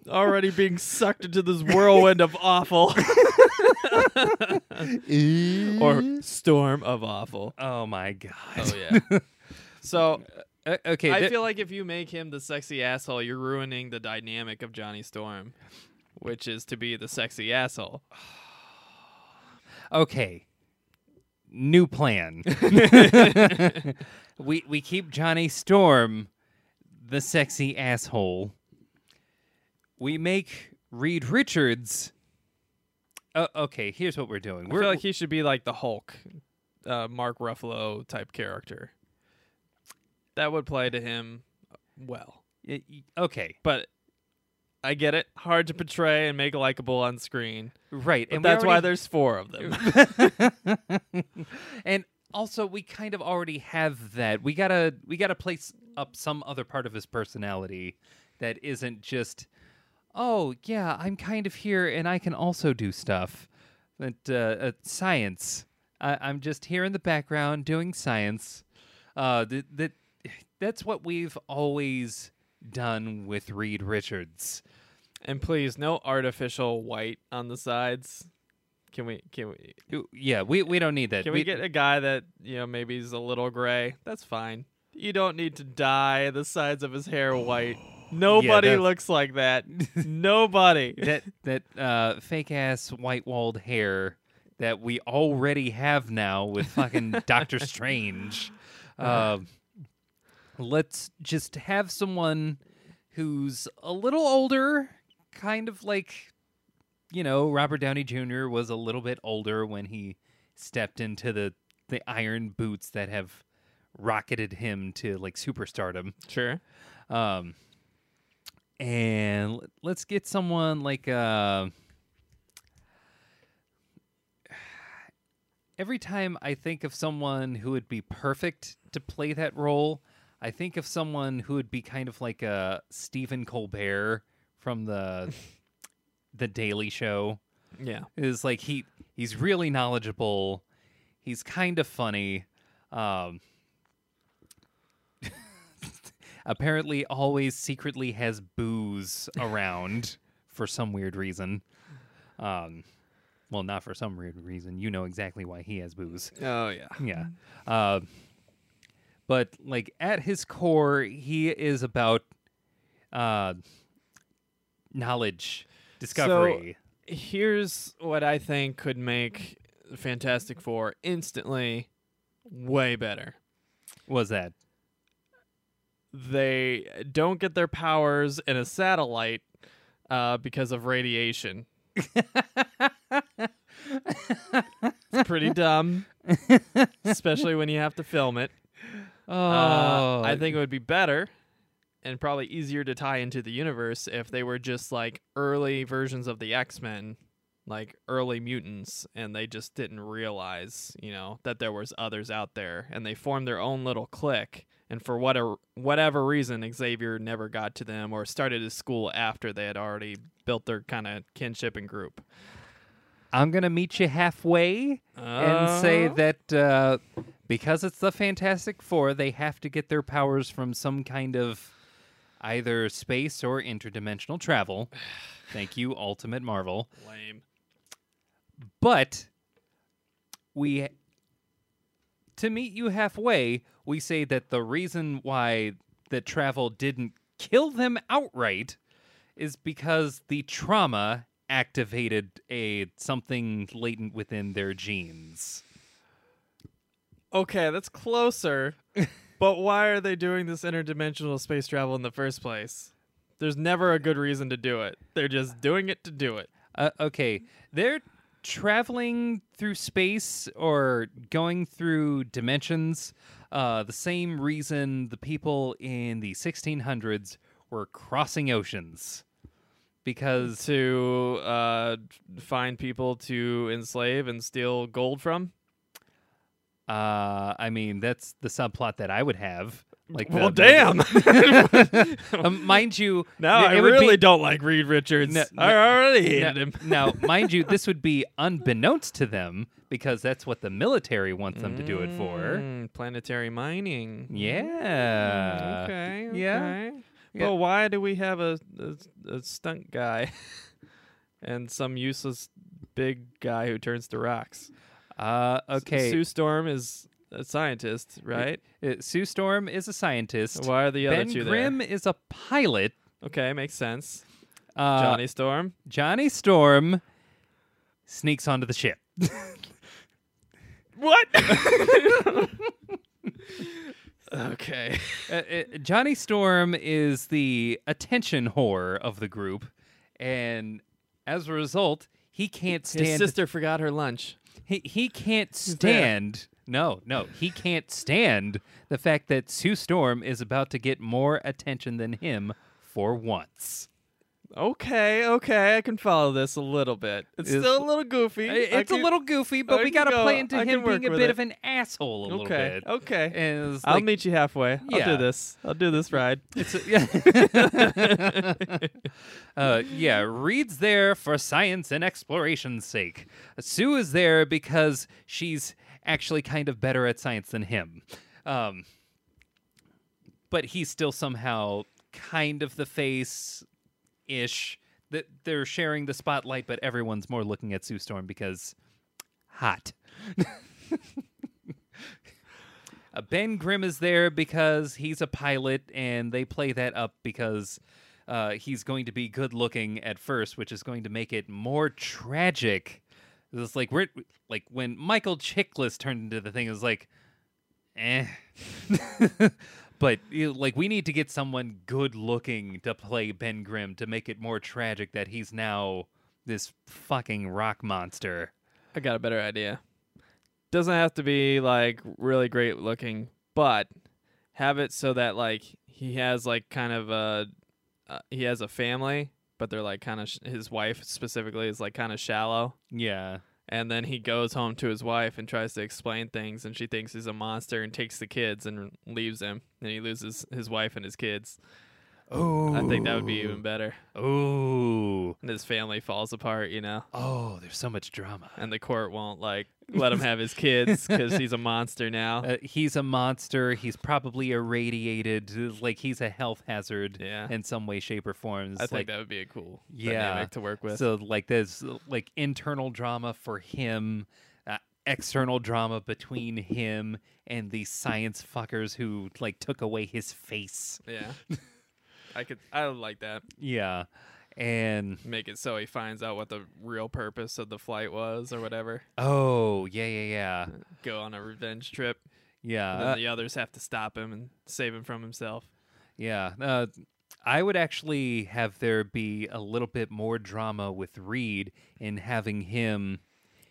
Already being sucked into this whirlwind of awful. or storm of awful. Oh my god. Oh yeah. So Uh, okay. I th- feel like if you make him the sexy asshole, you're ruining the dynamic of Johnny Storm, which is to be the sexy asshole. okay. New plan. we we keep Johnny Storm the sexy asshole. We make Reed Richards. Uh, okay, here's what we're doing. We're feel like he should be like the Hulk, uh, Mark Ruffalo type character. That would play to him well. y- y- okay, But I get it. Hard to portray and make likable on screen. right, But and that's why there's four of them. and also we kind of already have that. We gotta we gotta place up some other part of his personality that isn't just, oh yeah, I'm kind of here and I can also do stuff. That uh, uh, science. I, I'm just here in the background doing science. Uh, that that that's what we've always done with Reed Richards. and please, no artificial white on the sides. Can we? Can we? Yeah, we, we don't need that. Can we get a guy that you know maybe he's a little gray? That's fine. You don't need to dye the sides of his hair white. Nobody that- looks like that. Nobody. that that uh, fake ass white walled hair that we already have now with fucking Doctor Strange. Um let's just have someone who's a little older, kind of like you know Robert Downey Jr. was a little bit older when he stepped into the the iron boots that have rocketed him to like superstardom. Sure. Um, and let's get someone like uh, every time I think of someone who would be perfect to play that role, I think of someone who would be kind of like a Stephen Colbert from the the Daily Show. Yeah. Is like he he's really knowledgeable. He's kind of funny. Um, apparently, always secretly has booze around for some weird reason. Um, well, not for some weird reason. You know exactly why he has booze. Oh yeah. Yeah. Uh, but like at his core, he is about uh, knowledge, discovery. Here's what I think could make Fantastic Four instantly way better. was that? They don't get their powers in a satellite uh, because of radiation. it's pretty dumb, especially when you have to film it. Oh, Uh, I think it would be better and probably easier to tie into the universe if they were just like early versions of the X Men, like early mutants, and they just didn't realize, you know, that there was others out there, and they formed their own little clique. And for whatever whatever reason, Xavier never got to them or started his school after they had already built their kind of kinship and group. I'm gonna meet you halfway and say Uh, that uh, because it's the Fantastic Four, they have to get their powers from some kind of either space or interdimensional travel. Thank you, Ultimate Marvel. lame. But we, to meet you halfway, we say that the reason why the travel didn't kill them outright is because the trauma activated a something latent within their genes. Okay, that's closer. but why are they doing this interdimensional space travel in the first place? There's never a good reason to do it. They're just doing it to do it. Uh, okay, they're traveling through space or going through dimensions. Uh, the same reason the people in the 1600s were crossing oceans, because To uh, find people to enslave and steal gold from. Uh, I mean, that's the subplot that I would have. Like, well, the- damn. um, mind you, now I really be, don't like Reed Richards. No, I already now, hated him. now, mind you, this would be unbeknownst to them because that's what the military wants them to do it for. Mm, planetary mining. Yeah. Okay. Yeah. Okay. Yeah. Well, why do we have a, a, a stunt guy and some useless big guy who turns to rocks? Uh, S- okay. Sue Storm is a scientist, right? Uh, Sue Storm is a scientist. Why are the other ben two Grimm is a pilot. Okay, makes sense. Uh, Johnny Storm. Johnny Storm sneaks onto the ship. What? okay. Uh, uh, Johnny Storm is the attention whore of the group, and as a result, he can't stand. His sister forgot her lunch. He he can't stand. No, no, he can't stand the fact that Sue Storm is about to get more attention than him for once. Okay, okay, I can follow this a little bit. It's still a little goofy. I- It's a little goofy, but I we gotta go- play into I him being a bit it. of an asshole a little Okay, bit. okay. And it's I'll meet you halfway. I'll do this. I'll do this ride. It's a, yeah. uh, yeah, Reed's there for science and exploration's sake. Sue is there because she's actually kind of better at science than him. Um, but he's still somehow kind of the face ish. That they're sharing the spotlight, but everyone's more looking at Sue Storm because hot. Uh, ben Grimm is there because he's a pilot, and they play that up because uh, he's going to be good looking at first, which is going to make it more tragic. It's like we're like when Michael Chiklis turned into the thing. It was like, eh. but like we need to get someone good looking to play Ben Grimm to make it more tragic that he's now this fucking rock monster. I got a better idea. Doesn't have to be like really great looking, but have it so that like he has like kind of a uh, he has a family, but they're like kind of sh- his wife specifically is like kind of shallow. Yeah. And then he goes home to his wife and tries to explain things, and she thinks he's a monster and takes the kids and leaves him, and he loses his wife and his kids. Oh, I think that would be even better. Oh, And his family falls apart, you know, oh, there's so much drama. and the court won't like let him have his kids because he's a monster now. Uh, he's a monster. He's probably irradiated. Like he's a health hazard Yeah. in some way, shape, or form. It's I think that would be a cool Yeah. dynamic to work with. So like there's like internal drama for him, uh, external drama between him and these science fuckers who like took away his face. yeah, I could. I like that. Yeah, and Make it so he finds out what the real purpose of the flight was, or whatever. oh yeah yeah yeah Go on a revenge trip. yeah. And then uh, the others have to stop him and save him from himself. Yeah. Uh, I would actually have there be a little bit more drama with Reed in having him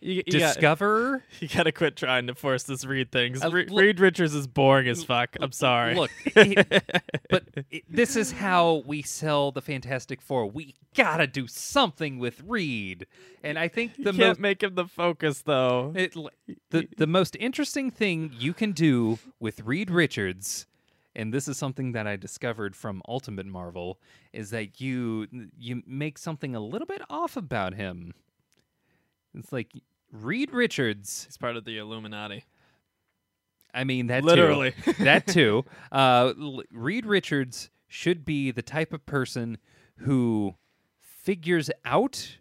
You, you, got, discover. you gotta quit trying to force this Reed thing. 'cause Uh, Re- look- Reed Richards is boring as fuck. I'm sorry. Look, it- but it, this is how we sell the Fantastic Four. We gotta do something with Reed, and I think you the can't most make him the focus though. it, the the most interesting thing you can do with Reed Richards, and this is something that I discovered from Ultimate Marvel, is that you you make something a little bit off about him. It's like Reed Richards. He's part of the Illuminati. I mean that too. Literally. that too. Uh, L- Reed Richards should be the type of person who figures out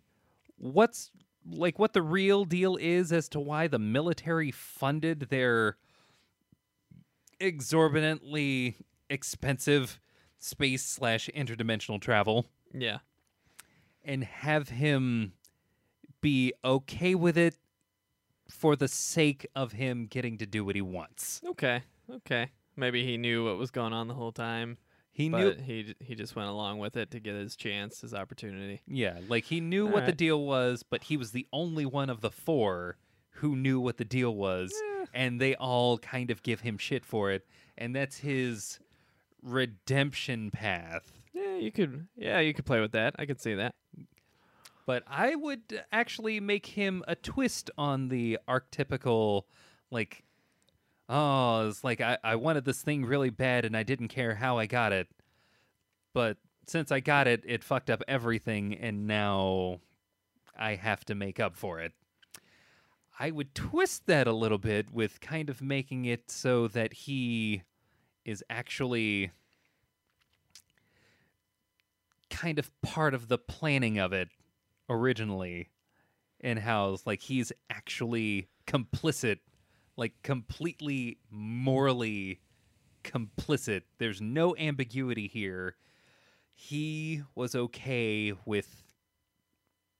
what's like what the real deal is as to why the military funded their exorbitantly expensive space slash interdimensional travel yeah. and have him be okay with it for the sake of him getting to do what he wants. Okay. Okay. Maybe he knew what was going on the whole time, He knew he he just went along with it to get his chance, his opportunity. Yeah, like he knew what the deal was, but he was the only one of the four who knew what the deal was, and they all kind of give him shit for it, and that's his redemption path. Yeah, you could. Yeah, you could play with that. I could see that. But I would actually make him a twist on the archetypical, like, oh, it's like I, I wanted this thing really bad and I didn't care how I got it. But since I got it, it fucked up everything and now I have to make up for it. I would twist that a little bit with kind of making it so that he is actually kind of part of the planning of it originally and how like he's actually complicit like completely morally complicit. There's no ambiguity here. He was okay with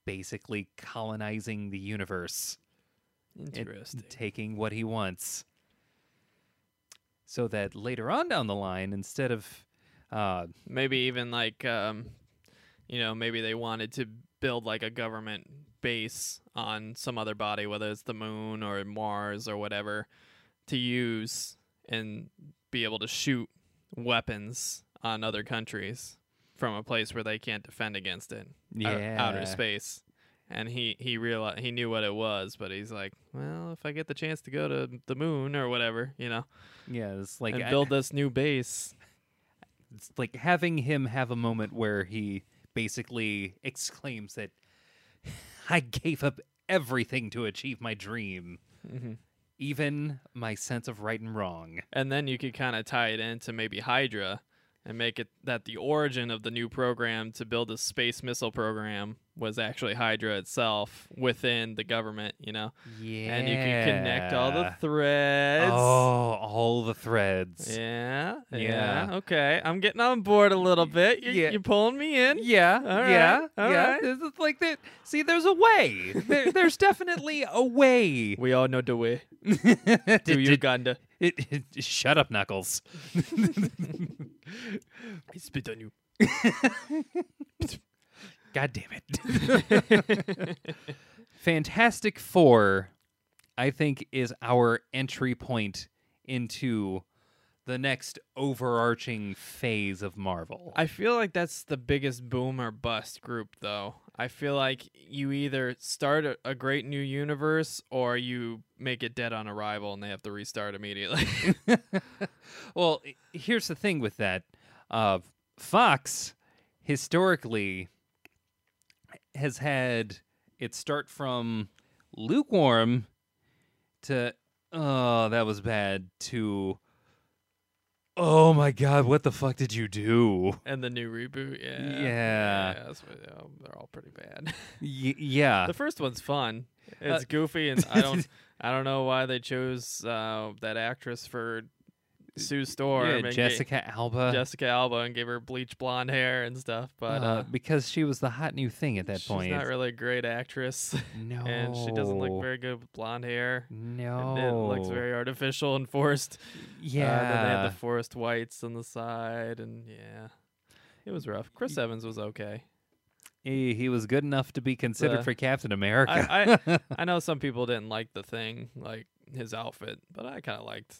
basically colonizing the universe and Interesting. taking what he wants. So that later on down the line instead of uh maybe even like um you know maybe they wanted to build like a government base on some other body whether it's the moon or mars or whatever to use and be able to shoot weapons on other countries from a place where they can't defend against it out- yeah. outer space. And he he realized he knew what it was but he's like well if i get the chance to go to the moon or whatever you know? Yeah it's like and I- build this new base. It's like having him have a moment where he basically exclaims that I gave up everything to achieve my dream, hmm even my sense of right and wrong. and then you could kind of tie it into maybe Hydra and make it that the origin of the new program to build a space missile program was actually Hydra itself within the government, you know, Yeah, and you can connect all the threads. oh, all the threads. Yeah, yeah, Yeah. Okay, I'm getting on board a little bit. You're, Yeah. you're pulling me in. Yeah, right, yeah, all yeah. right. This is like that. See, there's a way. there, there's definitely a way. We all know the way to Uganda. it- it- shut up, Knuckles. I spit on you. God damn it. Fantastic Four, I think, is our entry point into the next overarching phase of Marvel. I feel like that's the biggest boom or bust group, though. I feel like you either start a, a great new universe or you make it dead on arrival and they have to restart immediately. well, here's the thing with that. Uh, Fox historically has had it start from lukewarm to oh that was bad to oh my god what the fuck did you do and the new reboot, yeah. Yeah. that's what, yeah, they're all pretty bad. y- yeah the first one's fun. It's Uh, goofy, and I don't, I don't know why they chose uh, that actress for Sue Storm. yeah, Jessica Alba Jessica Alba, and gave her bleach blonde hair and stuff. But uh, uh, because she was the hot new thing at that she's point she's not really a great actress. no and she doesn't look very good with blonde hair. no And it looks very artificial and forced. yeah Uh, then they had the forest whites on the side, and yeah, it was rough. Chris Evans was okay. He, he was good enough to be considered Uh, for Captain America. I, I know some people didn't like the thing, like his outfit, but I kind of liked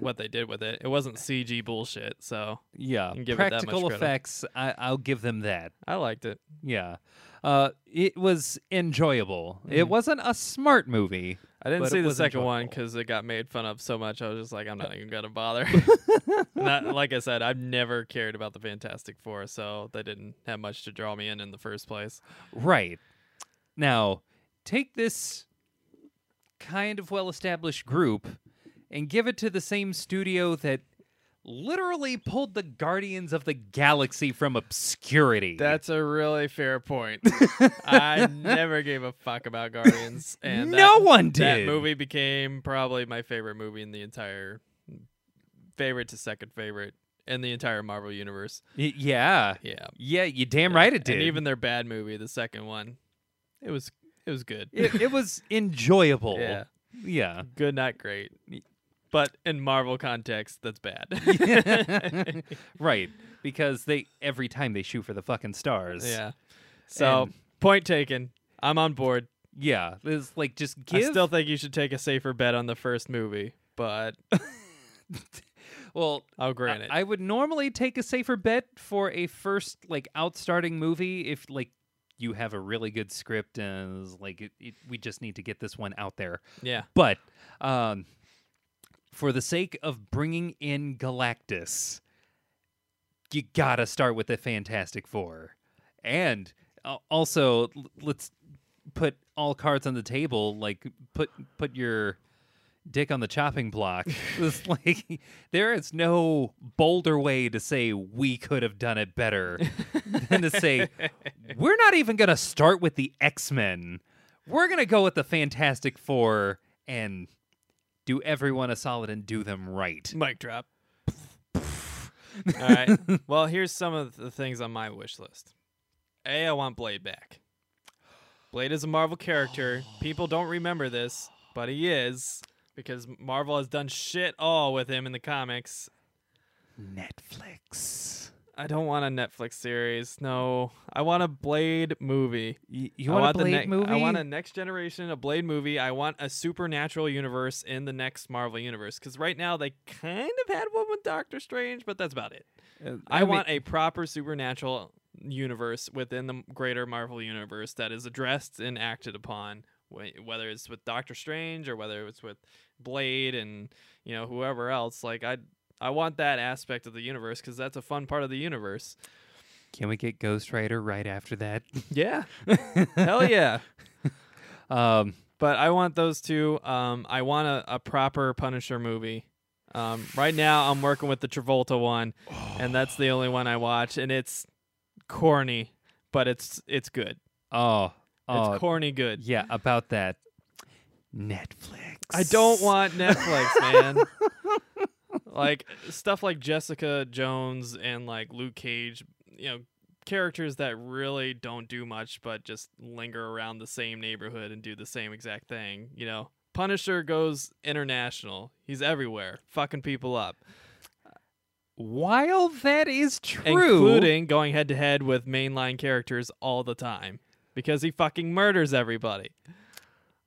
what they did with it. It wasn't CG bullshit, so yeah, can give it that much practical effects. I, I'll give them that. I liked it. Yeah, uh, it was enjoyable. It Mhm. wasn't a smart movie. I didn't see the second one because it got made fun of so much. I was just like, I'm not even gonna bother. Not, like I said, I've never cared about the Fantastic Four, so they didn't have much to draw me in in the first place. Right now, take this kind of well-established group and give it to the same studio that literally pulled the Guardians of the Galaxy from obscurity. That's a really fair point. I never gave a fuck about Guardians, and no that, one did. that movie became probably my favorite movie in the entire favorite to second favorite in the entire Marvel universe. Y- yeah, Yeah, yeah, you damn right it did. And even their bad movie, the second one, it was it was good. it, it was enjoyable. yeah, Yeah. good, not great. But in Marvel context, that's bad. right. Because they every time they shoot for the fucking stars. yeah. So And- point taken. I'm on board. Yeah. It's like just give I still think you should take a safer bet on the first movie, but well I'll grant it. I, I would normally take a safer bet for a first like outstarting movie if like you have a really good script and like it, it, we just need to get this one out there. yeah. But um for the sake of bringing in Galactus, you gotta start with the Fantastic Four, and uh, also l- let's put all cards on the table. Like put put your dick on the chopping block. it's like there is no bolder way to say we could have done it better than to say we're not even gonna start with the X Men. We're gonna go with the Fantastic Four and do everyone a solid and do them right. Mic drop. All right. Well, here's some of the things on my wish list. A, I want Blade back. Blade is a Marvel character. People don't remember this, but he is because Marvel has done shit all with him in the comics. Netflix. I don't want a Netflix series. No, I want a Blade movie. You, you I want, a Blade ne- movie? I want a next generation, a Blade movie. I want a supernatural universe in the next Marvel universe. Because right now they kind of had one with Doctor Strange, but that's about it. Uh, I, mean- want a proper supernatural universe within the greater Marvel universe that is addressed and acted upon, wh- whether it's with Doctor Strange or whether it's with Blade and you know whoever else. Like I, I want that aspect of the universe because that's a fun part of the universe. Can we get Ghost Rider right after that? Yeah, hell yeah. um, But I want those two. Um, I want a, a proper Punisher movie. Um, right now, I'm working with the Travolta one, and that's the only one I watch, and it's corny, but it's it's good. oh, oh, It's corny good. yeah, about that. Netflix. I don't want Netflix, man. Like stuff like Jessica Jones and like Luke Cage, you know, characters that really don't do much but just linger around the same neighborhood and do the same exact thing, you know. Punisher goes international. He's everywhere, fucking people up, While that is true, including going head to head with mainline characters all the time because he fucking murders everybody.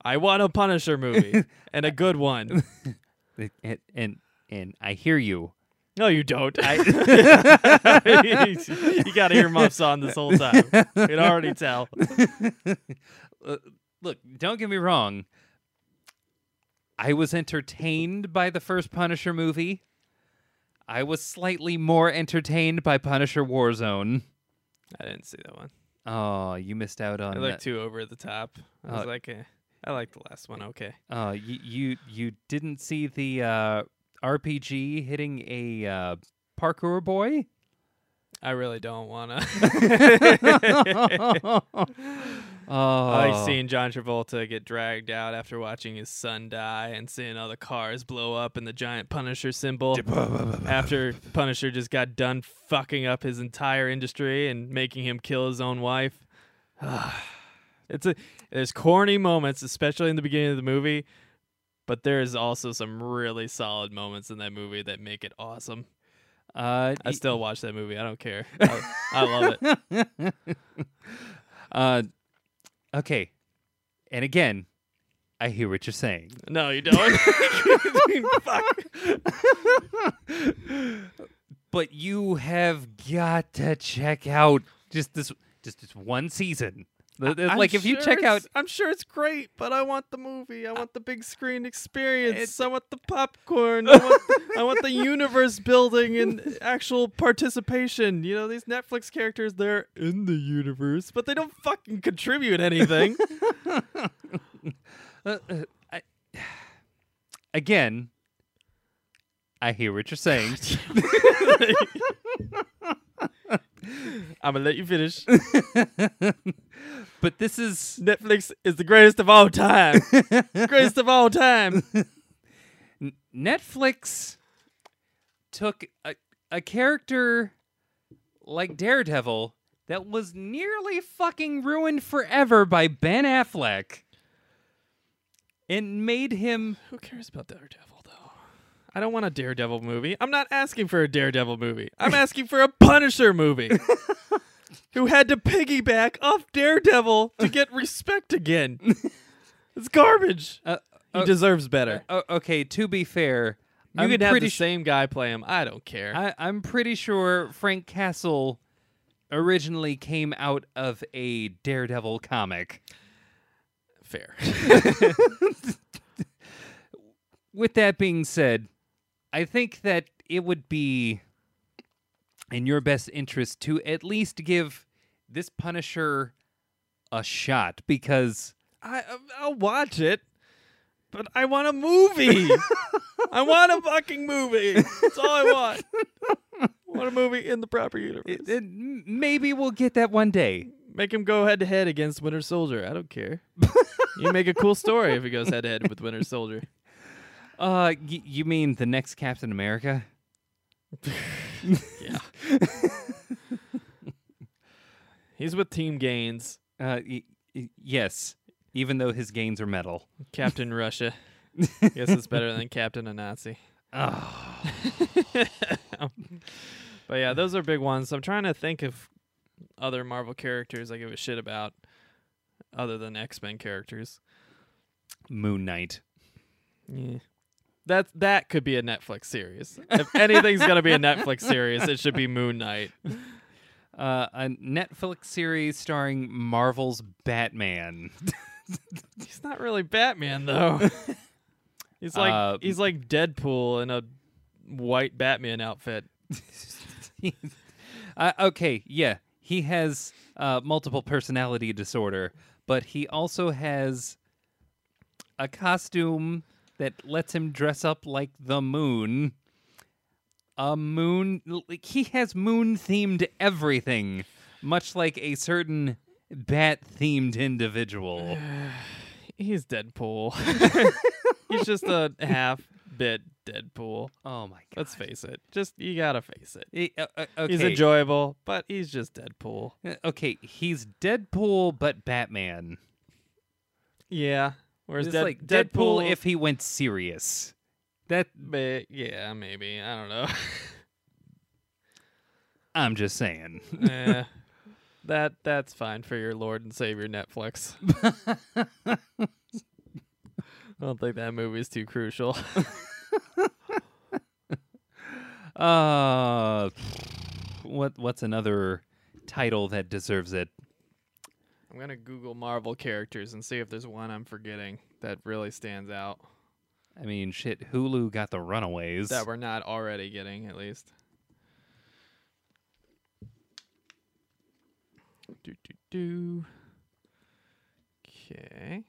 I want a Punisher movie and a good one. and, and and I hear you. No, you don't. I, you got earmuffs on this whole time. You can already tell. Uh, look, don't get me wrong. I was entertained by the first Punisher movie. I was slightly more entertained by Punisher Warzone. I didn't see that one. Oh, you missed out on I that. looked too over at the top. I was Uh, like, eh, I like the last one. Okay. Uh, you you you didn't see the uh, RPG hitting a uh, parkour boy? I really don't want to. oh, I like seeing John Travolta get dragged out after watching his son die and seeing all the cars blow up and the giant Punisher symbol. after Punisher just got done fucking up his entire industry and making him kill his own wife. it's a there's corny moments, especially in the beginning of the movie, but there's also some really solid moments in that movie that make it awesome. Uh, I still watch that movie. I don't care. I, I love it. uh, okay, and again, I hear what you're saying. No, you don't. Fuck. but you have got to check out just this just this one season. I'm like if you sure check out I'm sure it's great, but I want the movie. I want the big screen experience. I want the popcorn. I want the, I want the universe building and actual participation. You know, these Netflix characters, they're in the universe, but they don't fucking contribute anything. uh, uh, I, again, I hear what you're saying. I'm gonna let you finish. but this is Netflix is the greatest of all time. greatest of all time. Netflix took a, a character like Daredevil that was nearly fucking ruined forever by Ben Affleck and made him Who cares about Daredevil? I don't want a Daredevil movie. I'm not asking for a Daredevil movie. I'm asking for a Punisher movie. Who had to piggyback off Daredevil to get respect again. It's garbage. uh, He uh, deserves better. uh, okay, to be fair, you I'm could have the same guy play him. I don't care. I, I'm pretty sure Frank Castle originally came out of a Daredevil comic. Fair. With that being said, I think that it would be in your best interest to at least give this Punisher a shot because I um, I'll watch it, but I want a movie. I want a fucking movie. That's all I want. I want a movie in the proper universe. it, it- maybe we'll get that one day. Make him go head to head against Winter Soldier. I don't care. you make a cool story if he goes head to head with Winter Soldier. Uh, y- you mean the next Captain America? Yeah. He's with Team Gaines, Uh, y- y- yes, even though his gains are metal. Captain Russia. Guess it's better than Captain a Nazi. Oh, But yeah, those are big ones. I'm trying to think of other Marvel characters I give a shit about other than X Men characters. Moon Knight. Yeah. That that could be a Netflix series. If anything's gonna be a Netflix series, it should be Moon Knight. Uh, a Netflix series starring Marvel's Batman. He's not really Batman though. He's like Uh, he's like Deadpool in a white Batman outfit. uh, okay, yeah, he has uh, multiple personality disorder, but he also has a costume that lets him dress up like the moon. A moon, like, he has moon themed everything, much like a certain bat themed individual. He's Deadpool. he's just a half bit Deadpool. Oh my god! Let's face it. Just you gotta face it. Eh, uh, uh, okay. He's enjoyable, but he's just Deadpool. Uh, Okay, he's Deadpool, but Batman. Yeah. Whereas It's Dead- like Deadpool, Deadpool, if he went serious. That Ba- yeah, maybe. I don't know. I'm just saying. Eh, that that's fine for your Lord and Savior Netflix. I don't think that movie's too crucial. Uh, what what's another title that deserves it? I'm gonna Google Marvel characters and see if there's one I'm forgetting that really stands out I mean, shit. Hulu got the Runaways. that we're not already getting at least. Do do do. Okay.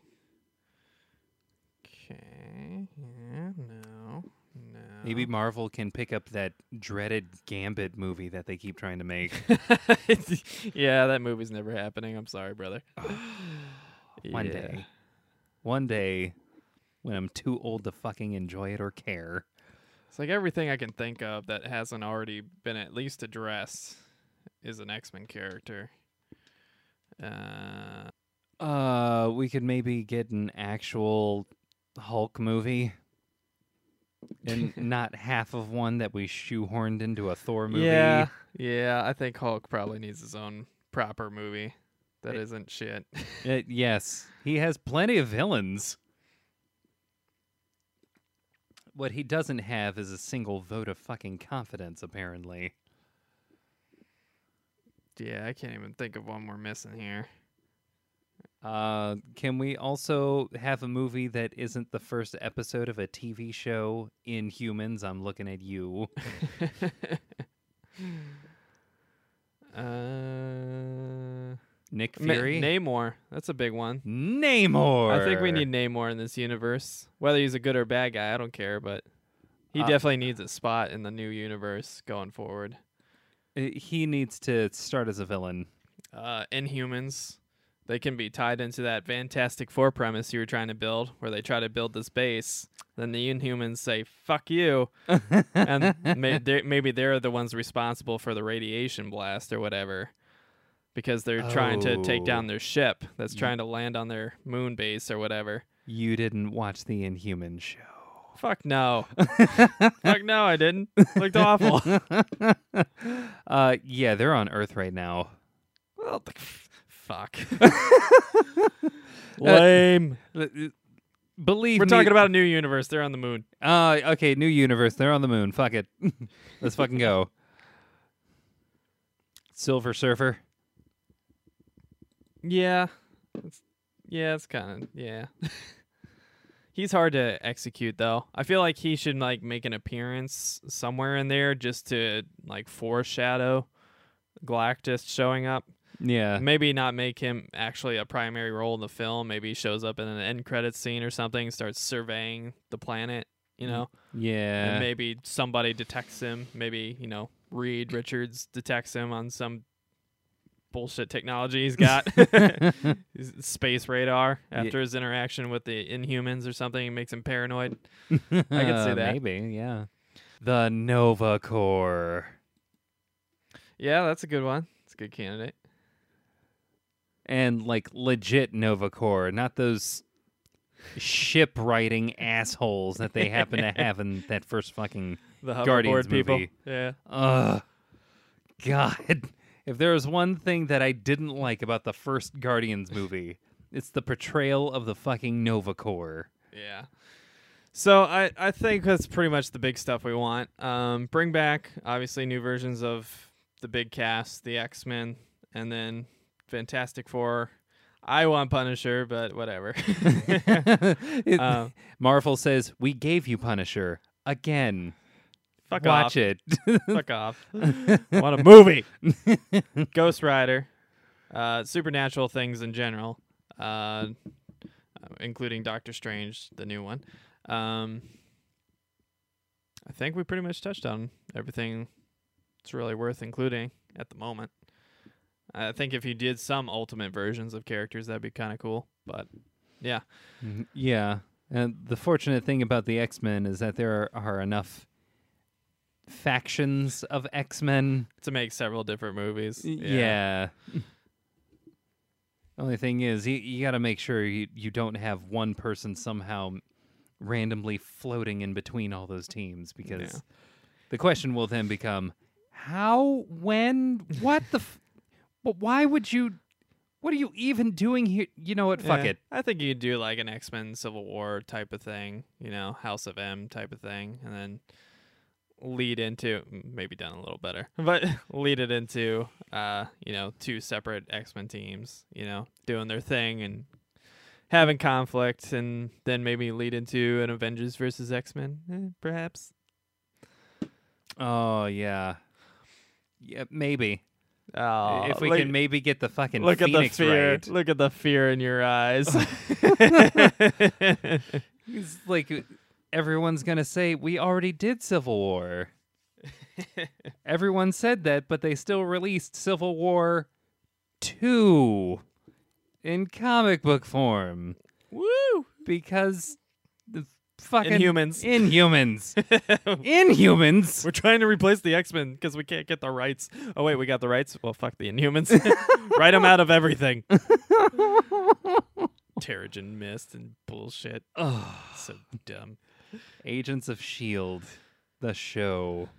Okay. Yeah. No. No. Maybe Marvel can pick up that dreaded Gambit movie that they keep trying to make. yeah, that movie's never happening. I'm sorry, brother. One Yeah. day. One day when I'm too old to fucking enjoy it or care. It's like everything I can think of that hasn't already been at least addressed is an X Men character. Uh, Uh, we could maybe get an actual Hulk movie. And not half of one that we shoehorned into a Thor movie. Yeah, yeah. I think Hulk probably needs his own proper movie that It- isn't shit. Uh, yes, he has plenty of villains. What he doesn't have is a single vote of fucking confidence, apparently. yeah, I can't even think of one we're missing here. Uh, can we also have a movie that isn't the first episode of a TV show Inhumans? I'm looking at you. uh, Nick Ma- Fury? Namor. That's a big one. Namor. I think we need Namor in this universe. Whether he's a good or bad guy, I don't care, but he Uh, definitely needs a spot in the new universe going forward. Uh, He needs to start as a villain. Uh, Inhumans, they can be tied into that Fantastic Four premise you were trying to build, where they try to build this base. Then the Inhumans say "fuck you," and may, they're, maybe they're the ones responsible for the radiation blast or whatever, because they're trying to take Oh. down their ship that's trying to land on their moon base or whatever. You didn't watch the Inhuman show. Fuck no. Fuck no, I didn't. Looked awful. uh, yeah, they're on Earth right now. well, fuck. Lame. Uh, uh, Believe We're me. talking about a new universe. They're on the moon. Uh, okay, new universe. They're on the moon. Fuck it. Let's fucking go. Silver Surfer. Yeah. It's, yeah, it's kind of yeah. He's hard to execute though. I feel like he should like make an appearance somewhere in there just to like foreshadow Galactus showing up. Yeah. Maybe not make him actually a primary role in the film. Maybe he shows up in an end credit scene or something, starts surveying the planet, you mm, know. Yeah. And maybe somebody detects him. Maybe, you know, Reed Richards detects him on some bullshit technology he's got. Space radar after his interaction with the Inhumans or something. He makes him paranoid. I can see that. Maybe, yeah. The Nova Corps. Yeah, that's a good one. It's a good candidate. And like legit Nova Corps, not those ship writing assholes that they happen to have in that first fucking The Guardians people. movie. Yeah. Ugh. God. If there was one thing that I didn't like about the first Guardians movie, it's the portrayal of the fucking Nova Corps. Yeah. So I, I think that's pretty much the big stuff we want. Um, bring back obviously new versions of the big cast, the X Men, and then Fantastic Four. I want Punisher, but whatever. It- Um, Marvel says, We gave you Punisher. Again. fuck Watch off. it. Fuck off. want a movie. Ghost Rider, uh, supernatural things in general, uh, including Doctor Strange, the new one. Um, I think we pretty much touched on everything it's really worth including at the moment. I think if you did some ultimate versions of characters, that'd be kind of cool. But yeah, Mhm. yeah. And the fortunate thing about the X Men is that there are, are enough factions of X Men. to make several different movies. Yeah. Only thing is, you, you got to make sure you, you don't have one person somehow randomly floating in between all those teams because Yeah. the question will then become how, when, what the. F- but why would you. What are you even doing here? You know what? Fuck Yeah. it. I think you could do like an X Men Civil War type of thing, you know, House of M type of thing, and then lead into maybe done a little better, but lead it into uh, you know, two separate X Men teams, you know, doing their thing and having conflict, and then maybe lead into an Avengers versus X Men, eh, perhaps. Oh, yeah. Yeah, maybe. Oh, if we look, can maybe get the fucking look at the fear, right. look at the fear in your eyes. It's like everyone's gonna say we already did Civil War. Everyone said that, but they still released Civil War two in comic book form Woo! because the fucking Inhumans. Inhumans, Inhumans. We're trying to replace the X Men because we can't get the rights. Oh wait, we got the rights. Well, fuck the Inhumans. Write them out of everything. Terrigen Mist and bullshit. Oh, So dumb. Agents of Shield, the show,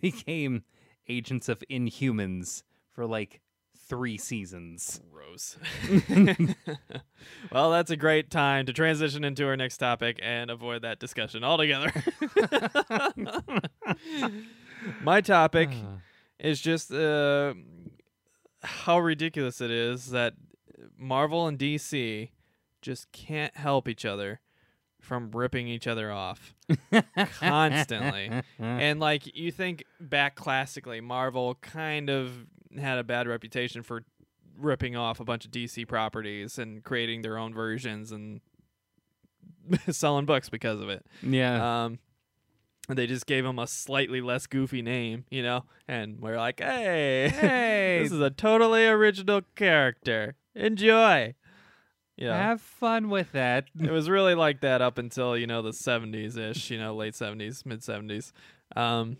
became Agents of Inhumans for like three seasons. Gross. well, that's a great time to transition into our next topic and avoid that discussion altogether. My topic Ah. is just uh, how ridiculous it is that Marvel and DC just can't help each other from ripping each other off constantly. and like you think back classically, Marvel kind of had a bad reputation for ripping off a bunch of DC properties and creating their own versions and selling books because of it. yeah. Um, they just gave him a slightly less goofy name, you know, and we're like, hey, Hey. this is a totally original character. Enjoy. Yeah. Have fun with that. it was really like that up until, you know, the 70s ish, you know, late 70s, mid 70s. Um,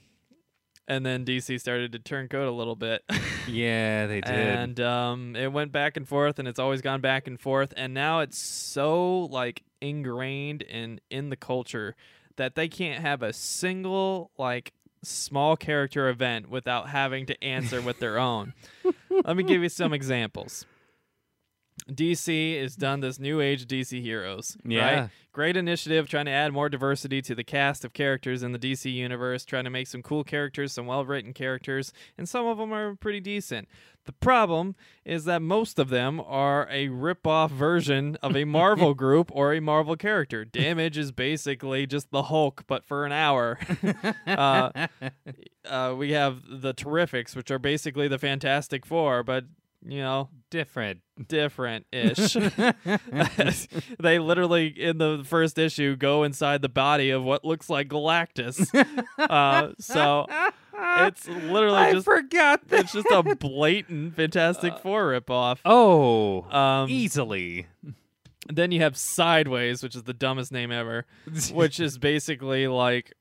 and then DC started to turn code a little bit. yeah, they did. and um, it went back and forth and it's always gone back and forth and now it's so like ingrained in in the culture that they can't have a single like small character event without having to answer with their own let me give you some examples DC has done this new age DC heroes. Yeah. Right? Great initiative trying to add more diversity to the cast of characters in the DC universe, trying to make some cool characters, some well written characters, and some of them are pretty decent. The problem is that most of them are a rip off version of a Marvel group or a Marvel character. Damage is basically just the Hulk, but for an hour. uh, uh, we have the Terrifics, which are basically the Fantastic Four, but you know, Different. different ish. they literally, in the first issue, go inside the body of what looks like Galactus. Uh, so it's literally I just forgot that. it's just a blatant Fantastic Four ripoff. Oh, Um, easily. then you have Sideways, which is the dumbest name ever, which is basically like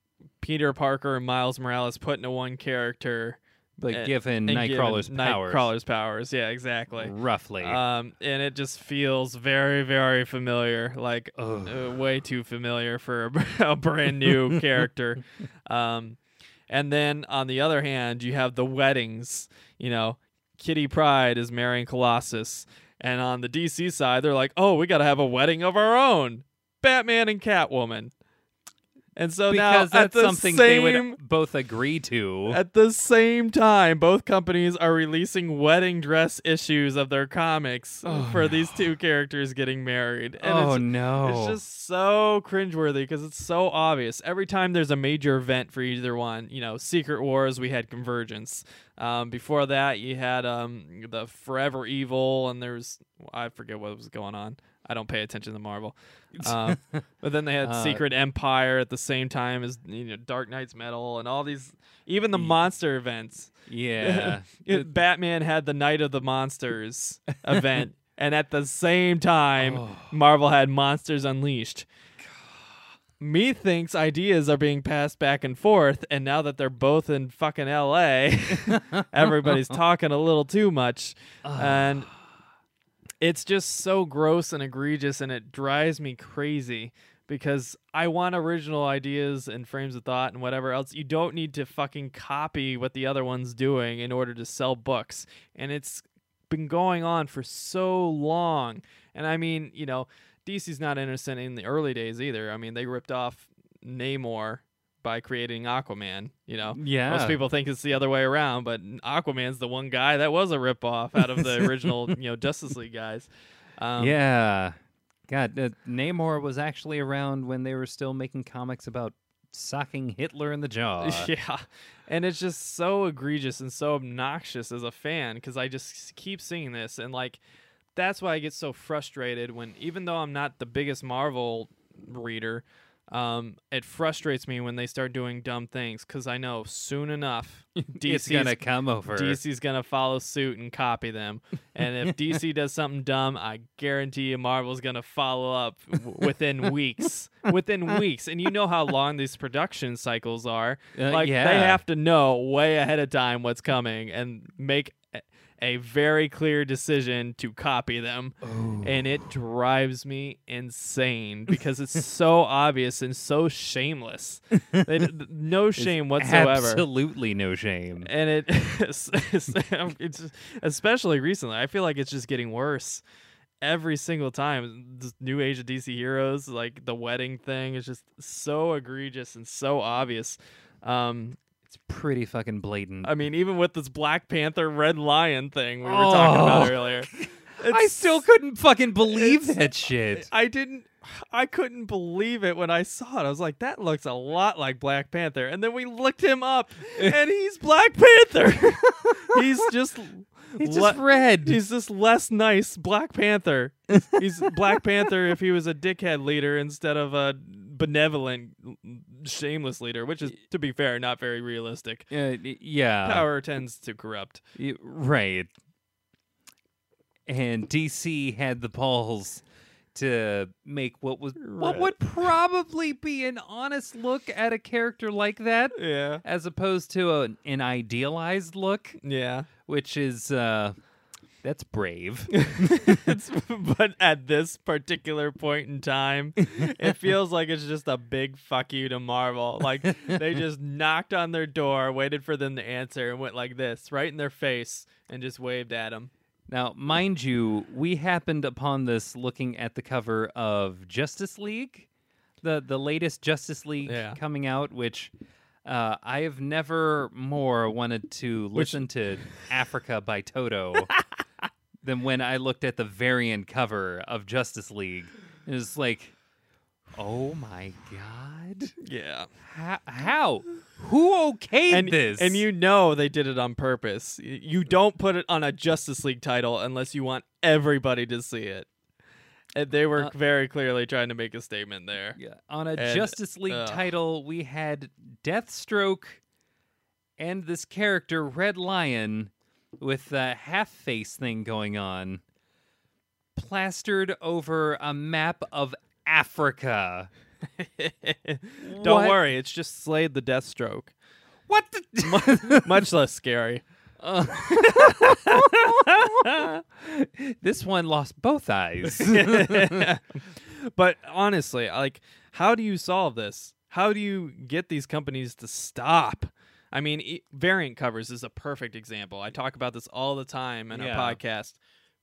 Peter Parker and Miles Morales put into one character. But and- given and given Nightcrawler's powers, Nightcrawler's powers, yeah, exactly. roughly. Um, and it just feels very, very familiar, like uh, way too familiar for a, a brand new character. Um, and then on the other hand, you have the weddings. You know, Kitty Pryde is marrying Colossus, and on the DC side, they're like, "Oh, we got to have a wedding of our own, Batman and Catwoman." And so because now, at that's the something same, they would both agree to. at the same time, both companies are releasing wedding dress issues of their comics Oh, for these two characters getting married. And oh it's, no! it's just so cringeworthy because it's so obvious. Every time there's a major event for either one, you know, Secret Wars, we had Convergence. Um, before that, you had um, the Forever Evil, and there's I forget what was going on. I don't pay attention to Marvel. Um, but then they had Uh, Secret Empire at the same time as you know Dark Nights Metal and all these, even the monster events. yeah. It- Batman had the Night of the Monsters event, and at the same time, Oh. Marvel had Monsters Unleashed. Me thinks ideas are being passed back and forth, and now that they're both in fucking LA, everybody's talking a little too much. And it's just so gross and egregious, and it drives me crazy because I want original ideas and frames of thought and whatever else. You don't need to fucking copy what the other one's doing in order to sell books. And it's been going on for so long. And I mean, you know, DC's not innocent in the early days either. I mean, they ripped off Namor by creating Aquaman, you know. yeah. Most people think it's the other way around, but Aquaman's the one guy that was a ripoff out of the original, you know, Justice League guys. Um, yeah. God, uh, Namor was actually around when they were still making comics about socking Hitler in the jaw. yeah. And it's just so egregious and so obnoxious as a fan because I just keep seeing this. And, like, that's why I get so frustrated when, even though I'm not the biggest Marvel reader, um, it frustrates me when they start doing dumb things because I know soon enough DC's gonna come over. DC's gonna follow suit and copy them. And if DC does something dumb, I guarantee you Marvel's gonna follow up w- within weeks. Within weeks, and you know how long these production cycles are. Uh, like yeah. they have to know way ahead of time what's coming and make a- very clear decision to copy them. And it drives me insane because it's so obvious and so shameless. D- no shame whatsoever. Absolutely no shame. and it it's, it's especially recently i feel like it's just getting worse every single time. This new age of dc heroes like the wedding thing is just so egregious and so obvious. Um It's pretty fucking blatant. i mean even with this black panther red lion thing we were talking about Oh. earlier I still couldn't fucking believe that shit. I didn't. I couldn't believe it when I saw it. I was like, "That looks a lot like Black Panther." And then we looked him up, and he's Black Panther. he's just. He's le- just red. He's just less nice Black Panther. He's Black Panther if he was a dickhead leader instead of a benevolent, shameless leader, which is, to be fair, not very realistic. Uh, yeah. Power tends to corrupt. Right. And DC had the balls to make what was what would probably be an honest look at a character like that Yeah. as opposed to a, an idealized look, Yeah. which is uh that's brave. But at this particular point in time, it feels like it's just a big fuck you to Marvel. Like they just knocked on their door, waited for them to answer, and went like this right in their face and just waved at them. Now, mind you, we happened upon this looking at the cover of Justice League, the the latest Justice League Yeah. coming out, which uh, I have never more wanted to listen to Africa by Toto than when I looked at the variant cover of Justice League. It was like, oh my god, Yeah. how? how? Who okayed And, this? and you know they did it on purpose. Y- You don't put it on a Justice League title unless you want everybody to see it. And they were Uh, very clearly trying to make a statement there. Yeah, on a And, Justice League ugh. title, we had Deathstroke and this character Red Lion with the half face thing going on, plastered over a map of Africa. don't What? worry, it's just Slade the Deathstroke. What the? Much less scary. This one lost both eyes. but honestly, like, how do you solve this? How do you get these companies to stop? I mean, e- variant covers is a perfect example. I talk about this all the time in Yeah. our podcast.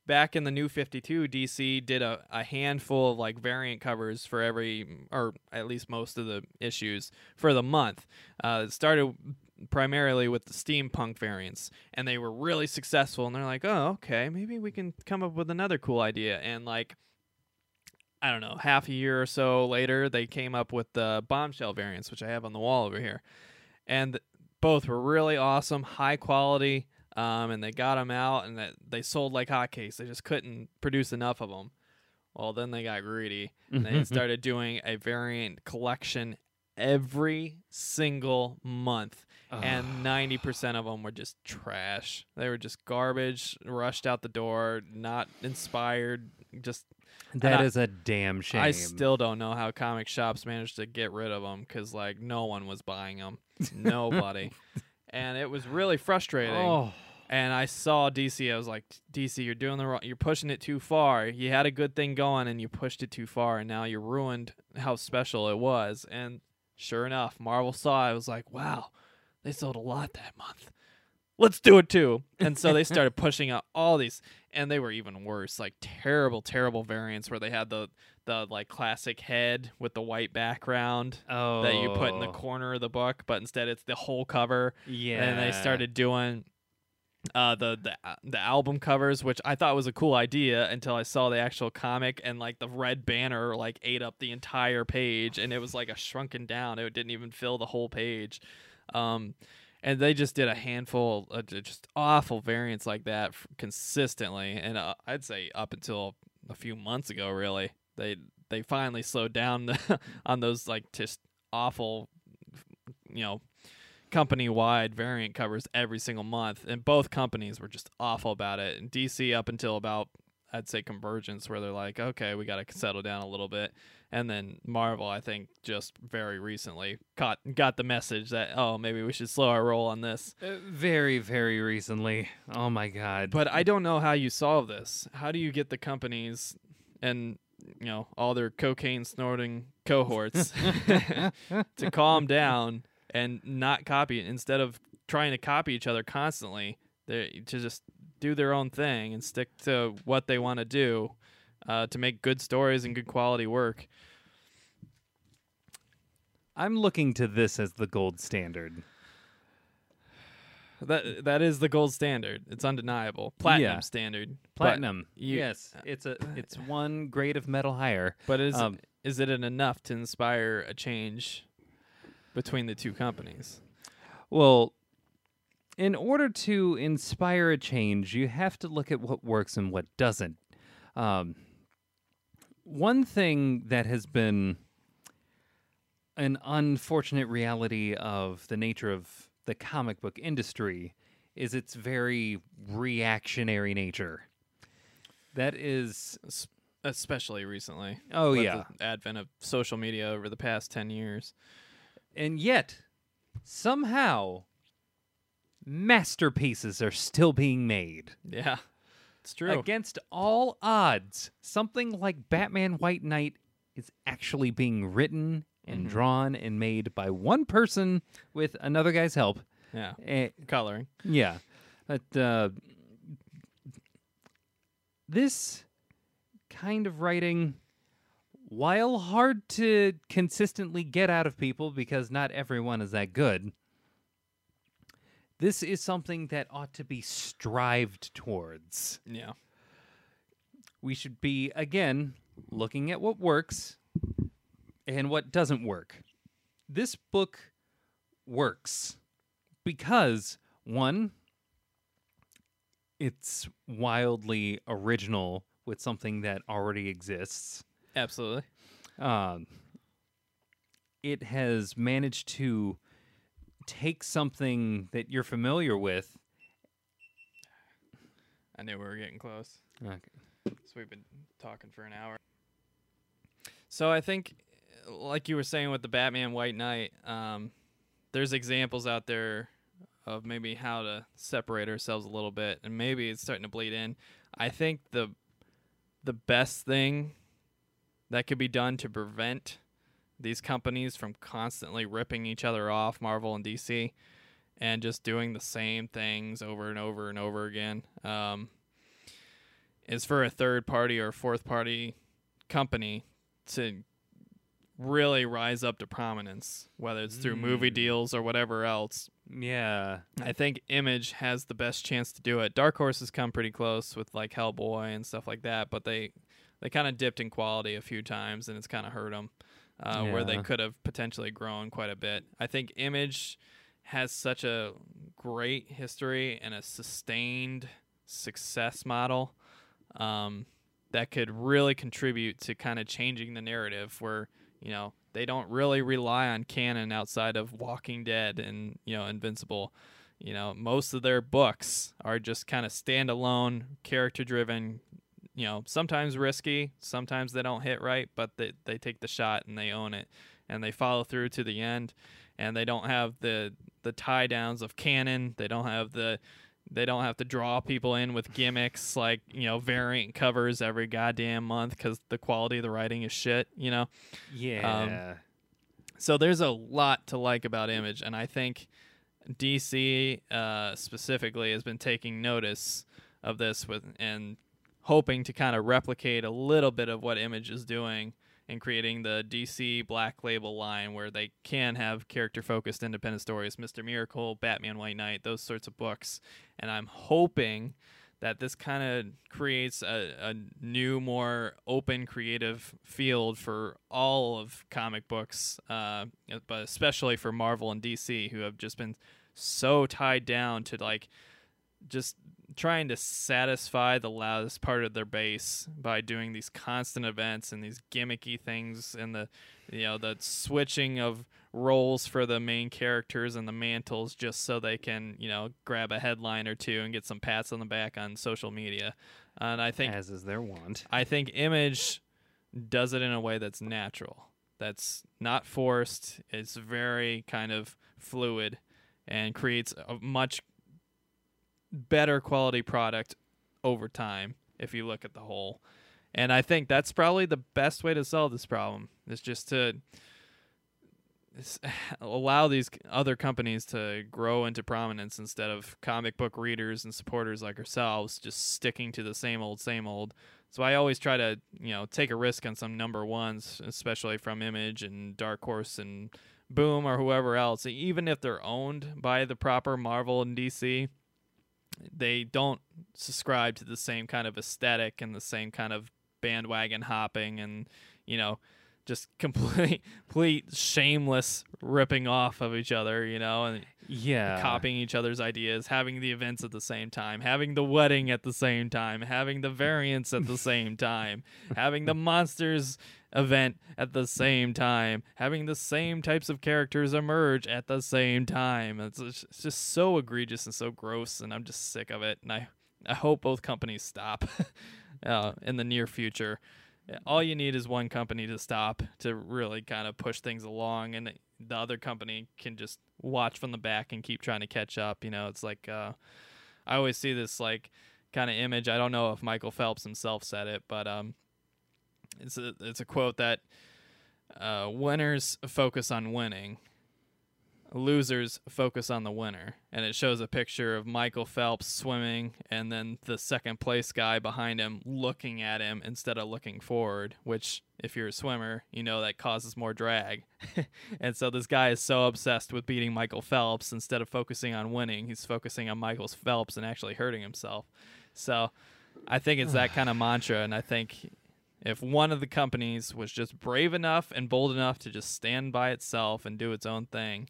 Back in the new 52, DC did a, a handful of like variant covers for every, or at least most of the issues for the month. Uh, it started primarily with the steampunk variants, and they were really successful. And they're like, oh, okay, maybe we can come up with another cool idea. And like, I don't know, half a year or so later, they came up with the bombshell variants, which I have on the wall over here, and both were really awesome, high quality. Um, and they got them out, and that they sold like hotcakes. They just couldn't produce enough of them. Well, then they got greedy. And they started doing a variant collection every single month, and ninety percent of them were just trash. They were just garbage, rushed out the door, not inspired. Just that I- is a damn shame. I still don't know how comic shops managed to get rid of them because like no one was buying them, nobody, and it was really frustrating. Oh. And I saw DC. I was like, DC, you're doing the wrong. You're pushing it too far. You had a good thing going, and you pushed it too far, and now you ruined how special it was. And sure enough, Marvel saw. it. I was like, wow, they sold a lot that month. Let's do it too. And so they started pushing out all these, and they were even worse, like terrible, terrible variants where they had the the like classic head with the white background Oh. that you put in the corner of the book, but instead it's the whole cover Yeah. and they started doing uh the the the album covers which I thought was a cool idea until I saw the actual comic and like the red banner like ate up the entire page and it was like a shrunken down it didn't even fill the whole page um and they just did a handful of just awful variants like that consistently and uh, I'd say up until a few months ago really they they finally slowed down on those like just awful you know company wide variant covers every single month and both companies were just awful about it. And dc up until about i'd say convergence where they're like okay we got to settle down a little bit and then marvel i think just very recently caught got the message that oh maybe we should slow our roll on this Uh, very, very recently. Oh my god. but i don't know how you solve this how do you get the companies and you know all their cocaine snorting cohorts to calm down and not copy instead of trying to copy each other constantly they to just do their own thing and stick to what they want to do uh, to make good stories and good quality work I'm looking to this as the gold standard. that that is the gold standard it's undeniable platinum Yeah. standard Platinum. you- yes, it's a it's one grade of metal higher. but, is Um, is it enough to inspire a change between the two companies Well, in order to inspire a change, you have to look at what works and what doesn't. Um, one thing that has been an unfortunate reality of the nature of the comic book industry is its very reactionary nature. That is, especially recently oh with yeah, the advent of social media over the past 10 years and yet somehow masterpieces are still being made. yeah it's true Against all odds, something like Batman White Knight is actually being written and Mhm. drawn and made by one person with another guy's help. yeah Eh, coloring yeah. But uh, this kind of writing, while hard to consistently get out of people because not everyone is that good, this is something that ought to be strived towards. Yeah. We should be, again, looking at what works and what doesn't work. This book works because, one, it's wildly original with something that already exists. Absolutely. Um, it has managed to take something that you're familiar with. I knew we were getting close. Okay. So we've been talking for an hour. So I think, like you were saying with the Batman White Knight, um, there's examples out there of maybe how to separate ourselves a little bit, and maybe it's starting to bleed in. I think the the best thing that could be done to prevent these companies from constantly ripping each other off, Marvel and DC, and just doing the same things over and over and over again. Um, is for a third party or fourth party company to really rise up to prominence, whether it's through movie Mm. deals or whatever else. Yeah. I think Image has the best chance to do it. Dark Horse has come pretty close with like Hellboy and stuff like that, but they they kind of dipped in quality a few times, and it's kind of hurt them. Uh, Where they could have potentially grown quite a bit. I think Image has such a great history and a sustained success model um, that could really contribute to kind of changing the narrative where you know they don't really rely on canon outside of Walking Dead and you know Invincible. You know, most of their books are just kind of standalone, character driven. You know, sometimes risky, sometimes they don't hit right, but they they take the shot and they own it, and they follow through to the end, and they don't have the the tie downs of canon. They don't have the they don't have to draw people in with gimmicks like you know variant covers every goddamn month because the quality of the writing is shit. You know, Yeah. so there's a lot to like about Image, and I think DC uh, specifically has been taking notice of this with and hoping to kind of replicate a little bit of what Image is doing and creating the DC Black Label line where they can have character focused independent stories, Mr. Miracle, Batman White Knight, those sorts of books. And I'm hoping that this kind of creates a, a new, more open, creative field for all of comic books, uh, but especially for Marvel and DC, who have just been so tied down to like just trying to satisfy the loudest part of their base by doing these constant events and these gimmicky things and the you know the switching of roles for the main characters and the mantles just so they can you know grab a headline or two and get some pats on the back on social media and i think As is their want. I think Image does it in a way that's natural. That's not forced. It's very kind of fluid and creates a much better quality product over time if you look at the whole. And I think that's probably the best way to solve this problem is just to allow these other companies to grow into prominence instead of comic book readers and supporters like ourselves just sticking to the same old same old so I always try to, you know, take a risk on some number ones, especially from Image and Dark Horse and Boom or whoever else. Even if they're owned by the proper Marvel and DC, they don't subscribe to the same kind of aesthetic and the same kind of bandwagon hopping and, you know, just complete, complete shameless ripping off of each other, you know, and Yeah. copying each other's ideas, having the events at the same time, having the wedding at the same time, having the variants at the same time, having the monsters event at the same time, having the same types of characters emerge at the same time. It's, just- it's just so egregious and so gross, and I'm just sick of it. And I, I hope both companies stop uh, in the near future. All you need is one company to stop to really kind of push things along, and the other company can just watch from the back and keep trying to catch up. You know, it's like uh, I always see this like kind of image. I don't know if Michael Phelps himself said it, but um, it's a it's a quote that uh, winners focus on winning, losers focus on the winner. And it shows a picture of Michael Phelps swimming and then the second place guy behind him looking at him instead of looking forward, which, if you're a swimmer, you know that causes more drag. and so this guy is so obsessed with beating Michael Phelps instead of focusing on winning, he's focusing on Michael Phelps and actually hurting himself. So I think it's that kind of mantra. And I think if one of the companies was just brave enough and bold enough to just stand by itself and do its own thing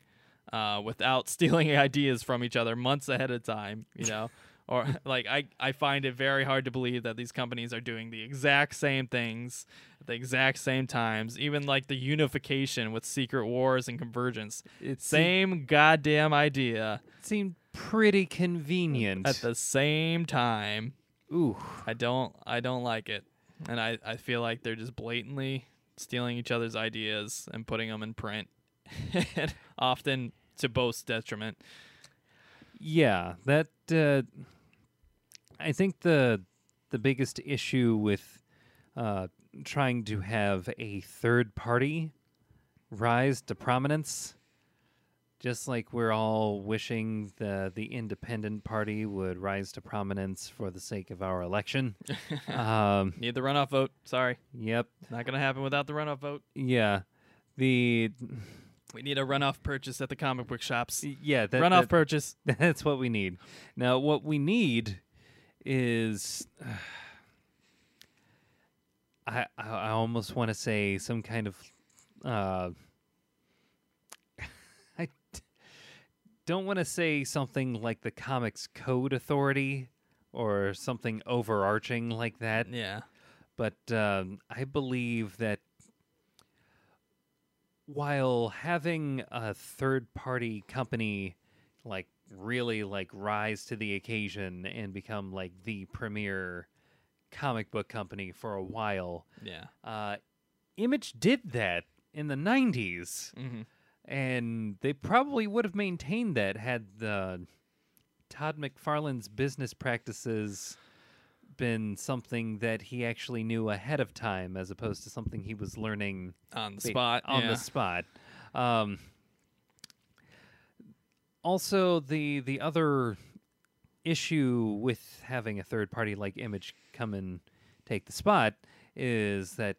uh, without stealing ideas from each other months ahead of time, you know. or like I, I find it very hard to believe that these companies are doing the exact same things at the exact same times even like the unification with secret wars and convergence It same goddamn idea seemed pretty convenient. at the same time Ooh, I don't I don't like it. And I, I feel like they're just blatantly stealing each other's ideas and putting them in print. and often to both detriment. yeah. That uh, I think the the biggest issue with uh, trying to have a third party rise to prominence, just like we're all wishing the the independent party would rise to prominence for the sake of our election. um, Need the runoff vote. Sorry. yep. Not gonna happen without the runoff vote. Yeah. The We need a runoff purchase at the comic book shops. yeah that, runoff that- purchase. That's what we need. Now, what we need is. I, I I almost want to say some kind of. Uh, I d- don't want to say something like the Comics Code Authority or something overarching like that, Yeah. but um, I believe that while having a third party company like really like rise to the occasion and become like the premier comic book company for a while Yeah. uh image did that in the 90s hmm and they probably would have maintained that had the Todd McFarlane's business practices been something that he actually knew ahead of time as opposed to something he was learning On the ba- spot. on yeah. the spot. Um, also, the the other issue with having a third party like Image come and take the spot is that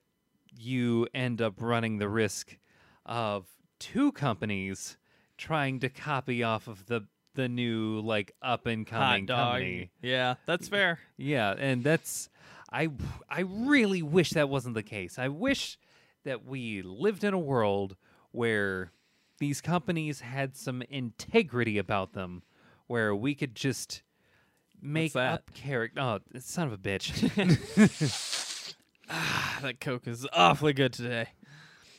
you end up running the risk of two companies trying to copy off of the the new like up and coming company. Yeah, that's fair. Yeah, and that's I I really wish that wasn't the case. I wish that we lived in a world where these companies had some integrity about them, where we could just make up character. Oh, son of a bitch! Ah, that Coke is awfully good today.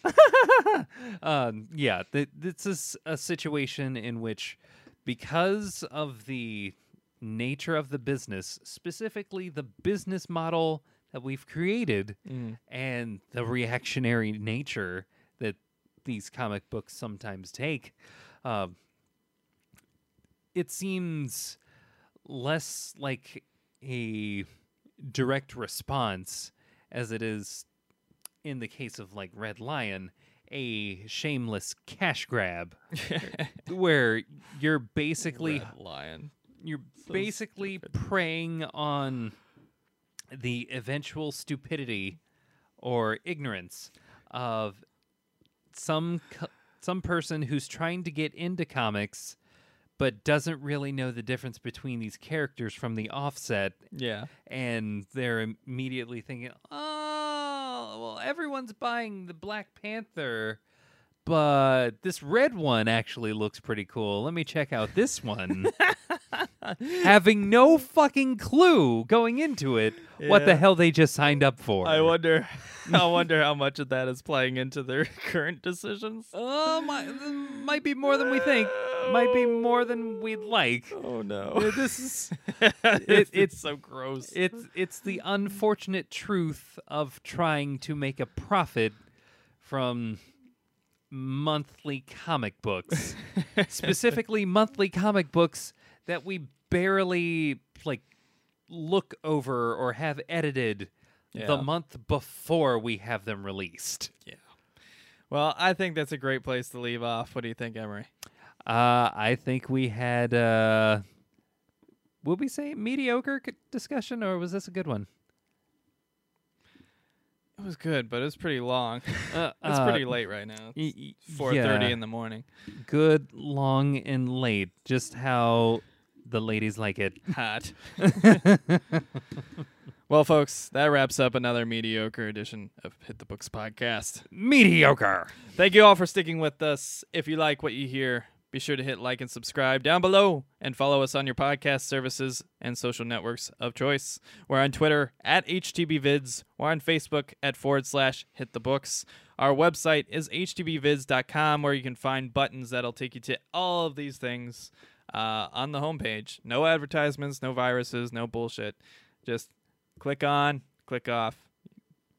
um, yeah, th- this is a situation in which, because of the nature of the business, specifically the business model that we've created, Mm. and the reactionary nature that these comic books sometimes take, uh, it seems less like a direct response as it is in the case of like Red Lion, a shameless cash grab where you're basically Red lion. you're So basically preying on the eventual stupidity or ignorance of some co- some person who's trying to get into comics but doesn't really know the difference between these characters from the offset Yeah. and they're immediately thinking, "Oh, everyone's buying the Black Panther, but this red one actually looks pretty cool. Let me check out this one." Having no fucking clue going into it what the hell they just signed up for. I wonder. I wonder how much of that is playing into their current decisions. Oh, my, might be more than we think. Might be more than we'd like. Oh no! This is it's, it's- so gross. it's it's the unfortunate truth of trying to make a profit from monthly comic books specifically monthly comic books that we barely like look over or have edited Yeah. the month before we have them released Yeah. Well, I think that's a great place to leave off. What do you think, Emery? Uh, I think we had. Uh, will we say mediocre discussion, or was this a good one? It was good, but it was pretty long. Uh, It's uh, pretty late right now. It's four thirty yeah. in the morning. Good, long, and late. Just how the ladies like it. Hot. well, folks, that wraps up another mediocre edition of Hit the Books podcast. mediocre. Thank you all for sticking with us. If you like what you hear, be sure to hit like and subscribe down below and follow us on your podcast services and social networks of choice. We're on Twitter at HTBVids. We're on Facebook at forward slash hit the books. Our website is htbvids.com where you can find buttons that'll take you to all of these things uh, on the homepage. No advertisements, no viruses, no bullshit. Just click on, click off.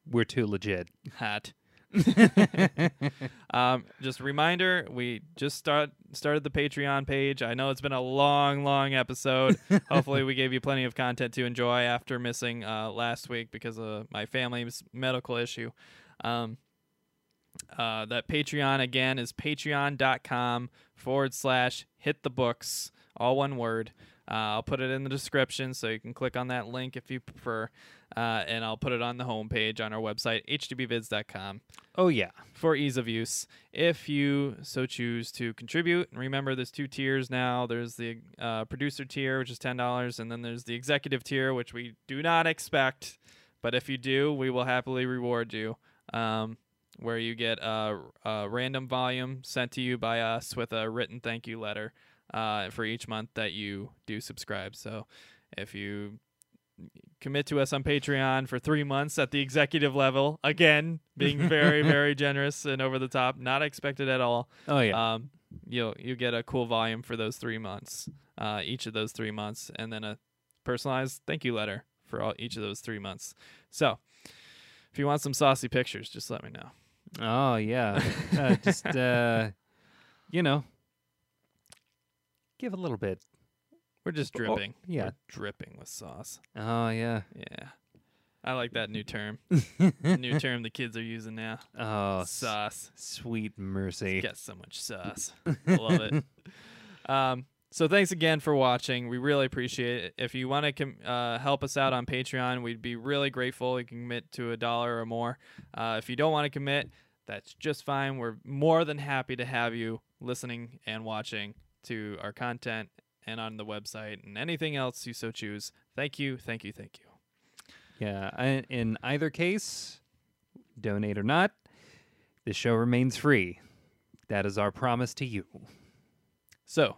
We're too legit. Hot. um, just a reminder, we just start started the Patreon page. I know it's been a long, long episode. Hopefully, we gave you plenty of content to enjoy after missing uh, last week because of my family's medical issue. Um, uh, that Patreon again is patreon.com forward slash hit the books, all one word. Uh, I'll put it in the description so you can click on that link if you prefer. Uh, and I'll put it on the homepage on our website, htbvids.com, Oh yeah. for ease of use. If you so choose to contribute, and remember there's two tiers now. There's the uh, producer tier, which is $10, and then there's the executive tier, which we do not expect. But if you do, we will happily reward you. Um, where you get a, a random volume sent to you by us with a written thank you letter uh, for each month that you do subscribe. So if you commit to us on Patreon for three months at the executive level, again, being very, very generous and over the top, not expected at all, Oh yeah. um, you'll you get a cool volume for those three months, uh, each of those three months, and then a personalized thank you letter for all each of those three months. So, if you want some saucy pictures, just let me know. oh yeah. uh, just uh, you know, give a little bit. We're just Oh, dripping. yeah. We're dripping with sauce. Oh yeah. Yeah, I like that new term. new term the kids are using now. Oh, Sauce. sweet mercy. Got so much sauce. I love it. Um, so thanks again for watching. We really appreciate it. If you want to com- uh, help us out on Patreon, we'd be really grateful. You can commit to a dollar or more. Uh, if you don't want to commit, that's just fine. We're more than happy to have you listening and watching to our content and on the website and anything else you so choose. Thank you, thank you, thank you. Yeah. I, in either case, donate or not, the show remains free. That is our promise to you. So,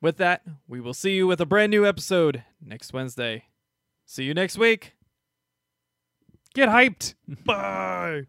with that, we will see you with a brand new episode next Wednesday. See you next week. Get hyped. Bye.